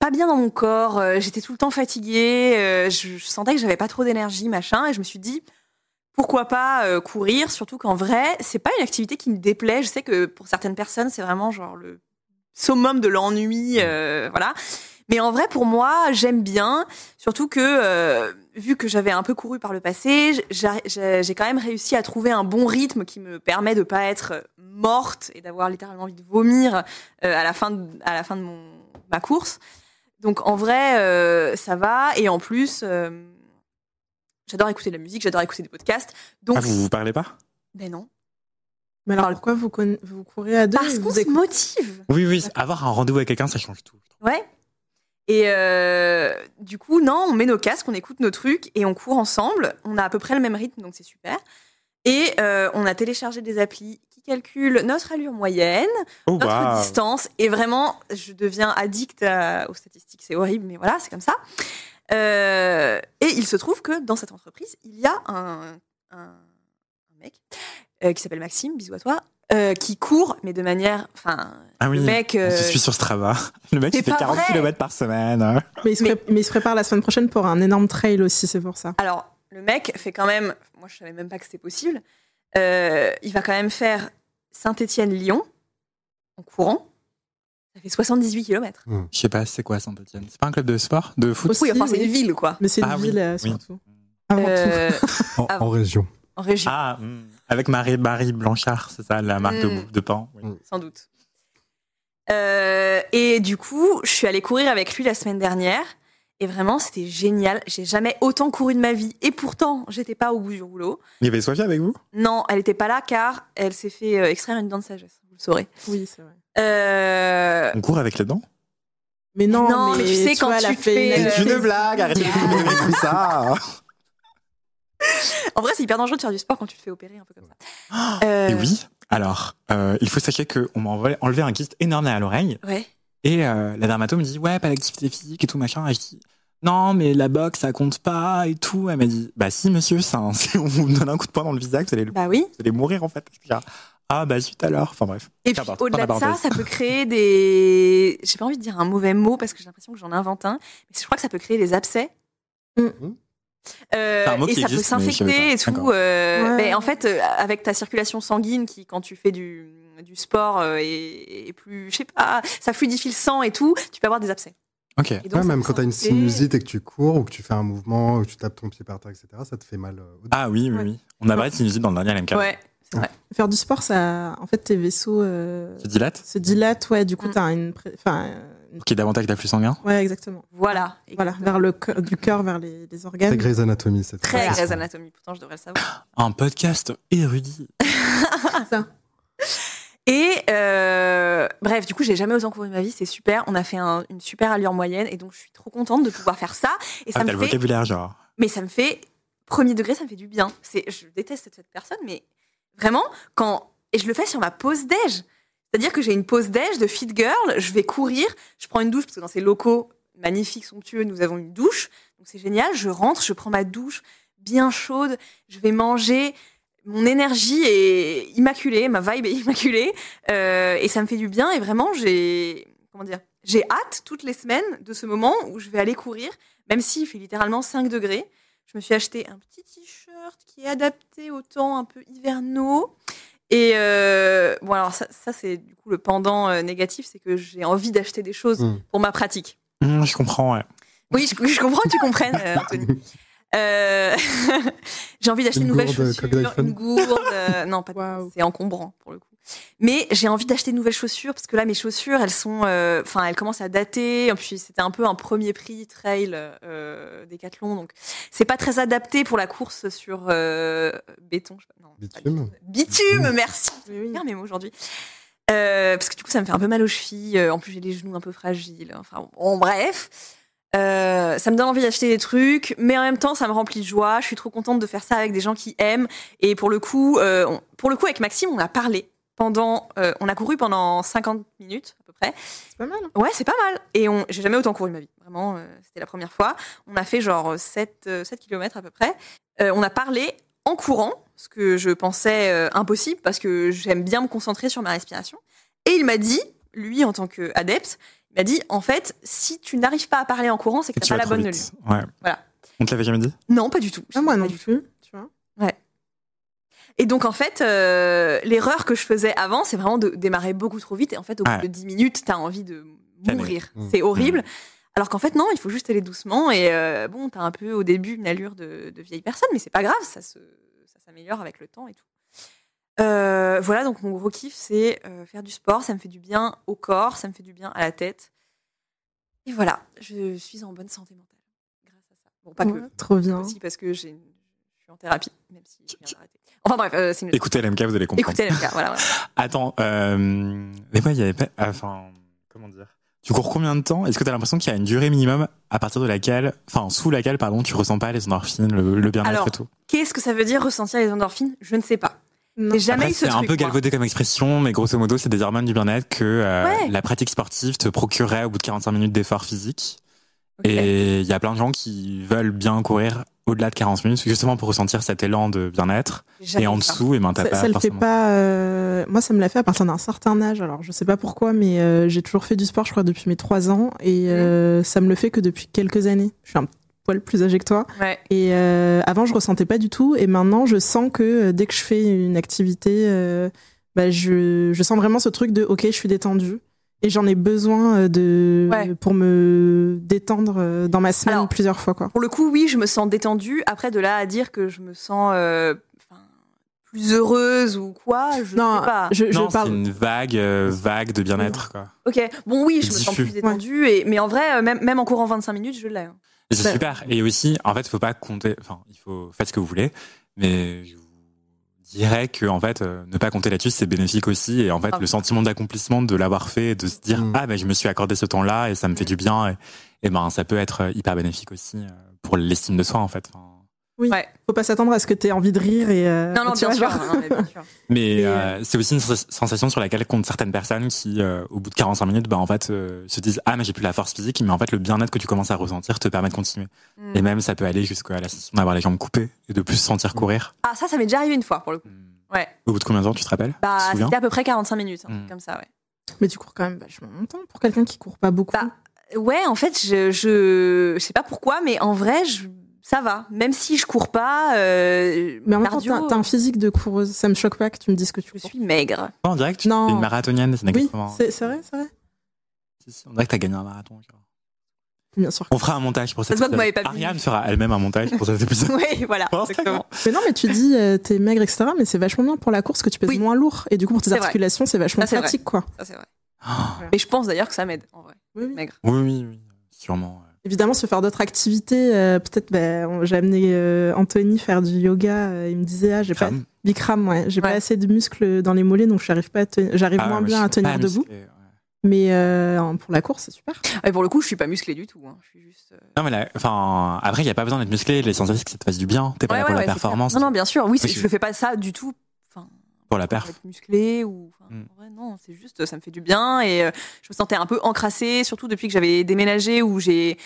pas bien dans mon corps. Euh, J'étais tout le temps fatiguée. je, sentais que j'avais pas trop d'énergie, machin. Et je me suis dit, pourquoi pas courir? Surtout qu'en vrai, c'est pas une activité qui me déplaît. Je sais que pour certaines personnes, c'est vraiment genre le summum de l'ennui, voilà. Mais en vrai, pour moi, j'aime bien. Surtout que, euh, vu que j'avais un peu couru par le passé, j'ai quand même réussi à trouver un bon rythme qui me permet de pas être morte et d'avoir littéralement envie de vomir euh, à la fin de, à la fin de mon, ma course. Donc en vrai, euh, ça va. Et en plus, euh, j'adore écouter de la musique, j'adore écouter des podcasts. Donc, Ah, vous vous parlez pas? Ben non. Mais alors pourquoi vous, vous courez à deux Parce qu'on se motive. Oui, oui. Avoir un rendez-vous avec quelqu'un, ça change tout. Ouais. Et euh, du coup, non, on met nos casques, on écoute nos trucs et on court ensemble. On a à peu près le même rythme, donc c'est super. Et euh, on a téléchargé des applis qui calculent notre allure moyenne, Oh, notre distance. Et vraiment, je deviens addict à- aux statistiques. C'est horrible, mais voilà, c'est comme ça. Euh, et il se trouve que dans cette entreprise, il y a un, un- un mec qui s'appelle Maxime, bisous à toi, euh, qui court, mais de manière. Enfin, Ah oui. le mec. euh, Je suis sur Strava. Le mec, il fait pas 40 vrai. km par semaine. mais, il se Mais- il se prépare la semaine prochaine pour un énorme trail aussi, c'est pour ça. Alors, le mec fait quand même. Moi, je savais même pas que c'était possible. Euh, il va quand même faire Saint-Étienne-Lyon en courant. Ça fait 78 km. Je sais pas, c'est quoi Saint-Etienne C'est pas un club de sport? De foot? Aussi, Oui, enfin, c'est une ville, quoi. Mais c'est une Ah ville euh, oui. surtout. Avant tout. En, en région. en région, Ah, hmm. Avec Marie, Marie Blanchard, c'est ça, la marque de, bou- de pain. oui. sans doute. Euh, et du coup, je suis allée courir avec lui la semaine dernière. Et vraiment, c'était génial. J'ai jamais autant couru de ma vie. Et pourtant, j'étais pas au bout du rouleau. Il y avait Sofia avec vous? Non, elle était pas là car elle s'est fait euh, extraire une dent de sagesse. Vous le saurez. Oui, c'est vrai. Euh, On court avec les dents? Mais non, Non, mais tu sais, quand vois, elle a tu fait fais, une- C'est une blague, arrêtez de tout ça En vrai, c'est hyper dangereux de faire du sport quand tu te fais opérer un peu comme ça. Euh, Et oui, alors, euh, il faut sachez qu'on m'a enlevé, un kyste énorme à l'oreille. Ouais. Et euh, la dermato me dit, ouais, pas d'activité physique et tout, machin. Et je dis, non, mais la boxe, ça compte pas et tout. Elle m'a dit, bah si, monsieur, ça, hein, si on vous donne un coup de poing dans le visage, vous allez, Bah oui. vous allez mourir, en fait. Ah, bah zut alors. Enfin bref. Et puis au-delà de ça, ça peut créer des. J'ai pas envie de dire un mauvais mot parce que j'ai l'impression que j'en invente un. Mais je crois que ça peut créer des abcès. Mm. Euh, et ça peut existe, mais s'infecter et tout. D'accord. euh, Ouais. mais en fait, euh, avec ta circulation sanguine qui, quand tu fais du, du sport, euh, est, est plus, je sais pas, ça fluidifie le sang et tout, tu peux avoir des abcès. Ok. Et donc, Ouais, même quand tu as une sinusite et que tu cours ou que tu fais un mouvement, ou que tu tapes ton pied par terre, etc., ça te fait mal. euh, au Ah oui, oui, Ouais. oui. On a parlé de sinusite dans le dernier LMK. Ouais, Faire du sport, ça, en fait, tes vaisseaux euh, Tu dilates se dilatent, ouais. Du coup, Mm. t'as une, enfin, une- Pour qu'il y ait davantage d'afflux sanguin ouais, exactement. Voilà. Voilà, vers le cœur- du cœur vers les, organes. Grey's Anatomy, cette Très. Grey's Anatomy, pourtant je devrais le savoir. Un podcast érudit. Et euh, bref, du coup, j'ai jamais couru de ma vie, c'est super. On a fait un- une super allure moyenne et donc je suis trop contente de pouvoir faire ça. Et ça Ah, t'as me le fait, vocabulaire, genre. mais ça me fait premier degré, ça me fait du bien. C'est, je déteste cette personne, mais vraiment quand et je le fais sur ma pause déj. C'est-à-dire que j'ai une pause déj de fit girl, je vais courir, je prends une douche parce que dans ces locaux magnifiques, somptueux, nous avons une douche, donc c'est génial. Je rentre, je prends ma douche bien chaude, je vais manger. Mon énergie est immaculée, ma vibe est immaculée, euh, et ça me fait du bien. Et vraiment, j'ai comment dire, j'ai hâte toutes les semaines de ce moment où je vais aller courir, même s'il fait littéralement 5 degrés. Je me suis acheté un petit t-shirt qui est adapté au temps un peu hivernaux. Et euh, bon, alors ça, ça, c'est du coup le pendant euh, négatif, c'est que j'ai envie d'acheter des choses Mm. pour ma pratique. Hum, je comprends, ouais. Oui, je, je comprends que tu comprennes, euh, Anthony. Euh, j'ai envie d'acheter Une une nouvelle gourde, chaussure, une gourde. euh, non, pas de Waouh. c'est encombrant pour le coup. Mais j'ai envie d'acheter de nouvelles chaussures parce que là, mes chaussures, elles sont, euh, enfin, elles commencent à dater. Et puis c'était un peu un premier prix trail euh, Décathlon, donc c'est pas très adapté pour la course sur euh, béton. je sais pas, non, pas Bitume. Bitume, merci. Oui. Bien mes mots aujourd'hui. Euh, parce que du coup, ça me fait un peu mal aux chevilles. En plus, j'ai les genoux un peu fragiles. Enfin, bon, bref. Euh, ça me donne envie d'acheter des trucs, mais en même temps, ça me remplit de joie. Je suis trop contente de faire ça avec des gens qui aiment. Et pour le coup, euh, on- pour le coup, avec Maxime, on a parlé pendant, euh, on a couru pendant 50 minutes à peu près. C'est pas mal. hein. Ouais, c'est pas mal. Et on, j'ai jamais autant couru de ma vie. Vraiment, euh, c'était la première fois. On a fait genre 7, 7 km à peu près. Euh, on a parlé en courant, ce que je pensais euh, impossible parce que j'aime bien me concentrer sur ma respiration. Et il m'a dit, lui en tant qu'adepte, il m'a dit en fait, si tu n'arrives pas à parler en courant, c'est que Et t'as tu pas la bonne tenue. Ouais. Voilà. On te l'avait jamais dit? Non, pas du tout. Ah, moi Pas non du tout. plus. Et donc, en fait, euh, l'erreur que je faisais avant, c'est vraiment de démarrer beaucoup trop vite. Et en fait, au bout de 10 minutes, t'as envie de mourir. Mmh. C'est horrible. Alors qu'en fait, non, il faut juste aller doucement. Et euh, bon, t'as un peu au début une allure de, de vieille personne, mais c'est pas grave, ça se- ça s'améliore avec le temps et tout. Euh, voilà, donc mon gros kiff, c'est euh, faire du sport. Ça me fait du bien au corps, ça me fait du bien à la tête. Et voilà, je suis en bonne santé mentale grâce à ça. Bon, pas Ouais, que, Trop bien. aussi parce que j'ai une- je suis en thérapie, même si je viens d'arrêter. Enfin bref, euh, c'est une... Écoutez LMK, vous allez comprendre. Écoutez LMK, voilà. voilà. Attends, euh, mais moi, il y avait pas. Enfin, comment dire? Tu cours combien de temps? Est-ce que tu as l'impression qu'il y a une durée minimum à partir de laquelle, enfin, sous laquelle, pardon, tu ressens pas les endorphines, le, le bien-être et tout? Qu'est-ce que ça veut dire ressentir les endorphines? Je ne sais pas. Non. Jamais Après, c'est un truc. peu galvaudé comme expression, mais grosso modo, c'est des hormones du bien-être que euh, Ouais. la pratique sportive te procurait au bout de 45 minutes d'effort physique. Et il y a plein de gens qui veulent bien courir au-delà de 40 minutes, justement pour ressentir cet élan de bien-être. Et en dessous, et ben, t'as Ça, pas ça le fait pas. euh, Moi, ça me l'a fait à partir d'un certain âge. Alors, je sais pas pourquoi, mais euh, j'ai toujours fait du sport, je crois, depuis mes trois ans, et euh, ça me le fait que depuis quelques années. Je suis un poil plus âgée que toi. Ouais. Et euh, avant, je ressentais pas du tout, et maintenant, je sens que euh, dès que je fais une activité, euh, bah, je, je sens vraiment ce truc de OK, je suis détendue. Et j'en ai besoin euh, de Ouais. pour me détendre euh, dans ma semaine Alors, plusieurs fois quoi. Pour le coup, oui, je me sens détendue. Après, de là à dire que je me sens euh, plus heureuse ou quoi, je Non, ne sais pas. je, je Non, c'est parle. une vague, euh, vague de bien-être, quoi. Ok, bon, oui, je me sens plus détendue. Et, mais en vrai, même, même en courant 25 minutes, je l'ai. hein. C'est super. Et aussi, en fait, il faut pas compter. Enfin, il faut faire ce que vous voulez, mais je dirais que en fait, euh, ne pas compter là-dessus, c'est bénéfique aussi. Et en fait, Ah. le sentiment d'accomplissement de l'avoir fait, et de se dire Mm. ah ben je me suis accordé ce temps-là et ça me fait du bien. Et, et ben ça peut être euh, hyper bénéfique aussi euh, pour l'estime de soi en fait. Enfin, Oui. Ouais. Faut pas s'attendre à ce que tu aies envie de rire et. euh, Non, non, tu bien vois, sûr. non, mais bien sûr. Mais Et, euh, c'est aussi une sens- sensation sur laquelle comptent certaines personnes qui, euh, au bout de 45 minutes, bah, en fait, euh, se disent ah mais j'ai plus la force physique, mais en fait le bien-être que tu commences à ressentir te permet de continuer. Mm. Et même ça peut aller jusqu'à la sensation d'avoir les jambes coupées et de plus se sentir courir. Ah, ça, ça m'est déjà arrivé une fois pour le coup. Ouais. Au bout de combien de temps tu te rappelles? Bah, c'était à peu près 45 minutes, Mm. comme ça, ouais. Mais tu cours quand même vachement longtemps pour quelqu'un qui court pas beaucoup. Bah, Ouais, en fait, je, je, je sais pas pourquoi, mais en vrai, je, ça va. Même si je cours pas, euh, mais en même temps, cardio, t'as t'as un physique de coureuse. Ça me choque pas que tu me dises que tu je cours. suis maigre. On dirait que tu Non. es une marathonienne années Oui, 80. c'est c'est vrai, c'est vrai. On dirait que t'as gagné un marathon. Bien sûr. On fera un montage pour Ça cet se voit que pas. Ariane fera elle-même un montage pour cet épisode. Oui, voilà. Exactement. Mais non, mais tu dis euh, t'es maigre, etc. Mais c'est vachement bien pour la course que tu pèses Oui. moins lourd. Et du coup, pour tes C'est articulations, c'est vachement Ça, c'est vrai. pratique, quoi. Ça, c'est vrai. Oh, Et je pense d'ailleurs que ça m'aide, en vrai. Oui, oui. Maigre. oui, oui, oui, sûrement. Évidemment, se faire d'autres activités. euh, Peut-être, ben, j'ai amené euh, Anthony faire du yoga. euh, il me disait, ah, j'ai pas. Bikram, ouais. J'ai pas assez de muscles dans les mollets, donc j'arrive pas à tenir- j'arrive Ah, moins ouais, bien à tenir debout. musclé, ouais. Mais euh, pour la course, c'est super. Et pour le coup, je suis pas musclée du tout. hein. Je suis juste. euh, Non, mais là, enfin, après, il n'y a pas besoin d'être musclé. L'essentiel, c'est que ça te fasse du bien. T'es pas ouais, là pour ouais, la performance. Non, non, bien sûr. Oui, Oui, je je- ne fais pas ça du tout. Pour la perf. être musclé ou. enfin, Mm. En vrai, non, c'est juste, ça me fait du bien et euh, je me sentais un peu encrassée, surtout depuis que j'avais déménagé où j'ai.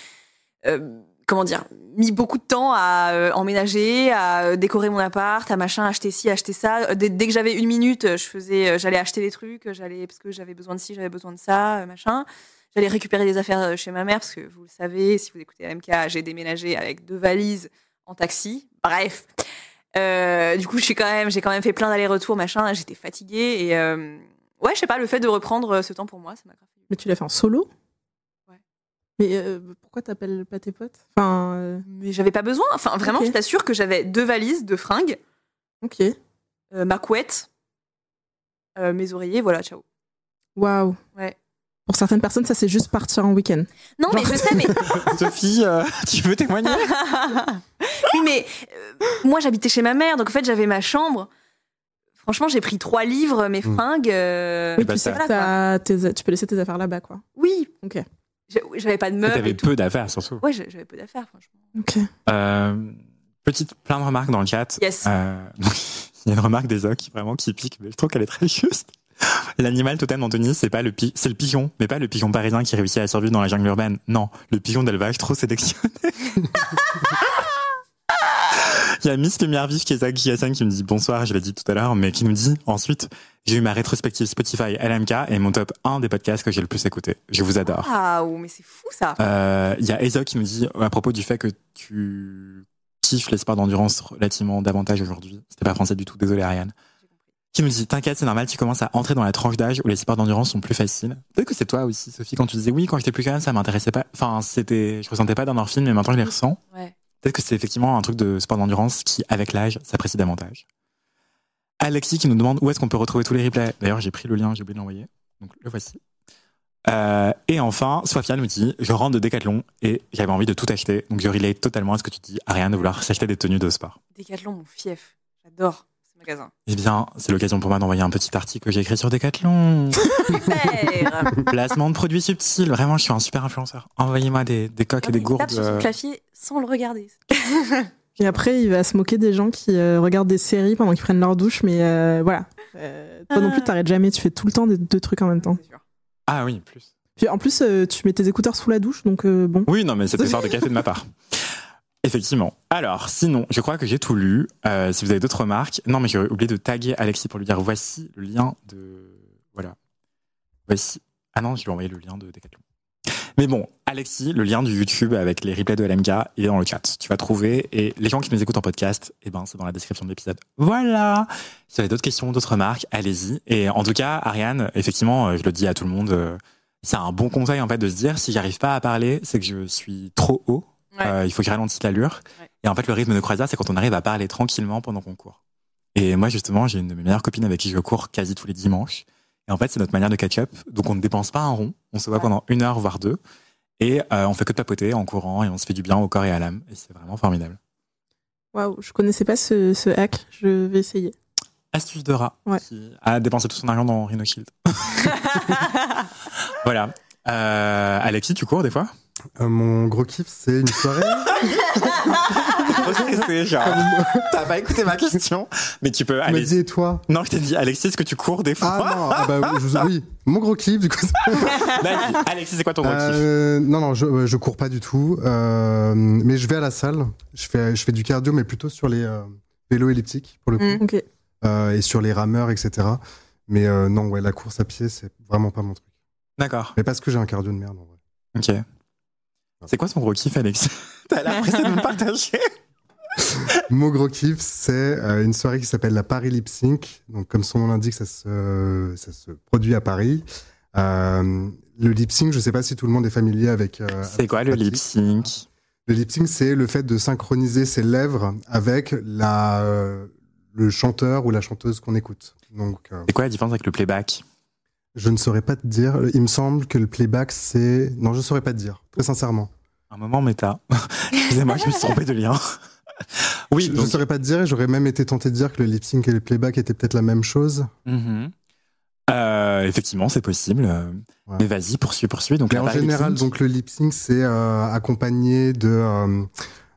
euh, comment dire mis beaucoup de temps à euh, emménager à décorer mon appart à machin acheter ci acheter ça dès, dès que j'avais une minute je faisais j'allais acheter des trucs j'allais parce que j'avais besoin de ci j'avais besoin de ça machin j'allais récupérer des affaires chez ma mère parce que vous le savez si vous écoutez MK j'ai déménagé avec deux valises en taxi bref Euh, du coup quand même j'ai quand même fait plein d'allers-retours machin j'étais fatiguée et euh, ouais je sais pas le fait de reprendre euh, ce temps pour moi ça m'a grave Mais tu l'as fait en solo? Ouais. Mais euh, pourquoi t'appelles pas tes potes? Enfin, mais j'avais pas besoin enfin vraiment je t'assure que j'avais deux valises de fringues ok. ma couette, mes oreillers, voilà, ciao. Waouh. Ouais. Pour certaines personnes, ça c'est juste partir en week-end. Non, mais je sais, mais. Sophie, euh, tu veux témoigner? Oui, mais euh, moi j'habitais chez ma mère, donc en fait j'avais ma chambre. Franchement, j'ai pris trois livres, mes Mm. fringues. euh, Oui, bah, tu sais t'as tes- tu peux laisser tes affaires là-bas, quoi. Oui. Ok. J'avais pas de meubles. T'avais peu d'affaires, surtout. Ouais, j'ai- j'avais peu d'affaires, franchement. Ok. Euh, petite, plein de remarques dans le chat. Yes. Euh, donc, il y a une remarque des qui vraiment qui pique, mais je trouve qu'elle est très juste. L'animal totem d'Anthony, c'est pas le pi- c'est le pigeon, mais pas le pigeon parisien qui réussit à survivre dans la jungle urbaine. Non, le pigeon d'élevage trop sélectionné. Il y a Miss Lumière Vive qui est qui est qui me dit bonsoir, je l'ai dit tout à l'heure, mais qui nous dit ensuite, j'ai eu ma rétrospective Spotify LMK et mon top 1 des podcasts que j'ai le plus écouté. Je vous adore. Ah, mais c'est fou ça. Euh, Il y a Ezo qui nous dit à propos du fait que tu kiffes les sports d'endurance relativement davantage aujourd'hui. C'était pas français du tout, désolé Ariane. Qui nous dit T'inquiète, c'est normal, tu commences à entrer dans la tranche d'âge où les sports d'endurance sont plus faciles. Peut-être que c'est toi aussi, Sophie, quand tu disais oui, quand j'étais plus jeune, ça m'intéressait pas. Enfin, c'était, je ressentais pas d'endorphine, mais maintenant je les ressens. Ouais. Peut-être que c'est effectivement un truc de sport d'endurance qui, avec l'âge, s'apprécie davantage. Alexis qui nous demande où est-ce qu'on peut retrouver tous les replays. D'ailleurs, j'ai pris le lien, j'ai oublié de l'envoyer. Donc le voici. Euh, et enfin, Sofia nous dit Je rentre de Décathlon et j'avais envie de tout acheter. Donc je relate totalement à ce que tu dis, Ariane, de vouloir s'acheter des tenues de sport. Décathlon, mon fief. J'adore magasin. Eh bien, c'est l'occasion pour moi d'envoyer un petit article que j'ai écrit sur Décathlon. Super. Placement de produits subtils. Vraiment, je suis un super influenceur. Envoyez-moi des, des coques et des Il gourdes. tape sur son euh, clavier sans le regarder. Et après, il va se moquer des gens qui euh, regardent des séries pendant qu'ils prennent leur douche, mais euh, voilà. Euh, toi non plus, t'arrêtes jamais, tu fais tout le temps des deux trucs en même temps. C'est. Ah oui, plus. Puis en plus, euh, tu mets tes écouteurs sous la douche, donc euh, bon. Oui, non, mais c'était fort de café de ma part. Effectivement. Alors, sinon, je crois que j'ai tout lu. Euh, si vous avez d'autres remarques, non, mais j'ai oublié de taguer Alexis pour lui dire voici le lien de. Voilà. Voici. Ah non, je lui ai envoyé le lien de Decathlon. Mais bon, Alexis, le lien du YouTube avec les replays de LMK, est dans le chat. Tu vas trouver. Et les gens qui nous écoutent en podcast, eh ben, c'est dans la description de l'épisode. Voilà. Si vous avez d'autres questions, d'autres remarques, allez-y. Et en tout cas, Ariane, effectivement, euh, je le dis à tout le monde, euh, c'est un bon conseil, en fait, de se dire, si j'arrive pas à parler, c'est que je suis trop haut. Ouais. Euh, il faut que je ralentisse l'allure. Ouais. Et en fait, le rythme de croisière, c'est quand on arrive à parler tranquillement pendant qu'on court. Et moi, justement, j'ai une de mes meilleures copines avec qui je cours quasi tous les dimanches. Et en fait, c'est notre manière de catch-up. Donc, on ne dépense pas un rond. On se voit Ouais. pendant une heure, voire deux. Et euh, on fait que de papoter en courant et on se fait du bien au corps et à l'âme. Et c'est vraiment formidable. Waouh, je connaissais pas ce, ce hack, je vais essayer. Astuce de rat Ouais. qui a dépensé tout son argent dans Rhino Shield. voilà. Euh, Alexis, tu cours des fois? Euh, mon gros kiff, c'est une soirée. Genre. T'as pas écouté ma question Mais tu peux dit, et toi Non, je t'ai dit, Alexis, est-ce que tu cours des fois Ah non, ah bah, oui, je- oui, mon gros kiff, du coup. Alexis, c'est quoi ton gros kiff Euh, non, non, je, je cours pas du tout. euh, mais je vais à la salle. Je fais, je fais du cardio, mais plutôt sur les euh, vélos elliptiques, pour le coup. Mm. Euh, et sur les rameurs, etc. Mais euh, non, ouais, la course à pied, c'est vraiment pas mon truc. D'accord, Mais parce que j'ai un cardio de merde, en vrai. ok. C'est quoi son gros kiff, Alexis T'as l'air pressé de me partager Mon gros kiff, c'est euh, une soirée qui s'appelle la Paris Lip Sync. Donc, comme son nom l'indique, ça se, ça se produit à Paris. Euh, le lip sync, je sais pas si tout le monde est familier avec. euh, C'est quoi le lip sync? Le lip sync, c'est le fait de synchroniser ses lèvres avec la, euh, le chanteur ou la chanteuse qu'on écoute. Donc, C'est quoi la différence avec le playback? Je ne saurais pas te dire. Il me semble que le playback, c'est. Non, je ne saurais pas te dire, très sincèrement. Un moment méta. Excusez-moi, je me suis trompé de lien. oui, je ne donc. saurais pas te dire j'aurais même été tenté de dire que le lip sync et le playback étaient peut-être la même chose. Mhm. Euh, effectivement, c'est possible. Ouais. Mais vas-y, poursuis, poursuis. Donc, en général, donc le lip sync, c'est euh, accompagné de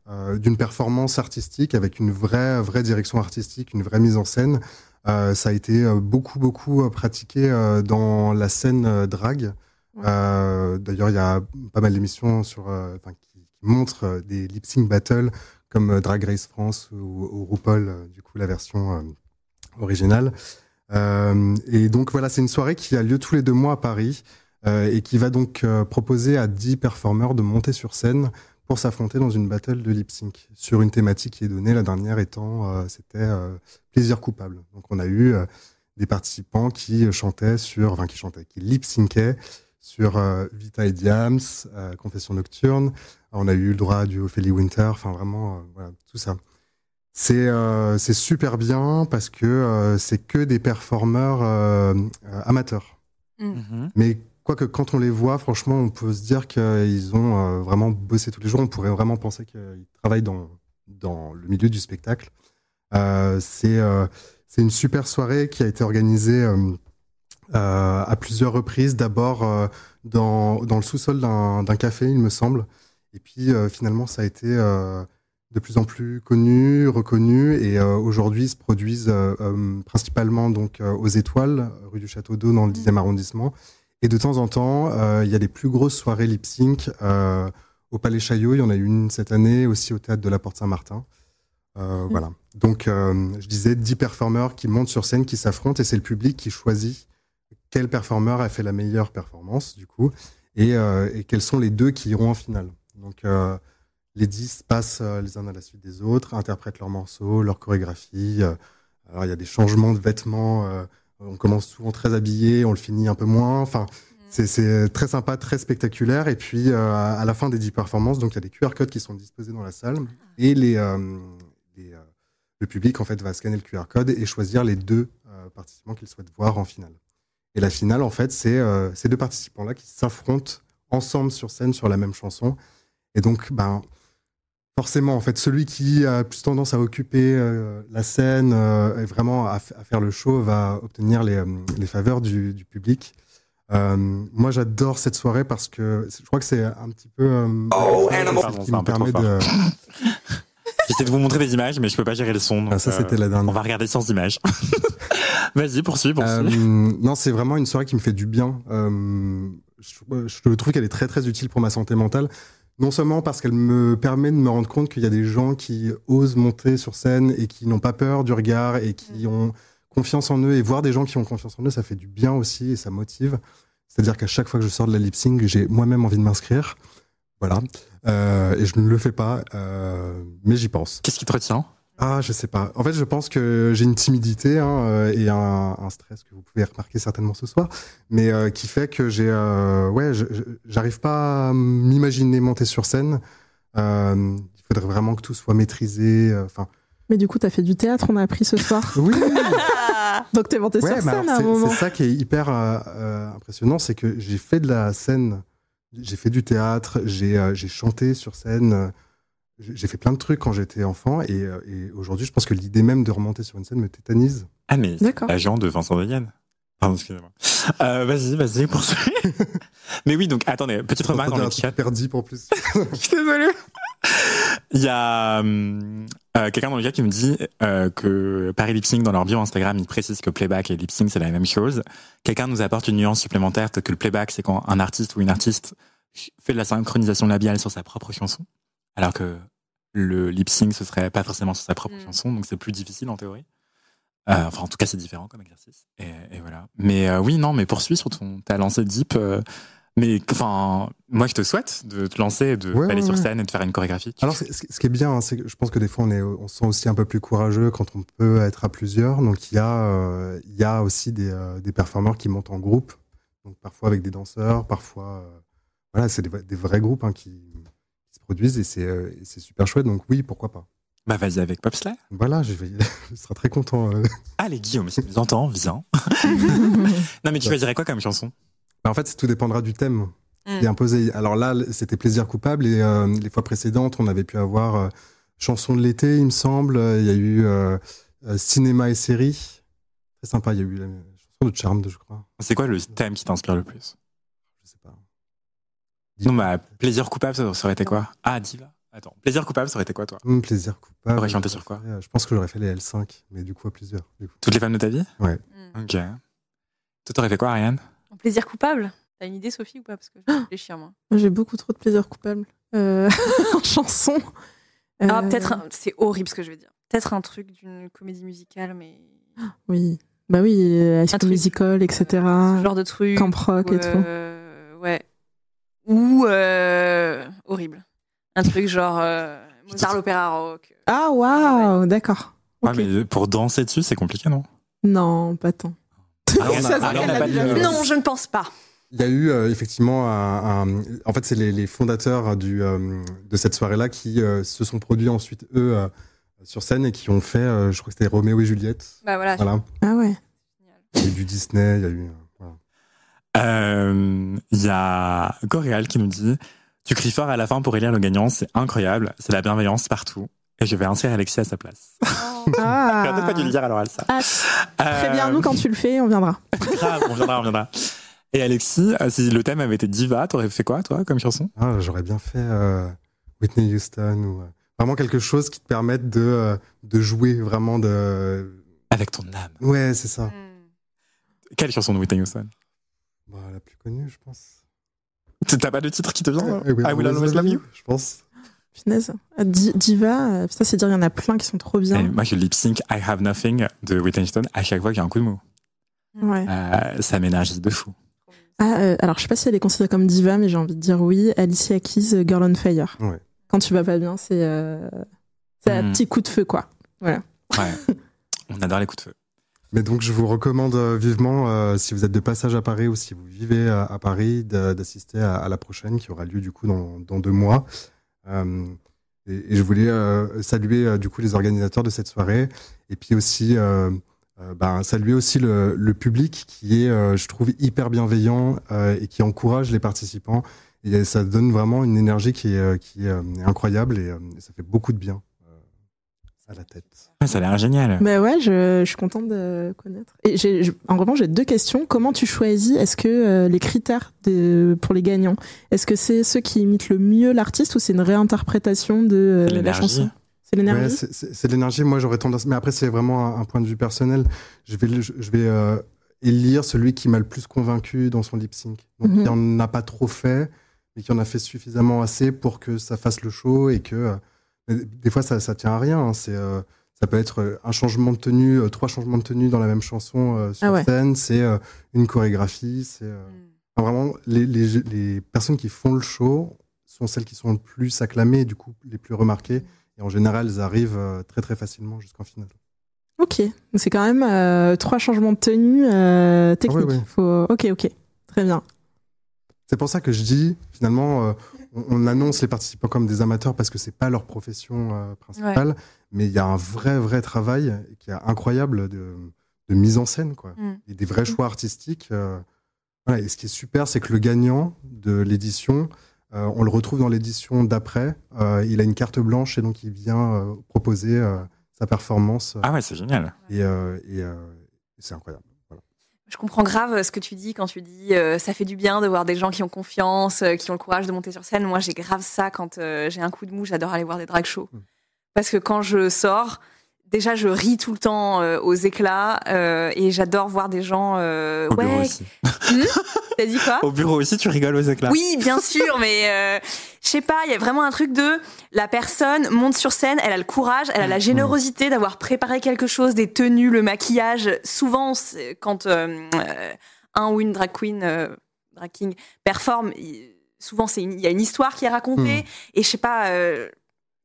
euh, d'une performance artistique avec une vraie vraie direction artistique, une vraie mise en scène. Euh, ça a été euh, beaucoup beaucoup euh, pratiqué dans la scène euh, drag. Ouais. D'ailleurs, il y a pas mal d'émissions sur enfin, qui, qui montrent des lip sync battles comme Drag Race France ou, ou RuPaul, du coup la version originale. Euh, et donc voilà, c'est une soirée qui a lieu tous les deux mois à Paris euh, et qui va donc euh, proposer à 10 performeurs de monter sur scène pour s'affronter dans une battle de lip sync sur une thématique qui est donnée. La dernière étant, euh, c'était euh, plaisir coupable. Donc on a eu euh, des participants qui chantaient sur, enfin qui chantaient, qui lip syncaient sur euh, Vita et Diams, euh, Confession nocturne. On a eu le droit du Ophélie Winter. Enfin vraiment, euh, voilà, tout ça. C'est euh, c'est super bien parce que euh, c'est que des performeurs euh, euh, amateurs. Mhm. Mais quoique quand on les voit, franchement, on peut se dire qu'ils ont euh, vraiment bossé tous les jours. On pourrait vraiment penser qu'ils travaillent dans, dans le milieu du spectacle. Euh, c'est euh, C'est une super soirée qui a été organisée euh, à plusieurs reprises. D'abord dans, dans le sous-sol d'un d'un café, il me semble. Et puis finalement, ça a été de plus en plus connu, reconnu. Et aujourd'hui, ils se produisent principalement donc aux Étoiles, rue du Château d'Eau, dans le 10e arrondissement. Et de temps en temps, euh, il y a des plus grosses soirées lip sync euh, au Palais Chaillot. Il y en a eu une cette année, aussi au théâtre de la Porte Saint-Martin. Euh, Voilà. Donc, je disais 10 performeurs qui montent sur scène, qui s'affrontent, et c'est le public qui choisit quel performeur a fait la meilleure performance, du coup, et, et quels sont les deux qui iront en finale. Donc, les 10 passent les uns à la suite des autres, interprètent leurs morceaux, leur chorégraphie. alors, il y a des changements de vêtements. On commence souvent très habillé, on le finit un peu moins. Enfin, c'est- c'est très sympa, très spectaculaire. Et puis, euh, à la fin des 10 performances, donc il y a des QR codes qui sont disposés dans la salle. Et les, euh, les, euh, le public, en fait, va scanner le QR code et choisir les deux participants qu'il souhaite voir en finale. Et la finale, en fait, c'est ces deux participants-là qui s'affrontent ensemble sur scène sur la même chanson. Et donc, ben, forcément, en fait, celui qui a plus tendance à occuper euh, la scène euh, et vraiment à, faire le show va obtenir les, euh, les faveurs du, du public. Euh, moi, j'adore cette soirée parce que je crois que c'est un petit peu Oh, animal. Qui c'est me permet de. J'essaie de vous montrer des images, mais je peux pas gérer le son. donc, Ah, ça, c'était la dernière. On va regarder sans images. Vas-y, poursuis, poursuis. Non, c'est vraiment une soirée qui me fait du bien. Je, je trouve qu'elle est très très utile pour ma santé mentale. Non seulement parce qu'elle me permet de me rendre compte qu'il y a des gens qui osent monter sur scène et qui n'ont pas peur du regard et qui ont confiance en eux. Et voir des gens qui ont confiance en eux, ça fait du bien aussi et ça motive. C'est-à-dire qu'à chaque fois que je sors de la lip sync, j'ai moi-même envie de m'inscrire. Voilà. Euh, et je ne le fais pas, euh, mais j'y pense. Qu'est-ce qui te retient? Ah, je sais pas. En fait, je pense que j'ai une timidité hein, euh, et un, un stress que vous pouvez remarquer certainement ce soir, mais euh, qui fait que j'ai, euh, ouais, j'arrive pas à m'imaginer monter sur scène. Euh, il faudrait vraiment que tout soit maîtrisé. Enfin, Mais du coup, t'as fait du théâtre, on a appris ce soir. oui. Donc t'es monté Ouais, sur mais scène alors, à un c'est- moment. c'est ça qui est hyper impressionnant, c'est que j'ai fait de la scène, j'ai fait du théâtre, j'ai chanté sur scène, j'ai fait plein de trucs quand j'étais enfant, et, euh, et aujourd'hui, je pense que l'idée même de remonter sur une scène me tétanise. Ah, mais l'agent de Vincent Degan. Pardon, excusez-moi. Euh, vas-y, vas-y, poursuis. mais oui, donc, attendez, petite remarque dans le chat. perdu pour plus. Je suis désolé. Il y a euh, quelqu'un dans le chat qui me dit euh, que Paris Lip Sync, dans leur bio Instagram, ils précisent que playback et lip sync, c'est la même chose. Quelqu'un nous apporte une nuance supplémentaire, que le playback, c'est quand un artiste ou une artiste fait de la synchronisation labiale sur sa propre chanson, alors que le lip sync, ce serait pas forcément sur sa propre Mm. chanson, donc c'est plus difficile en théorie. Euh, enfin, en tout cas, c'est différent comme exercice. Et, et voilà. Mais euh, oui, non, mais poursuis sur ton. T'as lancé Deep. euh, mais enfin, moi, je te souhaite de te lancer, de Ouais, aller ouais, sur ouais. scène et de faire une chorégraphie. Alors, c'est- ce qui est bien, hein, c'est que je pense que des fois, on, est, on se sent aussi un peu plus courageux quand on peut être à plusieurs. Donc, il y a, euh, il y a aussi des, euh, des performeurs qui montent en groupe. Donc, parfois avec des danseurs, parfois. euh, voilà, c'est des, vrais- des vrais groupes hein, qui, produisent et c'est euh, et c'est super chouette. Donc, oui, pourquoi pas. Bah, vas-y avec Popslay. Voilà, je, vais, je serai très content. euh. Allez, Guillaume, si tu nous entends, viens. non, mais tu choisirais quoi comme chanson? Bah, en fait, tout dépendra du thème Mm. qui est imposé. Alors là, c'était plaisir coupable et euh, les fois précédentes, on avait pu avoir euh, chanson de l'été, il me semble. Il y a eu cinéma et série. Très sympa. Il y a eu la chanson de Charmed, je crois. C'est quoi le thème qui t'inspire le plus? Je sais pas. Non, bah, plaisir coupable, ça aurait été quoi? Ah, Diva. Attends, plaisir coupable, ça aurait été quoi, toi? Hum, plaisir coupable. T'aurais chanté sur quoi? Fait, euh, Je pense que j'aurais fait les L5, mais du coup à plusieurs. du coup. Toutes les femmes de ta vie? Ouais. Mm. Ok. Toi, t'aurais fait quoi, Ariane? En plaisir coupable? T'as une idée, Sophie, ou pas? Parce que je réfléchir, moi. J'ai beaucoup trop de plaisir coupable euh, en chanson. Ah, Euh, peut-être. un- C'est horrible ce que je vais dire. Peut-être un truc d'une comédie musicale, mais. Oui. Bah oui, euh, High. Musical, etc. Ce genre de truc. Camp Rock et tout. Euh. Ou. euh, horrible. Un truc genre. euh, Mozart l'opéra rock. Ah, waouh, d'accord. Ouais, Ok. mais pour danser dessus, c'est compliqué, non? Non, pas tant. Alors, on a- Ça, c'est alors, on qu'elle a l'a pas déjà de- fait. Non, je ne pense pas. Il y a eu euh, effectivement un, un- En fait, c'est les, les fondateurs du, euh, de cette soirée-là qui euh, se sont produits ensuite, eux, euh, sur scène et qui ont fait, euh, je crois que c'était Roméo et Juliette. Bah voilà. Voilà. Ah ouais. Il y a eu du Disney, il y a eu. Euh, voilà. Euh, Il y a Coréal qui nous dit Tu cries fort à la fin pour élire le gagnant, c'est incroyable, c'est la bienveillance partout. Et je vais inscrire Alexis à sa place. Ah. J'aurais peut-être pas dû le dire à l'oral, ça. Ah, Euh, quand tu le fais, on viendra. Grave, on viendra, on viendra. Et Alexis, euh, si le thème avait été diva, t'aurais fait quoi, toi, comme chanson? Ah, J'aurais bien fait euh, Whitney Houston ou euh, vraiment quelque chose qui te permette de, euh, de jouer vraiment de. Avec ton âme. Ouais, c'est ça. Quelle chanson de Whitney Houston? Bah, la plus connue, je pense. T'as pas de titre qui te vient I will I will always love you Je pense. Punaise. Ah, Di- Diva, euh, putain, c'est dire, il y en a plein qui sont trop Et bien. Moi, je lip sync I Have Nothing de Whitney Houston à chaque fois qu'il y a un coup de mou. Ouais. Euh, ça m'énergie de fou. Ah, euh, alors, je sais pas si elle est considérée comme diva, mais j'ai envie de dire oui. Alicia Keys, euh, Girl on Fire. Ouais. Quand tu vas pas bien, c'est euh, c'est un Mhm. petit coup de feu, quoi. Ouais. On adore les coups de feu. Mais donc, je vous recommande euh, vivement, euh, si vous êtes de passage à Paris ou si vous vivez à, à Paris, d'assister à, la prochaine qui aura lieu du coup dans, deux mois. Euh, et, je voulais euh, saluer euh, du coup les organisateurs de cette soirée et puis aussi euh, euh, ben, saluer aussi le, public qui est, euh, je trouve, hyper bienveillant euh, et qui encourage les participants. Et ça donne vraiment une énergie qui est, euh, euh, incroyable et, euh, ça fait beaucoup de bien euh, à la tête. Ouais, ça a l'air génial. Bah ouais, je, je suis contente de connaître. Et j'ai, je- en revanche, j'ai deux questions. Comment tu choisis Est-ce que euh, les critères de, pour les gagnants, est-ce que c'est ceux qui imitent le mieux l'artiste ou c'est une réinterprétation de euh, la chanson? C'est l'énergie? Ouais, c'est- c'est c'est de l'énergie. Moi, j'aurais tendance. Mais après, c'est vraiment un, un point de vue personnel. Je vais, je vais euh, élire celui qui m'a le plus convaincu dans son lip sync. Donc, Mhm. qui en a pas trop fait, mais qui en a fait suffisamment assez pour que ça fasse le show et que. euh, des fois, ça, ça tient à rien. hein. C'est. Ça peut être euh, un changement de tenue, euh, trois changements de tenue dans la même chanson euh, sur Ah ouais. scène. C'est une chorégraphie. C'est enfin, vraiment les, les, les personnes qui font le show sont celles qui sont le plus acclamées, et du coup les plus remarquées. Et en général, elles arrivent très très facilement jusqu'en finale. Ok, Donc c'est quand même euh, trois changements de tenue euh, techniques. Ah. Faut... Ok, ok, très bien. C'est pour ça que je dis, finalement, euh, on, on annonce les participants comme des amateurs parce que c'est pas leur profession euh, principale, mais il y a un vrai vrai travail qui est incroyable de, de mise en scène, quoi, Mm. et des vrais choix artistiques. euh, voilà. Et ce qui est super, c'est que le gagnant de l'édition, euh, on le retrouve dans l'édition d'après. Euh, il a une carte blanche et donc il vient euh, proposer euh, sa performance. Ah ouais, c'est génial. Et, euh, et, euh, c'est incroyable. Je comprends grave ce que tu dis quand tu dis euh, ça fait du bien de voir des gens qui ont confiance, euh, qui ont le courage de monter sur scène. Moi, j'ai grave ça quand euh, j'ai un coup de mou. J'adore aller voir des drag shows. Mm. Parce que quand je sors, déjà, je ris tout le temps euh, aux éclats euh, et j'adore voir des gens. euh, Au bureau ouais, aussi. t'as dit quoi Au bureau aussi, tu rigoles aux éclats. Oui, bien sûr, mais euh, je sais pas, il y a vraiment un truc de la personne monte sur scène, elle a le courage, elle a la générosité d'avoir préparé quelque chose, des tenues, le maquillage. Souvent, quand un ou une drag queen, drag king performe, souvent c'est il y a une histoire qui est racontée et je sais pas.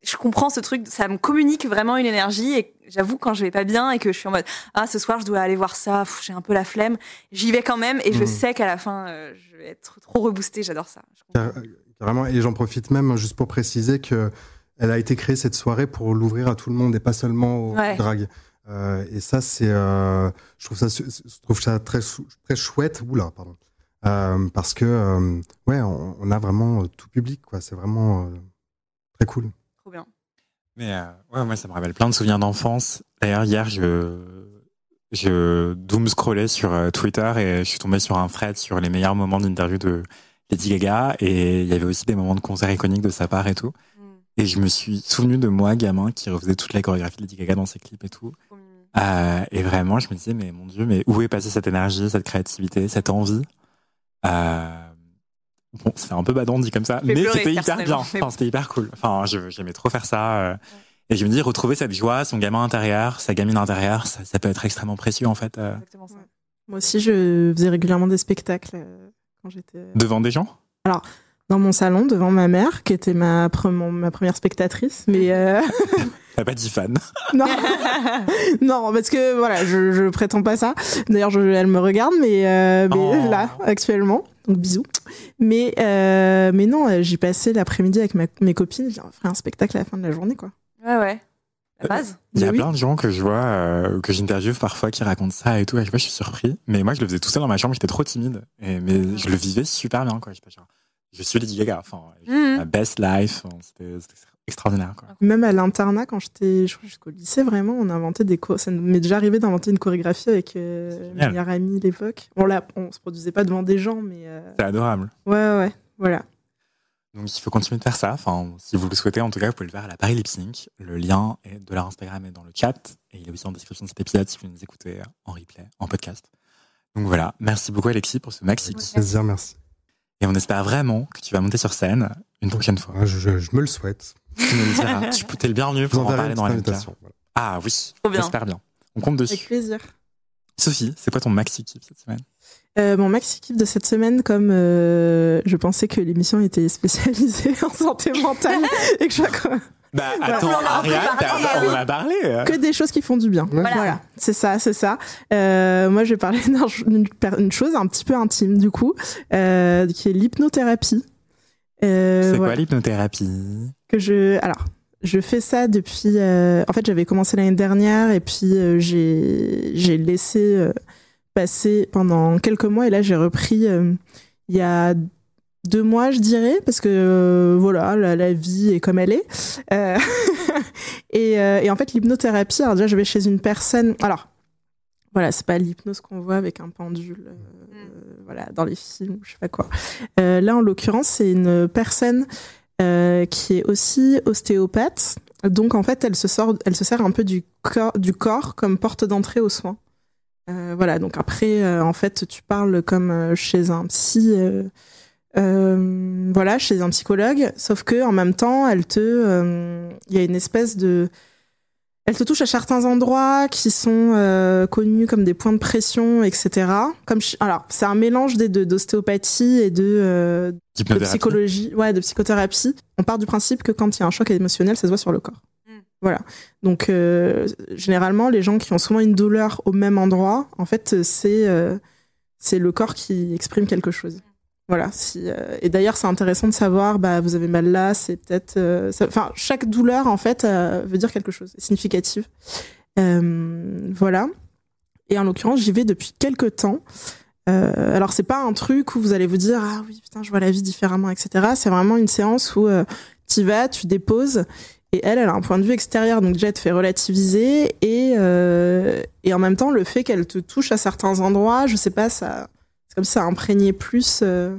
Euh, je comprends ce truc, ça me communique vraiment une énergie et j'avoue quand je vais pas bien et que je suis en mode ah ce soir je dois aller voir ça, j'ai un peu la flemme, j'y vais quand même et je Mm. sais qu'à la fin euh, je vais être trop reboostée, j'adore ça. Car- Carrément, et j'en profite même juste pour préciser que elle a été créée cette soirée pour l'ouvrir à tout le monde et pas seulement aux Ouais. drag. Euh, et ça, c'est, euh, je trouve ça, je trouve ça très, très chouette. Oula, pardon. Euh, parce que, euh, ouais, on, on a vraiment euh, tout public, quoi. C'est vraiment euh, très cool. Mais euh, ouais, moi, ça me rappelle plein de souvenirs d'enfance. D'ailleurs, hier, je, je doom scrollais sur euh, Twitter et je suis tombé sur un thread sur les meilleurs moments d'interview de Lady Gaga et il y avait aussi des moments de concert iconiques de sa part et tout. Et je me suis souvenu de moi, gamin, qui refaisait toute la chorégraphie de Lady Gaga dans ses clips et tout. Euh, et vraiment, je me disais, mais mon Dieu, mais où est passée cette énergie, cette créativité, cette envie? Euh, Bon, c'est un peu badant dit comme ça, mais c'était hyper bien. Enfin, c'était hyper cool. Enfin, je- j'aimais trop faire ça. euh, Et je me dis, retrouver cette joie, son gamin intérieur, sa gamine intérieure, ça, ça peut être extrêmement précieux en fait. euh, Exactement ça. Moi aussi, je faisais régulièrement des spectacles euh, quand j'étais devant des gens? Dans mon salon devant ma mère, qui était ma, pre- mon- ma première spectatrice. Mais euh, T'as pas dit fan. non, non, parce que voilà, je, je prétends pas ça. D'ailleurs, je- elle me regarde, mais, euh, mais Oh. là, actuellement. Donc bisous. Mais, euh, mais non, euh, j'y passais l'après-midi avec ma- mes copines. On ferait un spectacle à la fin de la journée, quoi. Ouais, ouais. La base. Il y a oui. plein de gens que je vois, euh, que j'interviewe parfois qui racontent ça et tout. À chaque fois, je suis surpris. Mais moi, je le faisais tout seul dans ma chambre. J'étais trop timide. Et, mais je le vivais super bien, quoi. J'étais genre, je suis Lady Gaga. Enfin, la best life. enfin, C'était extraordinaire. Quoi. Même à l'internat, quand j'étais, je crois jusqu'au lycée, vraiment, on inventait des cho- Ça m'est déjà arrivé d'inventer une chorégraphie avec euh, ma meilleure amie à l'époque. On l'a, on se produisait pas devant des gens, mais euh, C'est adorable. ouais, ouais, voilà. Donc il faut continuer de faire ça. Enfin, si vous le souhaitez, en tout cas, vous pouvez le faire à la Paris Lip Sync. Le lien est de leur Instagram est dans le chat et il est aussi en description de cet épisode si vous nous écoutez en replay, en podcast. Donc voilà, merci beaucoup Alexis pour ce maxi. Plaisir, merci. Et on espère vraiment que tu vas monter sur scène une prochaine fois. Ah, je, je- je me le souhaite. Tu nous le diras. tu peux- t'es le bienvenu pour en parler dans petite la média. invitation. voilà. Ah oui, j'espère bien. On compte Avec dessus. plaisir. Sophie, c'est quoi ton maxi kiff cette semaine? Euh, mon maxi kiff de cette semaine, comme euh, je pensais que l'émission était spécialisée en santé mentale et que je Bah attends, On en a Ariane, ah on a parlé. euh. que des choses qui font du bien. Voilà, c'est ça, c'est ça. Euh, moi, je vais parler d'un- d'une chose un petit peu intime du coup, euh, qui est l'hypnothérapie. Euh, C'est voilà. quoi l'hypnothérapie? Que je alors je fais ça depuis euh, en fait j'avais commencé l'année dernière et puis euh, j'ai laissé euh, passer pendant quelques mois et là j'ai repris euh, il y a deux mois je dirais parce que voilà la, la vie est comme elle est. Et, et en fait l'hypnothérapie alors déjà je vais chez une personne alors voilà c'est pas l'hypnose qu'on voit avec un pendule euh, voilà dans les films je sais pas quoi. Là en l'occurrence c'est une personne qui est aussi ostéopathe. Donc en fait, elle se, sort, elle se sert un peu du corps, comme porte d'entrée aux soins. Euh, voilà, donc après, euh, en fait, tu parles comme euh, chez un psy, euh, euh, voilà, chez un psychologue, sauf que en même temps, elle te, euh, il y a une espèce de, elle te touche à certains endroits qui sont euh, connus comme des points de pression, etc. Comme, alors, c'est un mélange des deux, d'ostéopathie et de, euh, de psychologie, ouais, de psychothérapie. On part du principe que quand il y a un choc émotionnel, ça se voit sur le corps. Mm. Voilà. Donc, euh, généralement, les gens qui ont souvent une douleur au même endroit, en fait, c'est euh, c'est le corps qui exprime quelque chose. Voilà. Euh, et d'ailleurs, c'est intéressant de savoir, bah, vous avez mal là, c'est peut-être. euh, Enfin, chaque douleur, en fait, euh, veut dire quelque chose, est significative. Voilà. Et en l'occurrence, j'y vais depuis quelques temps. Alors c'est pas un truc où vous allez vous dire ah oui putain je vois la vie différemment etc. C'est vraiment une séance où tu vas, tu déposes et elle elle a un point de vue extérieur donc déjà elle te fait relativiser et et en même temps le fait qu'elle te touche à certains endroits je sais pas ça comme ça imprégnait plus. euh,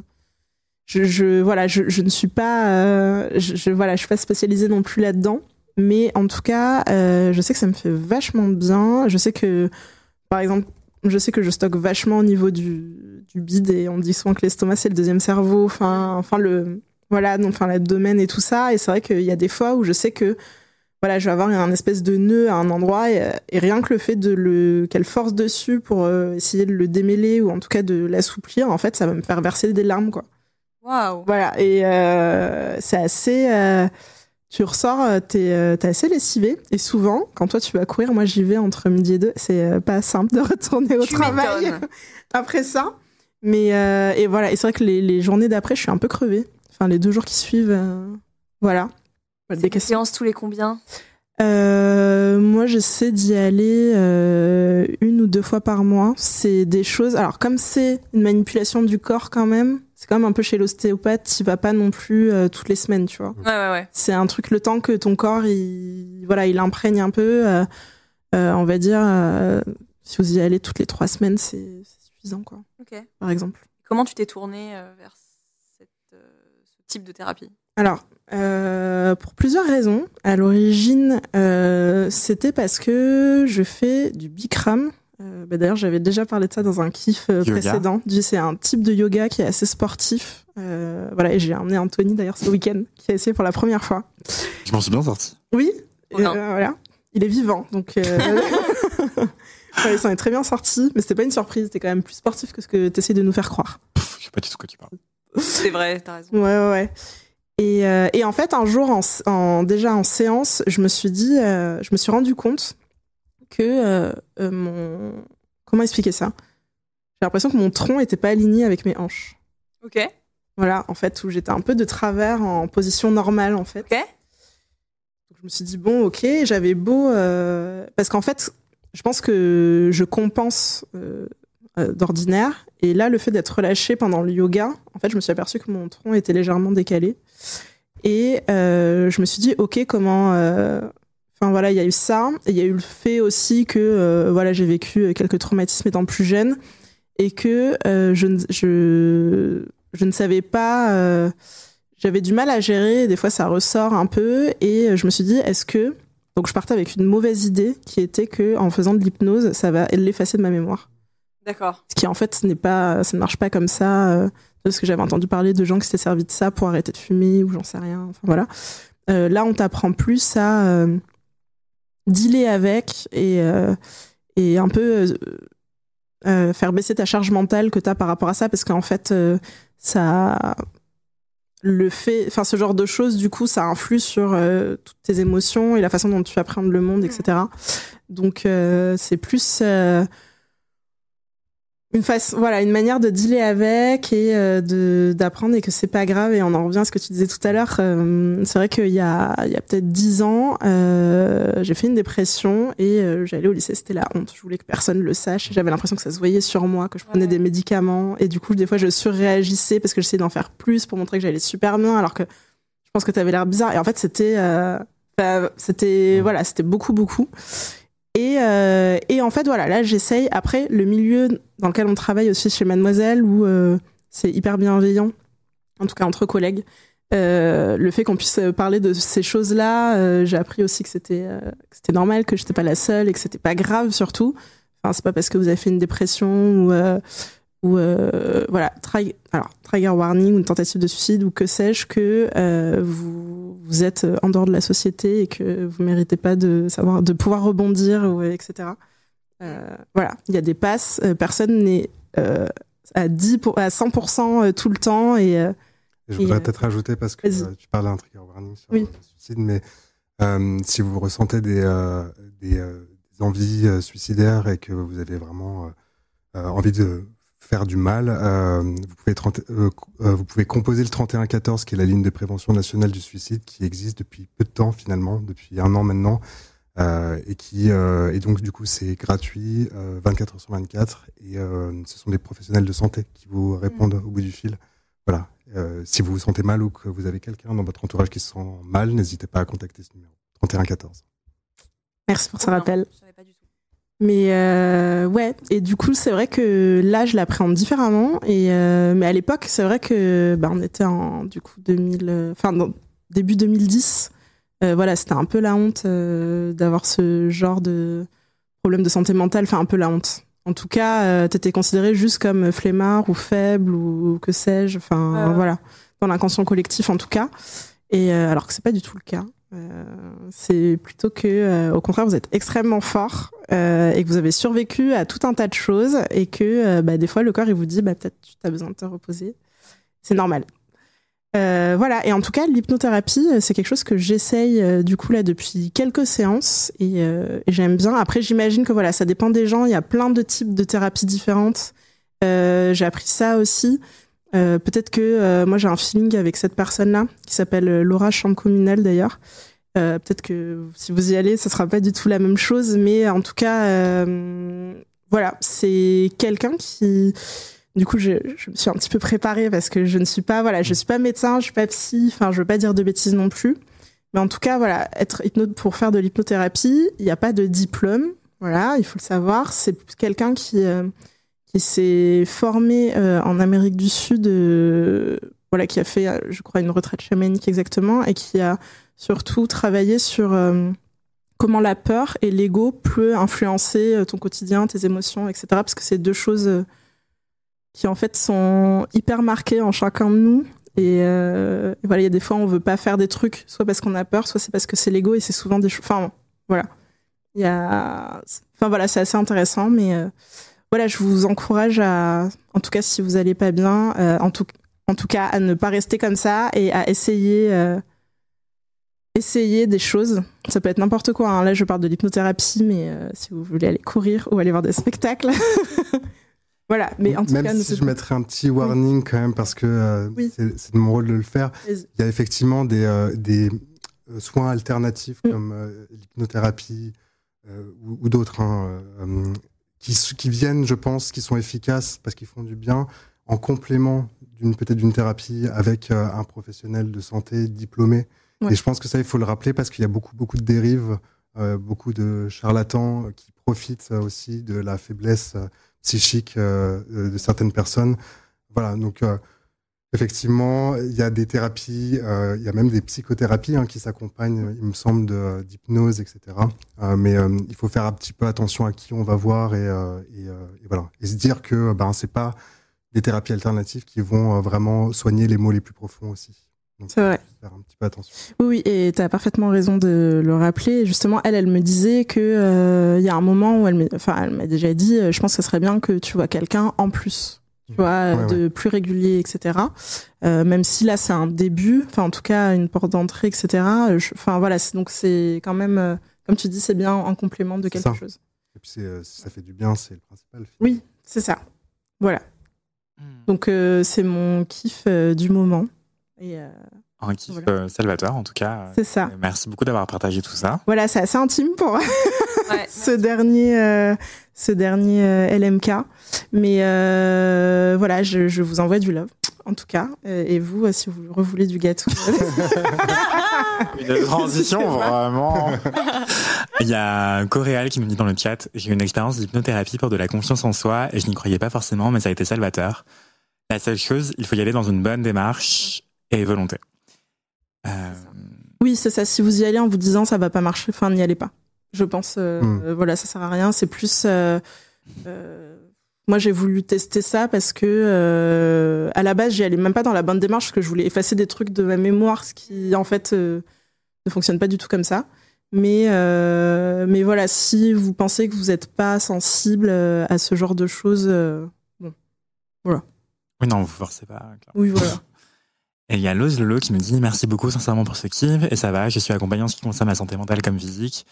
je, je voilà je, je ne suis pas euh, je, voilà je suis pas spécialisée non plus là-dedans mais en tout cas euh, je sais que ça me fait vachement bien je sais que par exemple je sais que je stocke vachement au niveau du, du bide et on dit souvent que l'estomac c'est le deuxième cerveau, enfin, enfin le, voilà, donc enfin l'abdomen et tout ça. Et c'est vrai qu'il y a des fois où je sais que, voilà, je vais avoir un espèce de nœud à un endroit et, et rien que le fait de le, qu'elle force dessus pour euh, essayer de le démêler ou en tout cas de l'assouplir, en fait, ça va me faire verser des larmes, quoi. Waouh. Voilà, et euh, c'est assez. euh, tu ressors, t'es t'es assez lessivé. Et souvent, quand toi tu vas courir, moi j'y vais entre midi et deux. C'est pas simple de retourner au Tu travail après ça. Mais et voilà, et c'est vrai que les, les journées d'après, je suis un peu crevée. Enfin, les deux jours qui suivent, voilà. Des questions. séances tous les combien? Euh, moi, j'essaie d'y aller euh, une ou deux fois par mois. C'est des choses. Alors, comme c'est une manipulation du corps quand même, c'est quand même un peu chez l'ostéopathe. Tu vas pas non plus euh, toutes les semaines, tu vois. Ouais, ouais, ouais. C'est un truc le temps que ton corps, il voilà, il imprègne un peu. euh, euh, on va dire, euh, si vous y allez toutes les trois semaines, c'est c'est suffisant, quoi. Ok. Par exemple. Comment tu t'es tournée euh, vers cette, euh, ce type de thérapie? Alors, euh, pour plusieurs raisons. À l'origine, euh, c'était parce que je fais du Bikram. Euh, bah D'ailleurs, j'avais déjà parlé de ça dans un kiff euh, précédent. C'est un type de yoga qui est assez sportif. Euh, voilà, et j'ai emmené Anthony d'ailleurs ce week-end, qui a essayé pour la première fois. Je m'en suis bien sorti. Oui, euh, voilà. Il est vivant, donc. Euh... ouais, il s'en est très bien sorti, mais c'était pas une surprise. C'était quand même plus sportif que ce que tu essaies de nous faire croire. Pff, je sais pas du tout de quoi tu parles. C'est vrai, t'as raison. Ouais, ouais, ouais. Et, euh, et en fait, un jour, en, en- déjà en séance, je me suis dit, euh, je me suis rendu compte que euh, mon. Comment expliquer ça? J'ai l'impression que mon tronc était pas aligné avec mes hanches. Ok. Voilà, en fait, où j'étais un peu de travers en position normale, en fait. Ok. Donc, je me suis dit, bon, ok, j'avais beau. euh, Parce qu'en fait, je pense que je compense euh, euh, d'ordinaire. Et là, le fait d'être relâché pendant le yoga, en fait, je me suis aperçue que mon tronc était légèrement décalé. Et euh, je me suis dit, ok, comment. euh, Enfin voilà, il y a eu ça. Il y a eu le fait aussi que voilà, j'ai vécu quelques traumatismes étant plus jeune et que je, ne- je, je ne savais pas. J'avais du mal à gérer. Des fois, ça ressort un peu. Et je me suis dit, est-ce que. Donc, je partais avec une mauvaise idée qui était que en faisant de l'hypnose, ça va l'effacer de ma mémoire. D'accord. Ce qui en fait n'est pas, ça ne marche pas comme ça. euh, parce que j'avais entendu parler de gens qui s'étaient servis de ça pour arrêter de fumer ou j'en sais rien. Enfin voilà. Euh, là, on t'apprend plus à euh, dealer avec et euh, et un peu faire baisser ta charge mentale que tu as par rapport à ça parce qu'en fait ça le fait enfin ce genre de choses du coup ça influe sur toutes tes émotions et la façon dont tu appréhendes le monde etc donc euh, c'est plus une face, voilà, une manière de dealer avec et euh, de d'apprendre et que c'est pas grave. Et on en revient à ce que tu disais tout à l'heure. euh, c'est vrai qu'il y a, il y a peut-être dix ans, euh, j'ai fait une dépression et euh, j'allais au lycée. C'était la honte. Je voulais que personne le sache. J'avais l'impression que ça se voyait sur moi, que je prenais Ouais. des médicaments et du coup, des fois, je surréagissais parce que j'essayais d'en faire plus pour montrer que j'allais super bien, alors que je pense que tu avais l'air bizarre. Et en fait, c'était, euh, bah, c'était, voilà, c'était beaucoup, beaucoup. Et, euh, et en fait, voilà, là, j'essaye. Après, le milieu dans lequel on travaille aussi chez Mademoiselle, où euh, c'est hyper bienveillant, en tout cas entre collègues, euh, le fait qu'on puisse parler de ces choses-là, j'ai appris aussi que c'était normal, que j'étais pas la seule et que c'était pas grave surtout. Enfin, c'est pas parce que vous avez fait une dépression ou voilà, alors trigger warning ou une tentative de suicide ou que sais-je que vous vous êtes en dehors de la société et que vous méritez pas de savoir de pouvoir rebondir ou etc. Euh, voilà, il y a des passes, euh, personne n'est euh, à 10 pour, à 100% tout le temps et euh, Et je voudrais euh, peut-être rajouter, parce que euh, tu parles d'un trigger warning sur Oui. le suicide, mais euh, si vous ressentez des, euh, des, euh, des envies euh, suicidaires et que vous avez vraiment euh, euh, envie de faire du mal, euh, vous, pouvez 30 euh, euh, vous pouvez composer le 3114, qui est la ligne de prévention nationale du suicide, qui existe depuis peu de temps finalement, depuis un an maintenant, euh, et qui euh, et donc du coup c'est gratuit, euh, 24 heures sur 24, et euh, ce sont des professionnels de santé qui vous répondent au bout du fil. Voilà. Euh, si vous vous sentez mal ou que vous avez quelqu'un dans votre entourage qui se sent mal, n'hésitez pas à contacter ce numéro. 3114. merci pour ce rappel. Je savais pas du tout. Mais euh, ouais, et du coup, c'est vrai que là, je l'appréhende différemment. Et euh, mais à l'époque, c'est vrai que bah, on était en du coup 2000, euh, enfin début 2010. Euh, voilà, c'était un peu la honte euh, d'avoir ce genre de problème de santé mentale. Enfin, un peu la honte. En tout cas, euh, t'étais considéré juste comme flemmard ou faible ou que sais-je. Enfin, voilà, dans l'inconscient collectif en tout cas. Et euh, alors que c'est pas du tout le cas. Euh, c'est plutôt que, euh, au contraire, vous êtes extrêmement fort euh, et que vous avez survécu à tout un tas de choses et que bah, des fois le corps il vous dit bah, peut-être tu as besoin de te reposer. C'est normal. Voilà, et en tout cas, l'hypnothérapie, c'est quelque chose que j'essaye du coup là depuis quelques séances et, et j'aime bien. Après, j'imagine que voilà, ça dépend des gens. Il y a plein de types de thérapies différentes. J'ai appris ça aussi. Euh, Peut-être que euh, moi j'ai un feeling avec cette personne-là qui s'appelle euh, Laura Chambre Communale d'ailleurs. Peut-être que si vous y allez, ce sera pas du tout la même chose, mais en tout cas, voilà, c'est quelqu'un qui, du coup, je, me suis un petit peu préparée parce que je ne suis pas, voilà, je suis pas médecin, je suis pas psy, enfin, je veux pas dire de bêtises non plus, mais en tout cas, voilà, être pour faire de l'hypnothérapie, il n'y a pas de diplôme, voilà, il faut le savoir. C'est quelqu'un qui qui s'est formé euh, en Amérique du Sud, euh, voilà, qui a fait, je crois, une retraite chamanique exactement, et qui a surtout travaillé sur euh, comment la peur et l'ego peut influencer ton quotidien, tes émotions, etc. Parce que c'est deux choses qui en fait sont hyper marquées en chacun de nous. Et, et voilà, il y a des fois on veut pas faire des trucs, soit parce qu'on a peur, soit c'est parce que c'est l'ego, et c'est souvent des choses. Enfin, voilà. Il y a. Enfin voilà, c'est assez intéressant, mais voilà, je vous encourage à, en tout cas, si vous allez pas bien, euh, en tout en tout cas, à ne pas rester comme ça et à essayer, euh, essayer des choses. Ça peut être n'importe quoi. hein. Là, je parle de l'hypnothérapie, mais euh, si vous voulez aller courir ou aller voir des spectacles, voilà. Mais en tout même cas, si je mettrais un petit warning quand même, parce que euh, Oui. c'est de mon rôle de le faire, il y a effectivement des, euh, des soins alternatifs Mm. comme euh, l'hypnothérapie ou, ou d'autres hein, euh, qui, qui viennent, je pense, qui sont efficaces parce qu'ils font du bien, en complément d'une peut-être d'une thérapie avec euh, un professionnel de santé diplômé. Ouais. Et je pense que ça, il faut le rappeler parce qu'il y a beaucoup, beaucoup de dérives, euh, beaucoup de charlatans qui profitent euh, aussi de la faiblesse euh, psychique euh, euh, de certaines personnes. Voilà, donc euh, effectivement, il y a des thérapies, euh, il y a même des psychothérapies hein, qui s'accompagnent, il me semble, de- d'hypnose, etc. Euh, mais euh, il faut faire un petit peu attention à qui on va voir et, euh, et, euh, et voilà, et se dire que ben c'est pas des thérapies alternatives qui vont euh, vraiment soigner les maux les plus profonds aussi. C'est vrai. Faire un petit peu attention. Oui, et tu as parfaitement raison de le rappeler. Justement, elle, elle me disait que euh, il y a un moment où elle m'a enfin, déjà dit, euh, je pense que ce serait bien que tu vois quelqu'un en plus, tu vois, Ouais, de plus régulier, etc. Euh, même si là, c'est un début, enfin, en tout cas, une porte d'entrée, etc. Enfin, voilà, donc c'est quand même, euh, comme tu dis, c'est bien en complément de quelque ça. chose. Et puis euh, si ça fait du bien, c'est le principal. Oui, c'est ça. Voilà. Donc, euh, c'est mon kiff euh, du moment. Et euh, Un kiff Voilà. euh, salvateur, en tout cas. c'est ça. Euh, Merci beaucoup d'avoir partagé tout ça. Voilà, c'est assez intime pour Ouais. ce dernier, euh, ce dernier euh, LMK. Mais euh, voilà, je, je vous envoie du love, en tout cas. Euh, et vous, euh, si vous revoulez du gâteau. Une transition, vraiment. Il y a Coréal qui me dit dans le chat J'ai eu une expérience d'hypnothérapie pour de la confiance en soi et je n'y croyais pas forcément, mais ça a été salvateur. La seule chose, il faut y aller dans une bonne démarche et volonté. Euh, oui, c'est ça. Si vous y allez en vous disant ça va pas marcher, enfin, n'y allez pas. Je pense, euh, Mm. euh, voilà, ça sert à rien. C'est plus. euh, euh, moi, j'ai voulu tester ça parce que euh, à la base, j'y allais même pas dans la bonne démarche parce que je voulais effacer des trucs de ma mémoire, ce qui en fait euh, ne fonctionne pas du tout comme ça. Mais euh, mais voilà, si vous pensez que vous n'êtes pas sensible à ce genre de choses, euh, Oui, non, vous forcez pas. clairement. oui, voilà. Et il y a Loz Lolo qui me dit Merci beaucoup sincèrement pour ce kiff et ça va, je suis accompagné en ce qui concerne ma santé mentale comme physique.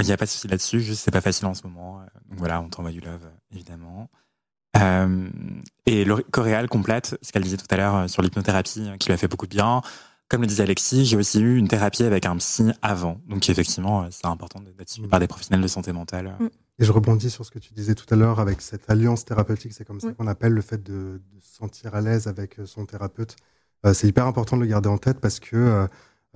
Il n'y a pas de souci là-dessus, juste c'est pas facile en ce moment. Donc voilà, on t'envoie du love, évidemment. Euh, et Coréal complète ce qu'elle disait tout à l'heure euh, sur l'hypnothérapie, euh, qui lui a fait beaucoup de bien. Comme le disait Alexis, j'ai aussi eu une thérapie avec un psy avant. Donc effectivement, euh, c'est important d'être suivi par des professionnels de santé mentale. Mm. Et je rebondis sur ce que tu disais tout à l'heure avec cette alliance thérapeutique. C'est comme ça Oui. qu'on appelle le fait de, de se sentir à l'aise avec son thérapeute. Euh, c'est hyper important de le garder en tête parce que euh,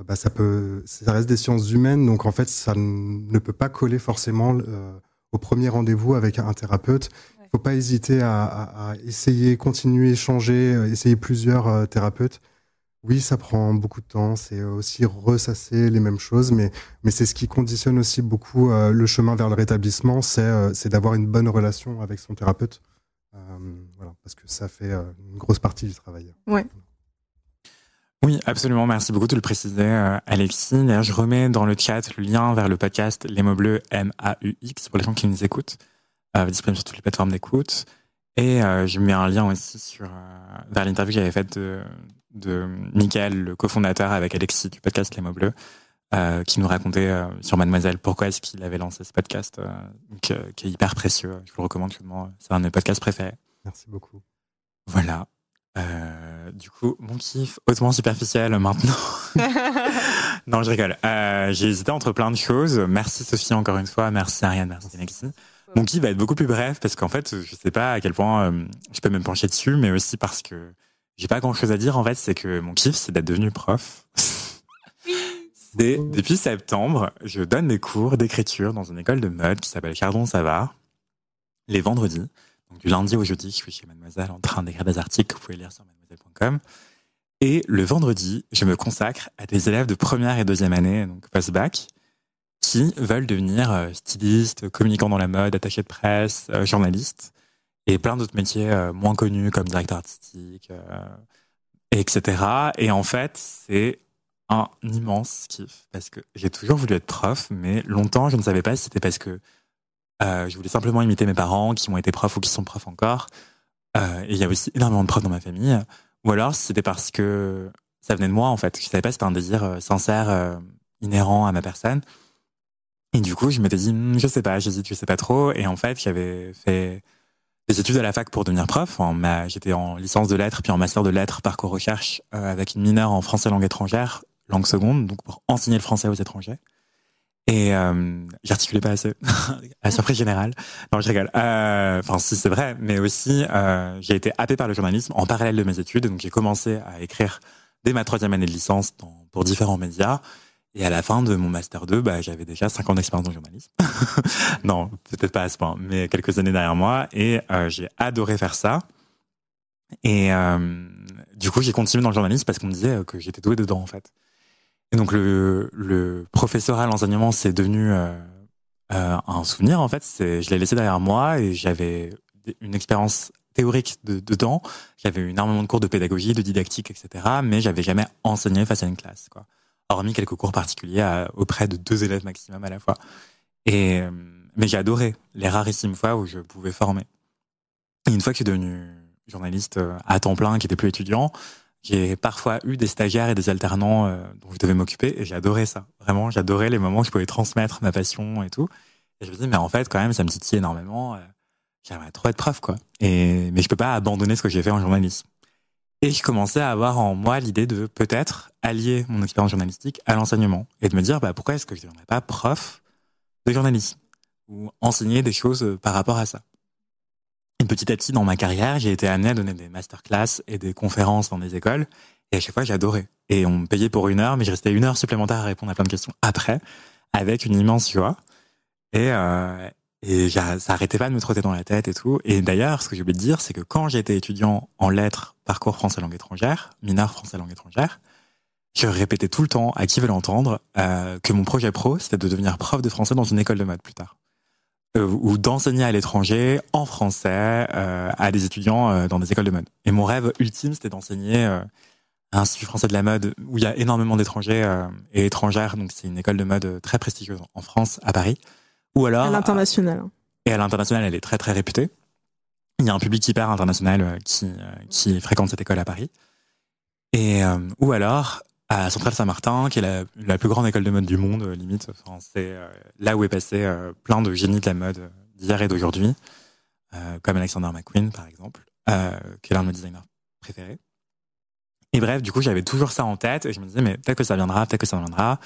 bah, ça peut, ça reste des sciences humaines, donc en fait, ça ne peut pas coller forcément euh, au premier rendez-vous avec un thérapeute. Il ne faut pas hésiter à, à- à essayer, continuer, changer, essayer plusieurs thérapeutes. Oui, ça prend beaucoup de temps, c'est aussi ressasser les mêmes choses, mais mais c'est ce qui conditionne aussi beaucoup euh, le chemin vers le rétablissement, c'est euh, d'avoir une bonne relation avec son thérapeute. Euh, voilà, parce que ça fait une grosse partie du travail. Oui, absolument. Merci beaucoup de le préciser, euh, Alexis. D'ailleurs, je remets dans le chat le lien vers le podcast Les mots bleus M-A-U-X pour les gens qui nous écoutent, euh, disponible sur toutes les plateformes d'écoute. Et euh, je mets un lien aussi sur, euh, vers l'interview que j'avais faite de, de Michael, le cofondateur, avec Alexis du podcast Les mots bleus, qui nous racontait sur Mademoiselle pourquoi est-ce qu'il avait lancé ce podcast, euh, qui est hyper précieux. Je vous le recommande. C'est un de mes podcasts préférés. Merci beaucoup. Voilà. Euh, du coup, mon kiff hautement superficiel maintenant. non, je rigole. Euh, j'ai hésité entre plein de choses. Merci Sophie encore une fois. Merci Ariane. Merci Alexis. Mon kiff va être beaucoup plus bref parce qu'en fait, je sais pas à quel point euh, je peux me pencher dessus, mais aussi parce que j'ai pas grand chose à dire. En fait, c'est que mon kiff, c'est d'être devenu prof. Depuis septembre, je donne des cours d'écriture dans une école de mode qui s'appelle Cardon Savard les vendredis. Du lundi au jeudi, je suis chez Mademoiselle en train d'écrire des articles que vous pouvez lire sur mademoiselle.com. Et le vendredi, je me consacre à des élèves de première et deuxième année, donc post-bac, qui veulent devenir euh, stylistes, communicants dans la mode, attachés de presse, euh, journalistes, et plein d'autres métiers euh, moins connus comme directeur artistique, etc. Et en fait, c'est un immense kiff parce que j'ai toujours voulu être prof, mais longtemps je ne savais pas si c'était parce que euh, je voulais simplement imiter mes parents qui ont été profs ou qui sont profs encore. Euh, et il y a aussi énormément de profs dans ma famille. Ou alors c'était parce que ça venait de moi en fait. Je savais pas si c'était un désir euh, sincère, euh, inhérent à ma personne. Et du coup, je m'étais dit, Hm, je sais pas, j'hésite, je sais pas trop. Et en fait, j'avais fait des études à la fac pour devenir prof. En ma- J'étais en licence de lettres, puis en master de lettres, parcours recherche, euh, avec une mineure en français langue étrangère, langue seconde, donc pour enseigner le français aux étrangers. Et euh, j'articulais pas assez, à surprise générale. Non, je rigole. Euh, Enfin, si c'est vrai, mais aussi euh, j'ai été happé par le journalisme en parallèle de mes études. Donc j'ai commencé à écrire dès ma troisième année de licence pour différents médias. Et à la fin de mon master 2, bah, j'avais déjà cinq ans d'expérience le journalisme. non, peut-être pas à ce point, mais quelques années derrière moi. Et euh, j'ai adoré faire ça. Et euh, du coup, j'ai continué dans le journalisme parce qu'on me disait que j'étais doué dedans, en fait. Et donc, le, le professorat, l'enseignement, c'est devenu euh, euh, un souvenir, en fait. Je l'ai laissé derrière moi et j'avais une expérience théorique de, dedans. J'avais eu énormément de cours de pédagogie, de didactique, etc. Mais j'avais jamais enseigné face à une classe, quoi. Hormis quelques cours particuliers à, auprès de deux élèves maximum à la fois. Et, mais j'ai adoré les rarissimes fois où je pouvais former. Et une fois que je suis devenu journaliste euh, à temps plein, qui était plus étudiant, j'ai parfois eu des stagiaires et des alternants euh, dont je devais m'occuper et adoré ça. Vraiment, j'adorais les moments où je pouvais transmettre ma passion et tout. Et je me dis, mais en fait, quand même, ça me titille énormément. Euh, j'aimerais trop être prof, quoi. Et, mais je peux pas abandonner ce que j'ai fait en journalisme. Et je commençais à avoir en moi l'idée de peut-être allier mon expérience journalistique à l'enseignement et de me dire, bah, pourquoi est-ce que je ne deviendrais pas prof de journalisme ou enseigner des choses par rapport à ça? Et petit à petit, dans ma carrière, j'ai été amené à donner des masterclass et des conférences dans des écoles. Et à chaque fois, j'adorais. Et on me payait pour une heure, mais je restais une heure supplémentaire à répondre à plein de questions après, avec une immense joie. Et, euh, et ça arrêtait pas de me trotter dans la tête et tout. Et d'ailleurs, ce que j'ai oublié de dire, c'est que quand j'étais étudiant en lettres, parcours français langue étrangère, mineur français langue étrangère, je répétais tout le temps à qui veut l'entendre euh, que mon projet pro, c'était de devenir prof de français dans une école de mode plus tard. Euh, ou d'enseigner à l'étranger en français euh, à des étudiants euh, dans des écoles de mode. Et mon rêve ultime, c'était d'enseigner à l'Institut français de la mode où il y a énormément d'étrangers et étrangères. Donc c'est une école de mode très prestigieuse en France, à Paris. Ou alors à l'international. Et à l'international, elle est très très réputée. Il y a un public hyper international qui qui fréquente cette école à Paris. Et ou alors à Centrale Saint-Martin, qui est la, plus grande école de mode du monde, euh, limite. C'est euh, là où est passé euh, plein de génies de la mode d'hier et d'aujourd'hui, comme Alexander McQueen, par exemple, qui est l'un de mes designers préférés. Et bref, du coup, j'avais toujours ça en tête, et je me disais, mais peut-être que ça viendra, peut-être que ça viendra.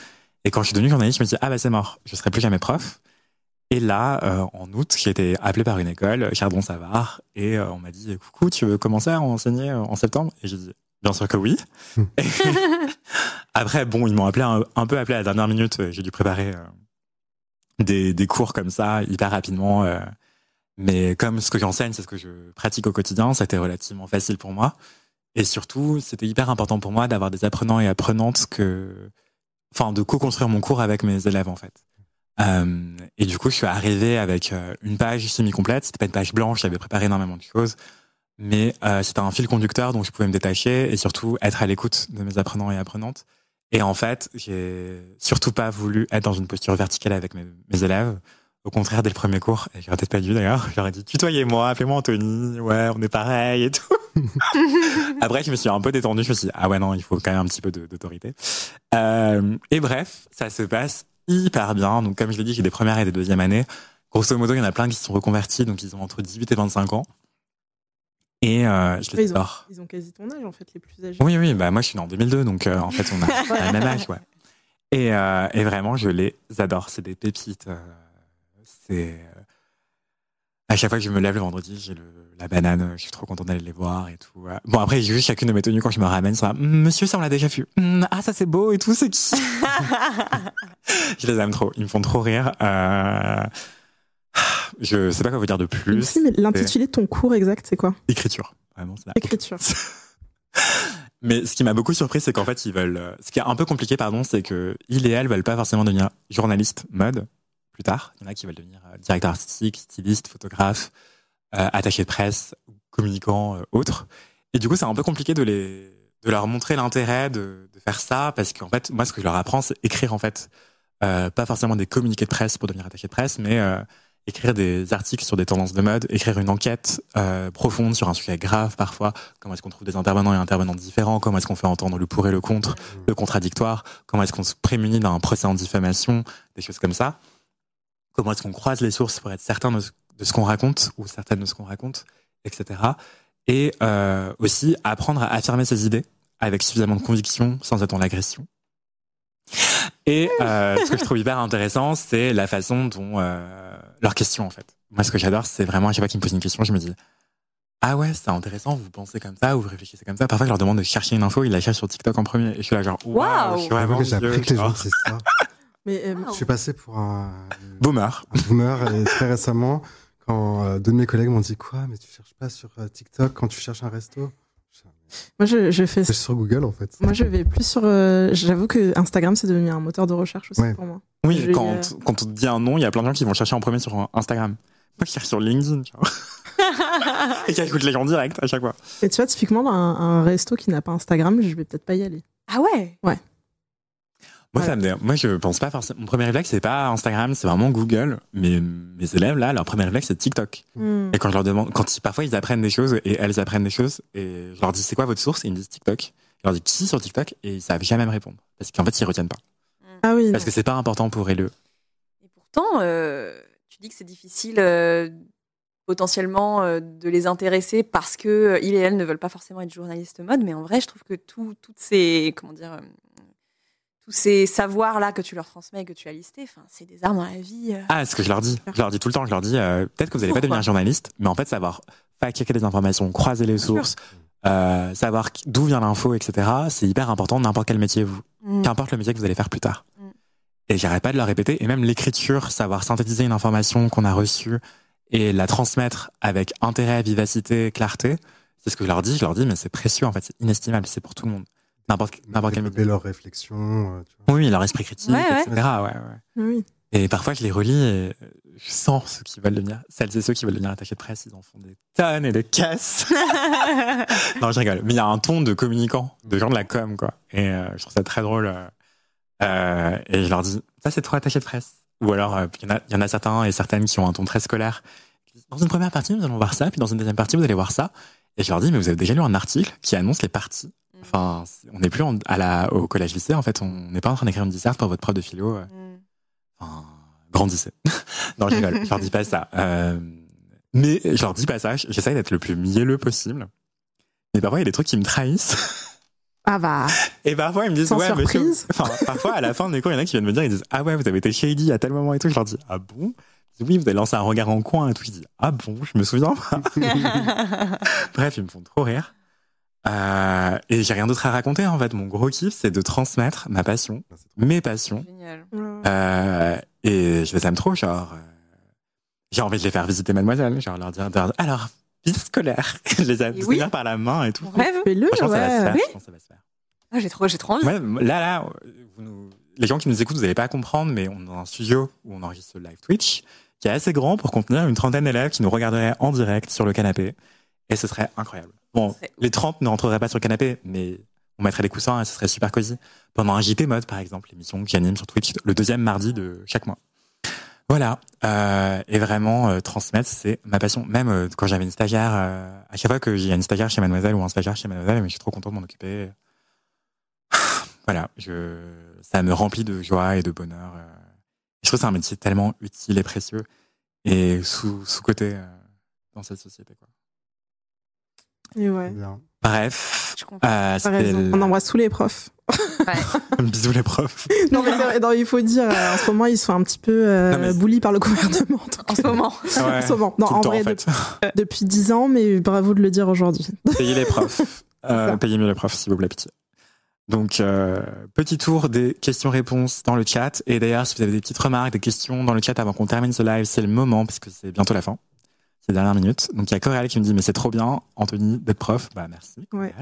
Et quand je suis devenu journaliste, je me dit, ah bah c'est mort, je serai plus jamais prof. Et là, en août, j'ai été appelé par une école, Chardon-Savard, et on m'a dit, coucou, tu veux commencer à enseigner en septembre? Et j'ai dit, Bien sûr que oui. Hmm. Après, bon, ils m'ont appelé un, peu appelé à la dernière minute. J'ai dû préparer euh, des, des, cours comme ça hyper rapidement. Euh, mais comme ce que j'enseigne, c'est ce que je pratique au quotidien, été relativement facile pour moi. Et surtout, c'était hyper important pour moi d'avoir des apprenants et apprenantes que, enfin, de co-construire mon cours avec mes élèves en fait. Euh, et du coup, je suis arrivé avec euh, une page semi-complète. C'était pas une page blanche. J'avais préparé énormément de choses mais euh, c'était un fil conducteur dont je pouvais me détacher et surtout être à l'écoute de mes apprenants et apprenantes. Et en fait, j'ai surtout pas voulu être dans une posture verticale avec mes, mes élèves. Au contraire, dès le premier cours, et j'aurais peut-être pas dû d'ailleurs, j'aurais dit tutoyez-moi, appelez-moi Anthony, ouais, on est pareil et tout. Après, je me suis un peu détendu, je me suis dit, ah ouais, non, il faut quand même un petit peu d'autorité. Euh, et bref, ça se passe hyper bien. Donc, comme je l'ai dit, j'ai des premières et des deuxièmes années. Grosso modo, il y en a plein qui se sont reconvertis, donc ils ont entre 18 et 25 ans. Et euh, je les ils, ont, ils ont quasi ton âge, en fait, les plus âgés. Oui, oui, bah moi je suis né en 2002, donc euh, en fait on a, le même âge, ouais. Et, euh, et vraiment, je les adore. C'est des pépites. C'est à chaque fois que je me lève le vendredi, j'ai la banane. Je suis trop content d'aller les voir et tout. Bon après, vu chacune de mes tenues quand je me ramène. Ça, Monsieur, ça on l'a déjà vu. Hum, ah ça c'est beau et tout. C'est qui Je les aime trop. Ils me font trop rire. Je sais pas quoi vous dire de plus. mais l'intitulé de ton cours exact, c'est quoi? Écriture. Vraiment, c'est Écriture. mais ce qui m'a beaucoup surpris, c'est qu'en fait, ils veulent. Euh, ce qui est un peu compliqué, pardon, c'est que il et elle veulent pas forcément devenir journaliste mode plus tard. Il y en a qui veulent devenir euh, directeur artistique, styliste, photographe, euh, attaché de presse, communicant, euh, autre. Et du coup, c'est un peu compliqué de les de leur montrer l'intérêt de, de, faire ça parce qu'en fait, moi, ce que je leur apprends, c'est écrire en fait, euh, pas forcément des communiqués de presse pour devenir attaché de presse, mais écrire des articles sur des tendances de mode, écrire une enquête euh, profonde sur un sujet grave parfois, comment est-ce qu'on trouve des intervenants et intervenants différents, comment est-ce qu'on fait entendre le pour et le contre, le contradictoire, comment est-ce qu'on se prémunit d'un procès en diffamation, des choses comme ça. Comment est-ce qu'on croise les sources pour être certain de, ce qu'on raconte ou certaines de ce qu'on raconte, etc. Et euh, aussi apprendre à affirmer ses idées avec suffisamment de conviction sans être dans l'agression. Et euh, ce que je trouve hyper intéressant, c'est la façon dont euh, leurs questions en fait. Moi, ce que j'adore, c'est vraiment à chaque fois qu'ils me posent une question, je me dis ah ouais, c'est intéressant, vous pensez comme ça ou vous réfléchissez comme ça. Parfois, je leur demande de chercher une info, ils la cherchent sur TikTok en premier. Et je suis là genre waouh, vraiment que j'ai appris que les gens disaient ça. Mais euh, Je suis passé pour un, Boomer. un boomer et très récemment, quand euh, deux de mes collègues m'ont dit quoi, mais tu cherches pas sur euh, TikTok quand tu cherches un resto? Moi, je, je fais C'est sur Google en fait. Moi, je vais plus sur. euh, J'avoue que Instagram, c'est devenu un moteur de recherche aussi Ouais. pour moi. Oui, Je- quand, quand on te dit un nom, il y a plein de gens qui vont chercher en premier sur Instagram. Moi, je cherche sur LinkedIn, tu vois. et qui écoute les gens direct à chaque fois. Et tu vois, typiquement, dans un, un resto qui n'a pas Instagram, je vais peut-être pas y aller. Ah ouais Moi, Ouais. ça me dé- Moi, je pense pas forcément. Mon premier réflexe, c'est pas Instagram, c'est vraiment Google. Mais mes élèves, là, leur premier réflexe, c'est TikTok. Hmm. Et quand je leur demande, quand ils- parfois ils apprennent des choses et elles apprennent des choses, et je leur dis c'est quoi votre source, et ils me disent TikTok. Je leur dis qui sur TikTok, et ils savent jamais me répondre. Parce qu'en fait, ils retiennent pas. Ah oui. Parce que c'est pas important pour eux. Et pourtant, euh, tu dis que c'est difficile euh, potentiellement euh, de les intéresser parce que ils et elles ne veulent pas forcément être journalistes mode, mais en vrai, je trouve que tout, toutes ces comment dire, euh, tous ces savoirs là que tu leur transmets, et que tu as listés, enfin, c'est des armes dans la vie. euh. Ah, ce que je leur dis. Je leur dis tout le temps, je leur dis, euh, peut-être que vous allez pas devenir journaliste, mais en fait, savoir fact-checker les informations, croiser les Bien sources, euh, savoir d'où vient l'info, etc., c'est hyper important n'importe quel métier, vous, Mm. qu'importe le métier que vous allez faire plus tard. Mm. Et j'arrête pas de leur répéter, et même l'écriture, savoir synthétiser une information qu'on a reçue et la transmettre avec intérêt, vivacité, clarté, c'est ce que je leur dis, je leur dis, mais c'est précieux, en fait, c'est inestimable, c'est pour tout le monde. N'importe, n'importe quel métier. Développer leurs réflexions. euh, tu vois. Oui, leur esprit critique, Ouais, etc., ouais, ouais. Oui. Et parfois, je les relis et je sens ceux qui veulent devenir, celles et ceux qui veulent devenir attachés de presse, ils en font des tonnes et des caisses. non, je rigole. Mais il y a un ton de communicants, de gens de la com, quoi. Et euh, je trouve ça très drôle. euh, et je leur dis, ça, c'est trop attaché de presse. Ou alors, euh, y, il y en a certains et certaines qui ont un ton très scolaire. Dans une première partie, nous allons voir ça, puis dans une deuxième partie, vous allez voir ça. Et je leur dis, mais vous avez déjà lu un article qui annonce les parties. Enfin, c'est- on n'est plus en- à la, au collège-lycée, en fait. On n'est pas en train d'écrire une disserte pour votre prof de philo. euh, Mm. Enfin, grandissez. non, je rigole, je leur dis pas ça. Euh, mais je leur dis pas ça, j'essaye d'être le plus mielleux possible. Mais parfois, il y a des trucs qui me trahissent. Ah bah. Et parfois, ils me disent, Sans ouais, monsieur. surprise. Enfin, parfois, à la fin des cours, il y en a qui viennent me dire, ils disent, ah ouais, vous avez été shady à tel moment et tout. Je leur dis, ah bon? Ils disent, oui, vous avez lancé un regard en coin et tout. Je dis, ah bon, je me souviens pas. Bref, ils me font trop rire. Euh, et j'ai rien d'autre à raconter, en fait. Mon gros kiff, c'est de transmettre ma passion, mes passions, Génial. euh, et je les aime trop, genre. euh, j'ai envie de les faire visiter Mademoiselle, genre leur dire, leur- alors, visite scolaire. je les aime oui. par la main et tout. Rêve. Fais-le, Franchement, ça va se faire. ouais. Je pense que ça va se faire. Ah, j'ai trop, j'ai trop envie. Ouais, là, là, vous nous- les gens qui nous écoutent, vous n'allez pas comprendre, mais on est dans un studio où on enregistre le live Twitch, qui est assez grand pour contenir une trentaine d'élèves qui nous regarderaient en direct sur le canapé. Et ce serait incroyable. Bon, les 30 ne rentreraient pas sur le canapé, mais on mettrait des coussins et ce serait super cosy. Pendant un JP mode, par exemple, l'émission que j'anime sur Twitch le deuxième mardi de chaque mois. Voilà. Euh, et vraiment, euh, transmettre, c'est ma passion. Même euh, quand j'avais une stagiaire, à chaque fois que j'ai une stagiaire chez Mademoiselle ou un stagiaire chez Mademoiselle, mais je suis trop content de m'en occuper. voilà, je, ça me remplit de joie et de bonheur. Je trouve que c'est un métier tellement utile et précieux et sous, sous côté dans cette société. Quoi. Et ouais. bien. Bref, comprends. euh, On embrasse tous les profs. bisous les profs. Non, mais c'est vrai, non, il faut dire, euh, en ce moment, ils sont un petit peu euh, bullies par le gouvernement. En ce moment. Ouais, En ce moment. Non, en temps, vrai, en fait. de- depuis 10 ans, mais bravo de le dire aujourd'hui. Payez les profs. Euh, payez mieux les profs, s'il vous plaît, pitié. Donc, euh, petit tour des questions-réponses dans le chat. Et d'ailleurs, si vous avez des petites remarques, des questions dans le chat avant qu'on termine ce live, c'est le moment, parce que c'est bientôt la fin. Les dernières minutes. Donc, il y a Coréal qui me dit, mais c'est trop bien, Anthony, d'être prof. Bah, merci, Ouais.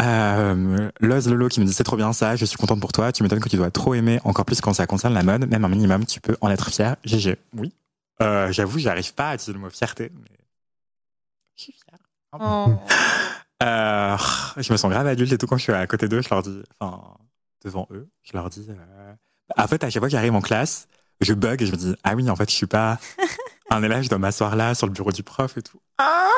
Euh, Loz Lolo qui me dit, c'est trop bien ça, je suis contente pour toi. Tu m'étonnes que tu dois trop aimer, encore plus quand ça concerne la mode. Même un minimum, tu peux en être fier. GG. Oui. Euh, j'avoue, j'arrive pas à utiliser le mot fierté, mais je suis fier. Oh. Euh, je me sens grave adulte et tout quand je suis à côté d'eux, je leur dis, enfin, devant eux, je leur dis. En fait, à chaque fois que j'arrive en classe, je bug et je me dis, ah oui, en fait, je suis pas un élève, je dois m'asseoir là sur le bureau du prof et tout. Ah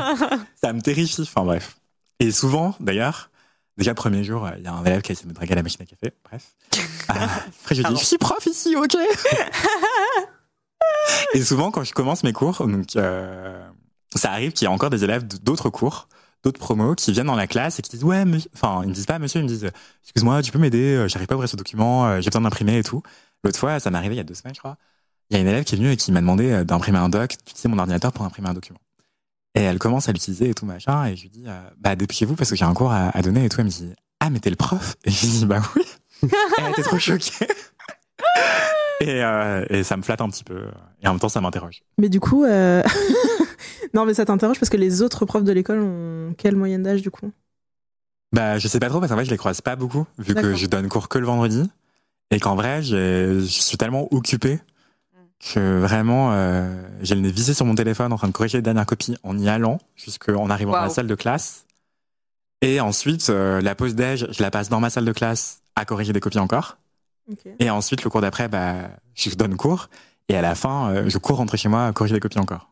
Ça me terrifie. Enfin bref. Et souvent, d'ailleurs, déjà le premier jour, il y a un élève qui a essayé de me draguer à la machine à café. Bref. Ah, après, je lui dis, je suis prof ici, ok. et souvent, quand je commence mes cours, donc euh, ça arrive qu'il y a encore des élèves d'autres cours d'autres promos qui viennent dans la classe et qui disent ouais, monsieur- enfin ils me disent pas monsieur, ils me disent excuse-moi, tu peux m'aider, euh, j'arrive pas à ouvrir ce document, euh, j'ai besoin d'imprimer et tout. L'autre fois, ça m'est arrivé il y a deux semaines, je crois. Il y a une élève qui est venue et qui m'a demandé euh, d'imprimer un doc, d'utiliser mon ordinateur pour imprimer un document. Et elle commence à l'utiliser et tout machin, et je lui dis euh, bah dépêchez-vous parce que j'ai un cours à, à donner et tout. Elle me dit ah mais t'es le prof? Et je lui dis bah oui. elle était trop choquée. et, euh, et ça me flatte un petit peu. Et en même temps, ça m'interroge. Mais du coup, euh, non, mais ça t'interroge parce que les autres profs de l'école ont quelle moyenne d'âge du coup? Bah, je sais pas trop parce qu'en fait, je les croise pas beaucoup vu que je donne cours que le vendredi et qu'en vrai, je suis tellement occupé que vraiment, euh, j'ai le nez vissé sur mon téléphone en train de corriger les dernières copies en y allant jusqu'en arrivant dans la salle de classe. Et ensuite, euh, la pause déj, je la passe dans ma salle de classe à corriger des copies encore. Et ensuite, le cours d'après, bah, je donne cours. Et à la fin, euh, je cours rentrer chez moi à corriger des copies encore.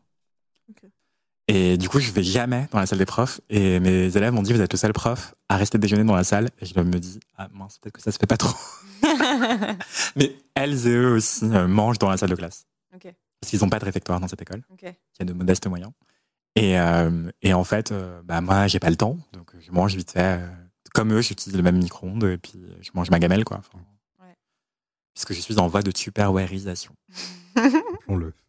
Et du coup, je vais jamais dans la salle des profs. Et mes élèves m'ont dit, vous êtes le seul prof à rester déjeuner dans la salle. Et je me dis, ah mince, peut-être que ça se fait pas trop. Mais elles et eux aussi euh, mangent dans la salle de classe. Parce qu'ils n'ont pas de réfectoire dans cette école, Ok. qui a de modestes moyens. Et, euh, et en fait, euh, bah, moi, j'ai pas le temps. Donc, je mange vite fait. euh, comme eux, j'utilise le même micro-ondes. Et puis, je mange ma gamelle, quoi. Enfin, Ouais. Puisque je suis en voie de tupperwareisation. Rappelons-le.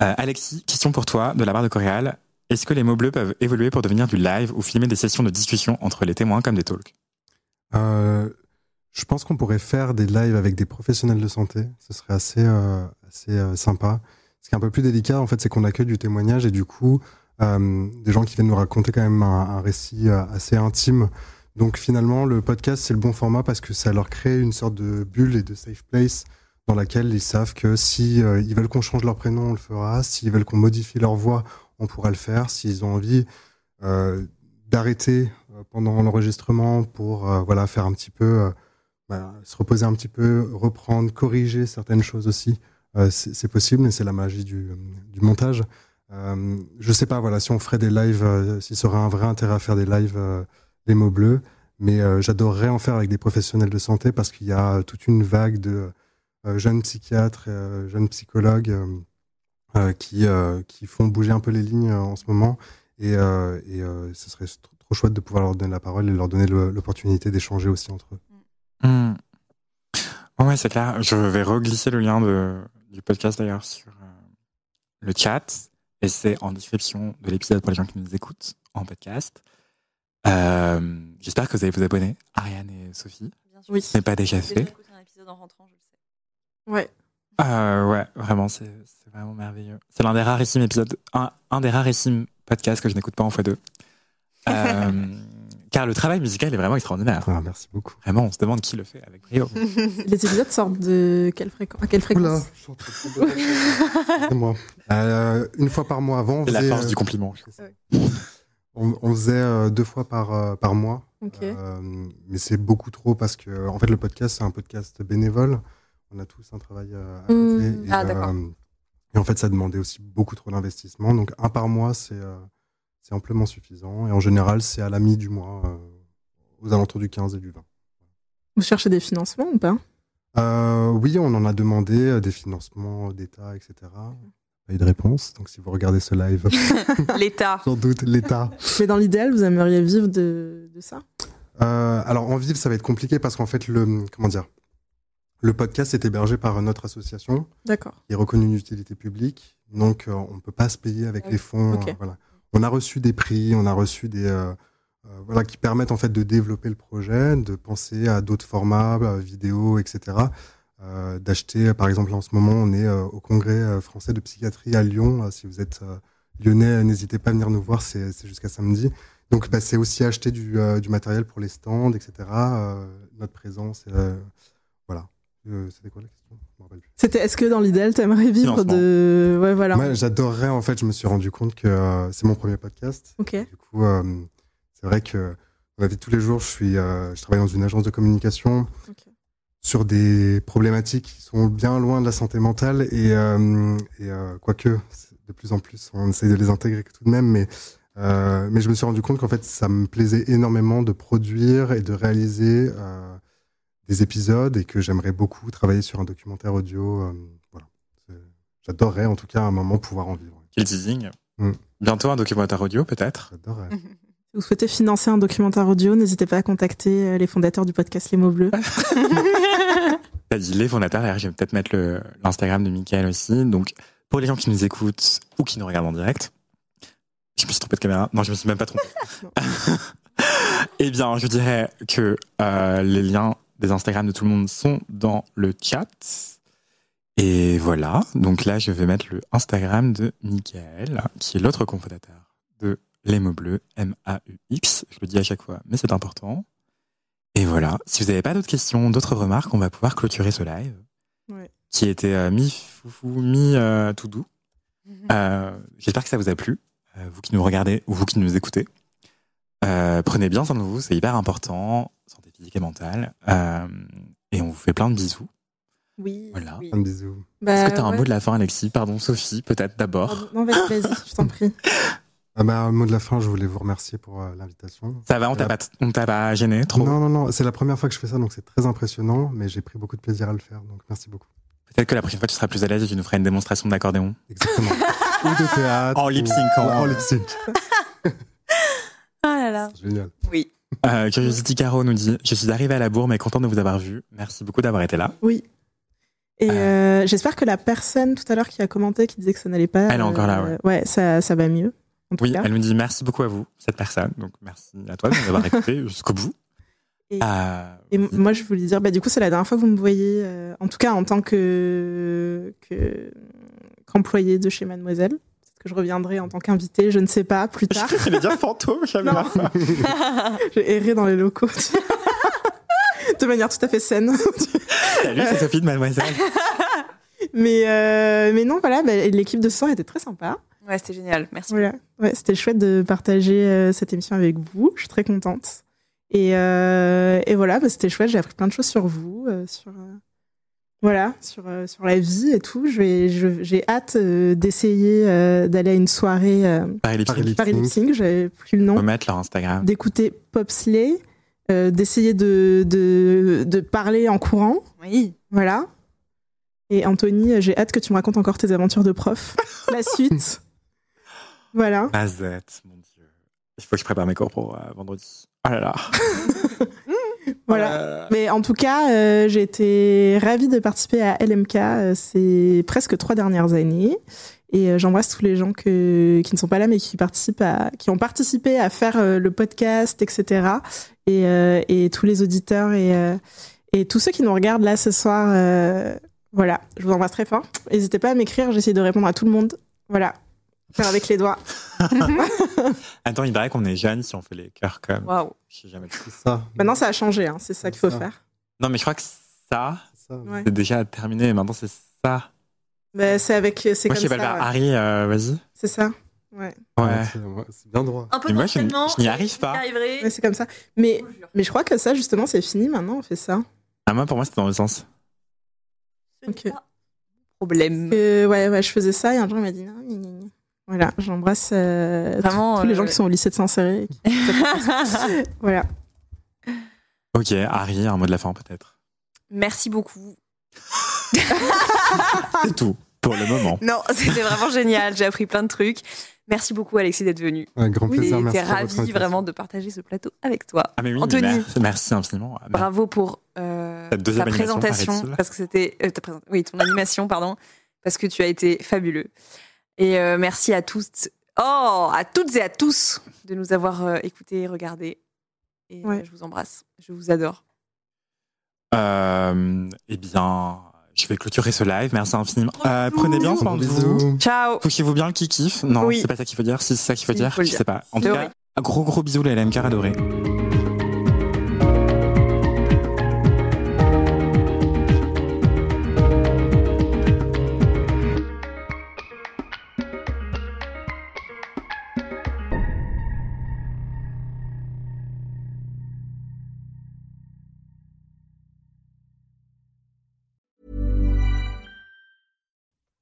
Euh, Alexis, question pour toi de la barre de Coréal. Est-ce que les mots bleus peuvent évoluer pour devenir du live ou filmer des sessions de discussion entre les témoins comme des talks? Euh, je pense qu'on pourrait faire des lives avec des professionnels de santé. Ce serait assez, euh, assez euh, sympa. Ce qui est un peu plus délicat, en fait, c'est qu'on a que du témoignage et du coup, euh, des gens qui viennent nous raconter quand même un, récit assez intime. Donc finalement, le podcast, c'est le bon format parce que ça leur crée une sorte de bulle et de safe place dans laquelle ils savent que si veulent qu'on change leur prénom, on le fera. S'ils veulent qu'on modifie leur voix, on pourra le faire. S'ils ont envie d'arrêter pendant l'enregistrement pour voilà faire un petit peu bah, se reposer un petit peu, reprendre, corriger certaines choses aussi. Euh, c'est possible, mais c'est la magie du, montage. Euh, je sais pas, voilà, si on ferait des lives, euh, s'il serait un vrai intérêt à faire des lives, euh, les mots bleus, mais j'adorerais en faire avec des professionnels de santé parce qu'il y a toute une vague de jeunes psychiatres, jeunes psychologues qui, qui font bouger un peu les lignes en ce moment. Et, et ce serait trop, chouette de pouvoir leur donner la parole et leur donner l'opportunité d'échanger aussi entre eux. Hmm. Ouais, c'est clair. Je vais reglisser le lien de, du podcast d'ailleurs sur euh, le chat. Et c'est en description de l'épisode pour les gens qui nous écoutent en podcast. Euh, J'espère que vous allez vous abonner, Ariane et Sophie. Bien sûr. Oui. Ce n'est pas déjà fait. un épisode en rentrant, je le sais. Ouais. Euh, ouais, vraiment, c'est c'est vraiment merveilleux. C'est l'un des rarissimes épisodes, un, un des rarissimes podcasts que je n'écoute pas en x2. Euh, car le travail musical est vraiment extraordinaire. Ah, merci beaucoup. Vraiment, on se demande qui le fait avec brio. Les épisodes sortent de quelle fréquence À quelle Oula, fréquence je suis en train de tomber. C'est moi. Euh, une fois par mois avant, C'est la faisait, force euh, du compliment. on, on faisait euh, deux fois par, euh, par mois. Euh, mais c'est beaucoup trop parce que, en fait, le podcast, c'est un podcast bénévole. On a tous un travail euh, à côté. Mmh. Et, Ah, d'accord. euh, et en fait, ça demandait aussi beaucoup trop d'investissement. Donc, un par mois, c'est euh, c'est amplement suffisant. Et en général, c'est à la mi du mois, euh, aux alentours du 15 et du 20. Vous cherchez des financements ou pas? Euh, oui, on en a demandé euh, des financements d'État, etc. Pas eu de réponse. Donc, si vous regardez ce live, L'État. sans doute l'État. Mais dans l'idéal, vous aimeriez vivre de, de ça? Euh, alors en vivre, ça va être compliqué parce qu'en fait, le comment dire, le podcast est hébergé par notre association D'accord. qui est reconnue une utilité publique, donc euh, on peut pas se payer avec Ah les fonds. Ok. euh, voilà. On a reçu des prix, on a reçu des euh, euh, voilà qui permettent en fait de développer le projet, de penser à d'autres formats, euh, vidéos, etc. D'acheter, par exemple, en ce moment, on est au congrès français de psychiatrie à Lyon. Si vous êtes lyonnais, n'hésitez pas à venir nous voir, c'est jusqu'à samedi. Donc, bah, c'est aussi acheter du, du matériel pour les stands, etc. Notre présence, euh, C'était quoi la question? Je me rappelle plus. C'était. Est-ce que dans l'idéal, t'aimerais vivre Financement. de. Ouais, voilà. Moi, j'adorerais, en fait, je me suis rendu compte que euh, c'est mon premier podcast. Ok. Du coup, euh, c'est vrai que dans la vie de tous les jours, je, suis, euh, je travaille dans une agence de communication sur des problématiques qui sont bien loin de la santé mentale. Et, euh, et euh, quoique, de plus en plus, on essaye de les intégrer tout de même. Mais, euh, mais je me suis rendu compte qu'en fait, ça me plaisait énormément de produire et de réaliser euh, des épisodes et que j'aimerais beaucoup travailler sur un documentaire audio. euh, voilà. J'adorerais, en tout cas, à un moment, pouvoir en vivre. Quel teasing. Mm. Bientôt un documentaire audio, peut-être. J'adorerais. vous souhaitez financer un documentaire audio, n'hésitez pas à contacter euh, les fondateurs du podcast Les mots bleus. T'as dit les fondateurs, d'ailleurs, je vais peut-être mettre l'Instagram de Mickaël aussi. Donc, pour les gens qui nous écoutent ou qui nous regardent en direct, je me suis trompé de caméra. Non, je me suis même pas trompé. eh bien, je dirais que euh, les liens des Instagram de tout le monde sont dans le chat. Et voilà. Donc là, je vais mettre le Instagram de Mickaël, qui est l'autre cofondateur de Les mots bleus, M-A-U-X. Je le dis à chaque fois, mais c'est important. Et voilà. Si vous n'avez pas d'autres questions, d'autres remarques, on va pouvoir clôturer ce live. Ouais. Qui était euh, mi-foufou, mi-tout doux. Euh, J'espère que ça vous a plu, euh, vous qui nous regardez ou vous qui nous écoutez. Euh, prenez bien soin de vous, c'est hyper important, physique et mentale. Euh, et on vous fait plein de bisous. Oui. Voilà. oui. Un bisou. Bah, Est-ce que tu as un mot de la fin, Alexis? Pardon, Sophie, peut-être d'abord. Non, vas-y, je t'en prie. Ah bah, un mot de la fin, je voulais vous remercier pour euh, l'invitation. Ça va, on t'a pas, on t'a pas gêné trop? Non, non, non, c'est la première fois que je fais ça, donc c'est très impressionnant, mais j'ai pris beaucoup de plaisir à le faire, donc merci beaucoup. Peut-être que la prochaine fois, tu seras plus à l'aise et tu nous feras une démonstration d'accordéon. Exactement. ou de théâtre. En ou- lip-sync, en- En lip sync. Ah là là. Génial. Oui. Euh, Curiosity Caro nous dit Je suis arrivée à la bourre, mais content de vous avoir vu. Merci beaucoup d'avoir été là. Oui. Et Euh. euh, j'espère que la personne tout à l'heure qui a commenté, qui disait que ça n'allait pas. Elle est encore là, euh, Ouais, ça, ça va mieux. En tout Oui, cas. elle nous dit merci beaucoup à vous, cette personne. Donc merci à toi de nous avoir écouté jusqu'au bout. Et- Euh, moi, je voulais dire, bah, du coup, c'est la dernière fois que vous me voyez, euh, en tout cas en tant que que- qu'employé de chez Mademoiselle. Que je reviendrai en tant qu'invité, je ne sais pas, plus tard. Je vais dire fantôme, Camilla. J'ai erré dans les locaux. de manière tout à fait saine. Salut, c'est Sophie de Mademoiselle. mais, euh, mais non, voilà, bah, l'équipe de ce soir était très sympa. Ouais, c'était génial. Merci. Voilà. Ouais, c'était chouette de partager euh, cette émission avec vous. Je suis très contente. Et, euh, et voilà, bah, c'était chouette. J'ai appris plein de choses sur vous, euh, sur euh, voilà, sur euh, sur la vie et tout. Je vais, je- j'ai hâte euh, d'essayer euh, d'aller à une soirée euh, Paris Lip Paris Sync. Lip Paris Lip Sync. Sync. J'avais plus le nom. Mettre leur Instagram. D'écouter Pop Slay, euh, d'essayer de, de de parler en courant. Oui. Voilà. Et Anthony, j'ai hâte que tu me racontes encore tes aventures de prof. La suite. Voilà. Mazette, mon dieu. Il faut que je prépare mes cours pour euh, vendredi. Oh là là. Voilà. Euh, Mais en tout cas, euh, j'ai été ravie de participer à LMK euh, ces presque trois dernières années. Et euh, j'embrasse tous les gens que, qui ne sont pas là, mais qui, participent à, qui ont participé à faire le podcast, etc. Et, et tous les auditeurs et, et tous ceux qui nous regardent là ce soir. voilà, je vous embrasse très fort. N'hésitez pas à m'écrire, j'essaie de répondre à tout le monde. Voilà, faire avec les doigts. Attends, il paraît qu'on est jeune si on fait les cœurs comme. Waouh. Je sais jamais. C'est ça. Maintenant, ça a changé, hein, c'est ça qu'il faut Ça. faire. Non, mais je crois que ça, C'est. Ouais. c'est déjà terminé. Maintenant, c'est ça. Mais c'est avec, c'est Moi, comme je sais pas le ça. faire. ouais. Harry, euh, vas-y. C'est ça. Ouais. Ouais. C'est c'est bien droit. Un peu Mais moi, je- n'y arrive pas. Ouais, c'est comme ça. Mais, Je mais je crois que ça, justement, c'est fini maintenant, on fait ça. Ah, moi, pour moi, c'était dans le sens. Ok. Problème. Euh, ouais, ouais, je faisais ça et un jour, il m'a dit non. Voilà, j'embrasse euh, Vraiment, tous, les euh, gens qui sont au lycée de Saint-Céré. qui- Voilà. Ok, Harry, un mot de la fin peut-être. Merci beaucoup. C'est tout pour le moment. Non, c'était vraiment génial. J'ai appris plein de trucs. Merci beaucoup, Alexis, d'être venu. Un grand Oui, plaisir. J'étais Merci ravi vraiment de partager ce plateau avec toi. Ah, mais oui, Anthony. mais merci, merci infiniment. Bravo pour euh, Ta présentation, parce que c'était euh, oui ton animation, pardon, parce que tu as été fabuleux. Et euh, merci à toutes, oh, à toutes et à tous de nous avoir euh, écoutés et regardés. Et euh, Ouais. je vous embrasse, je vous adore. Euh, eh bien, je vais clôturer ce live. Merci infiniment. Euh, prenez bien soin de vous. bisous. Ciao. Touchez-vous bien le kiff Non, Oui. c'est pas ça qu'il faut dire. Si c'est ça qu'il faut Si, dire, faut je dire. sais pas. En tout cas, un gros gros bisous les LMK adorés.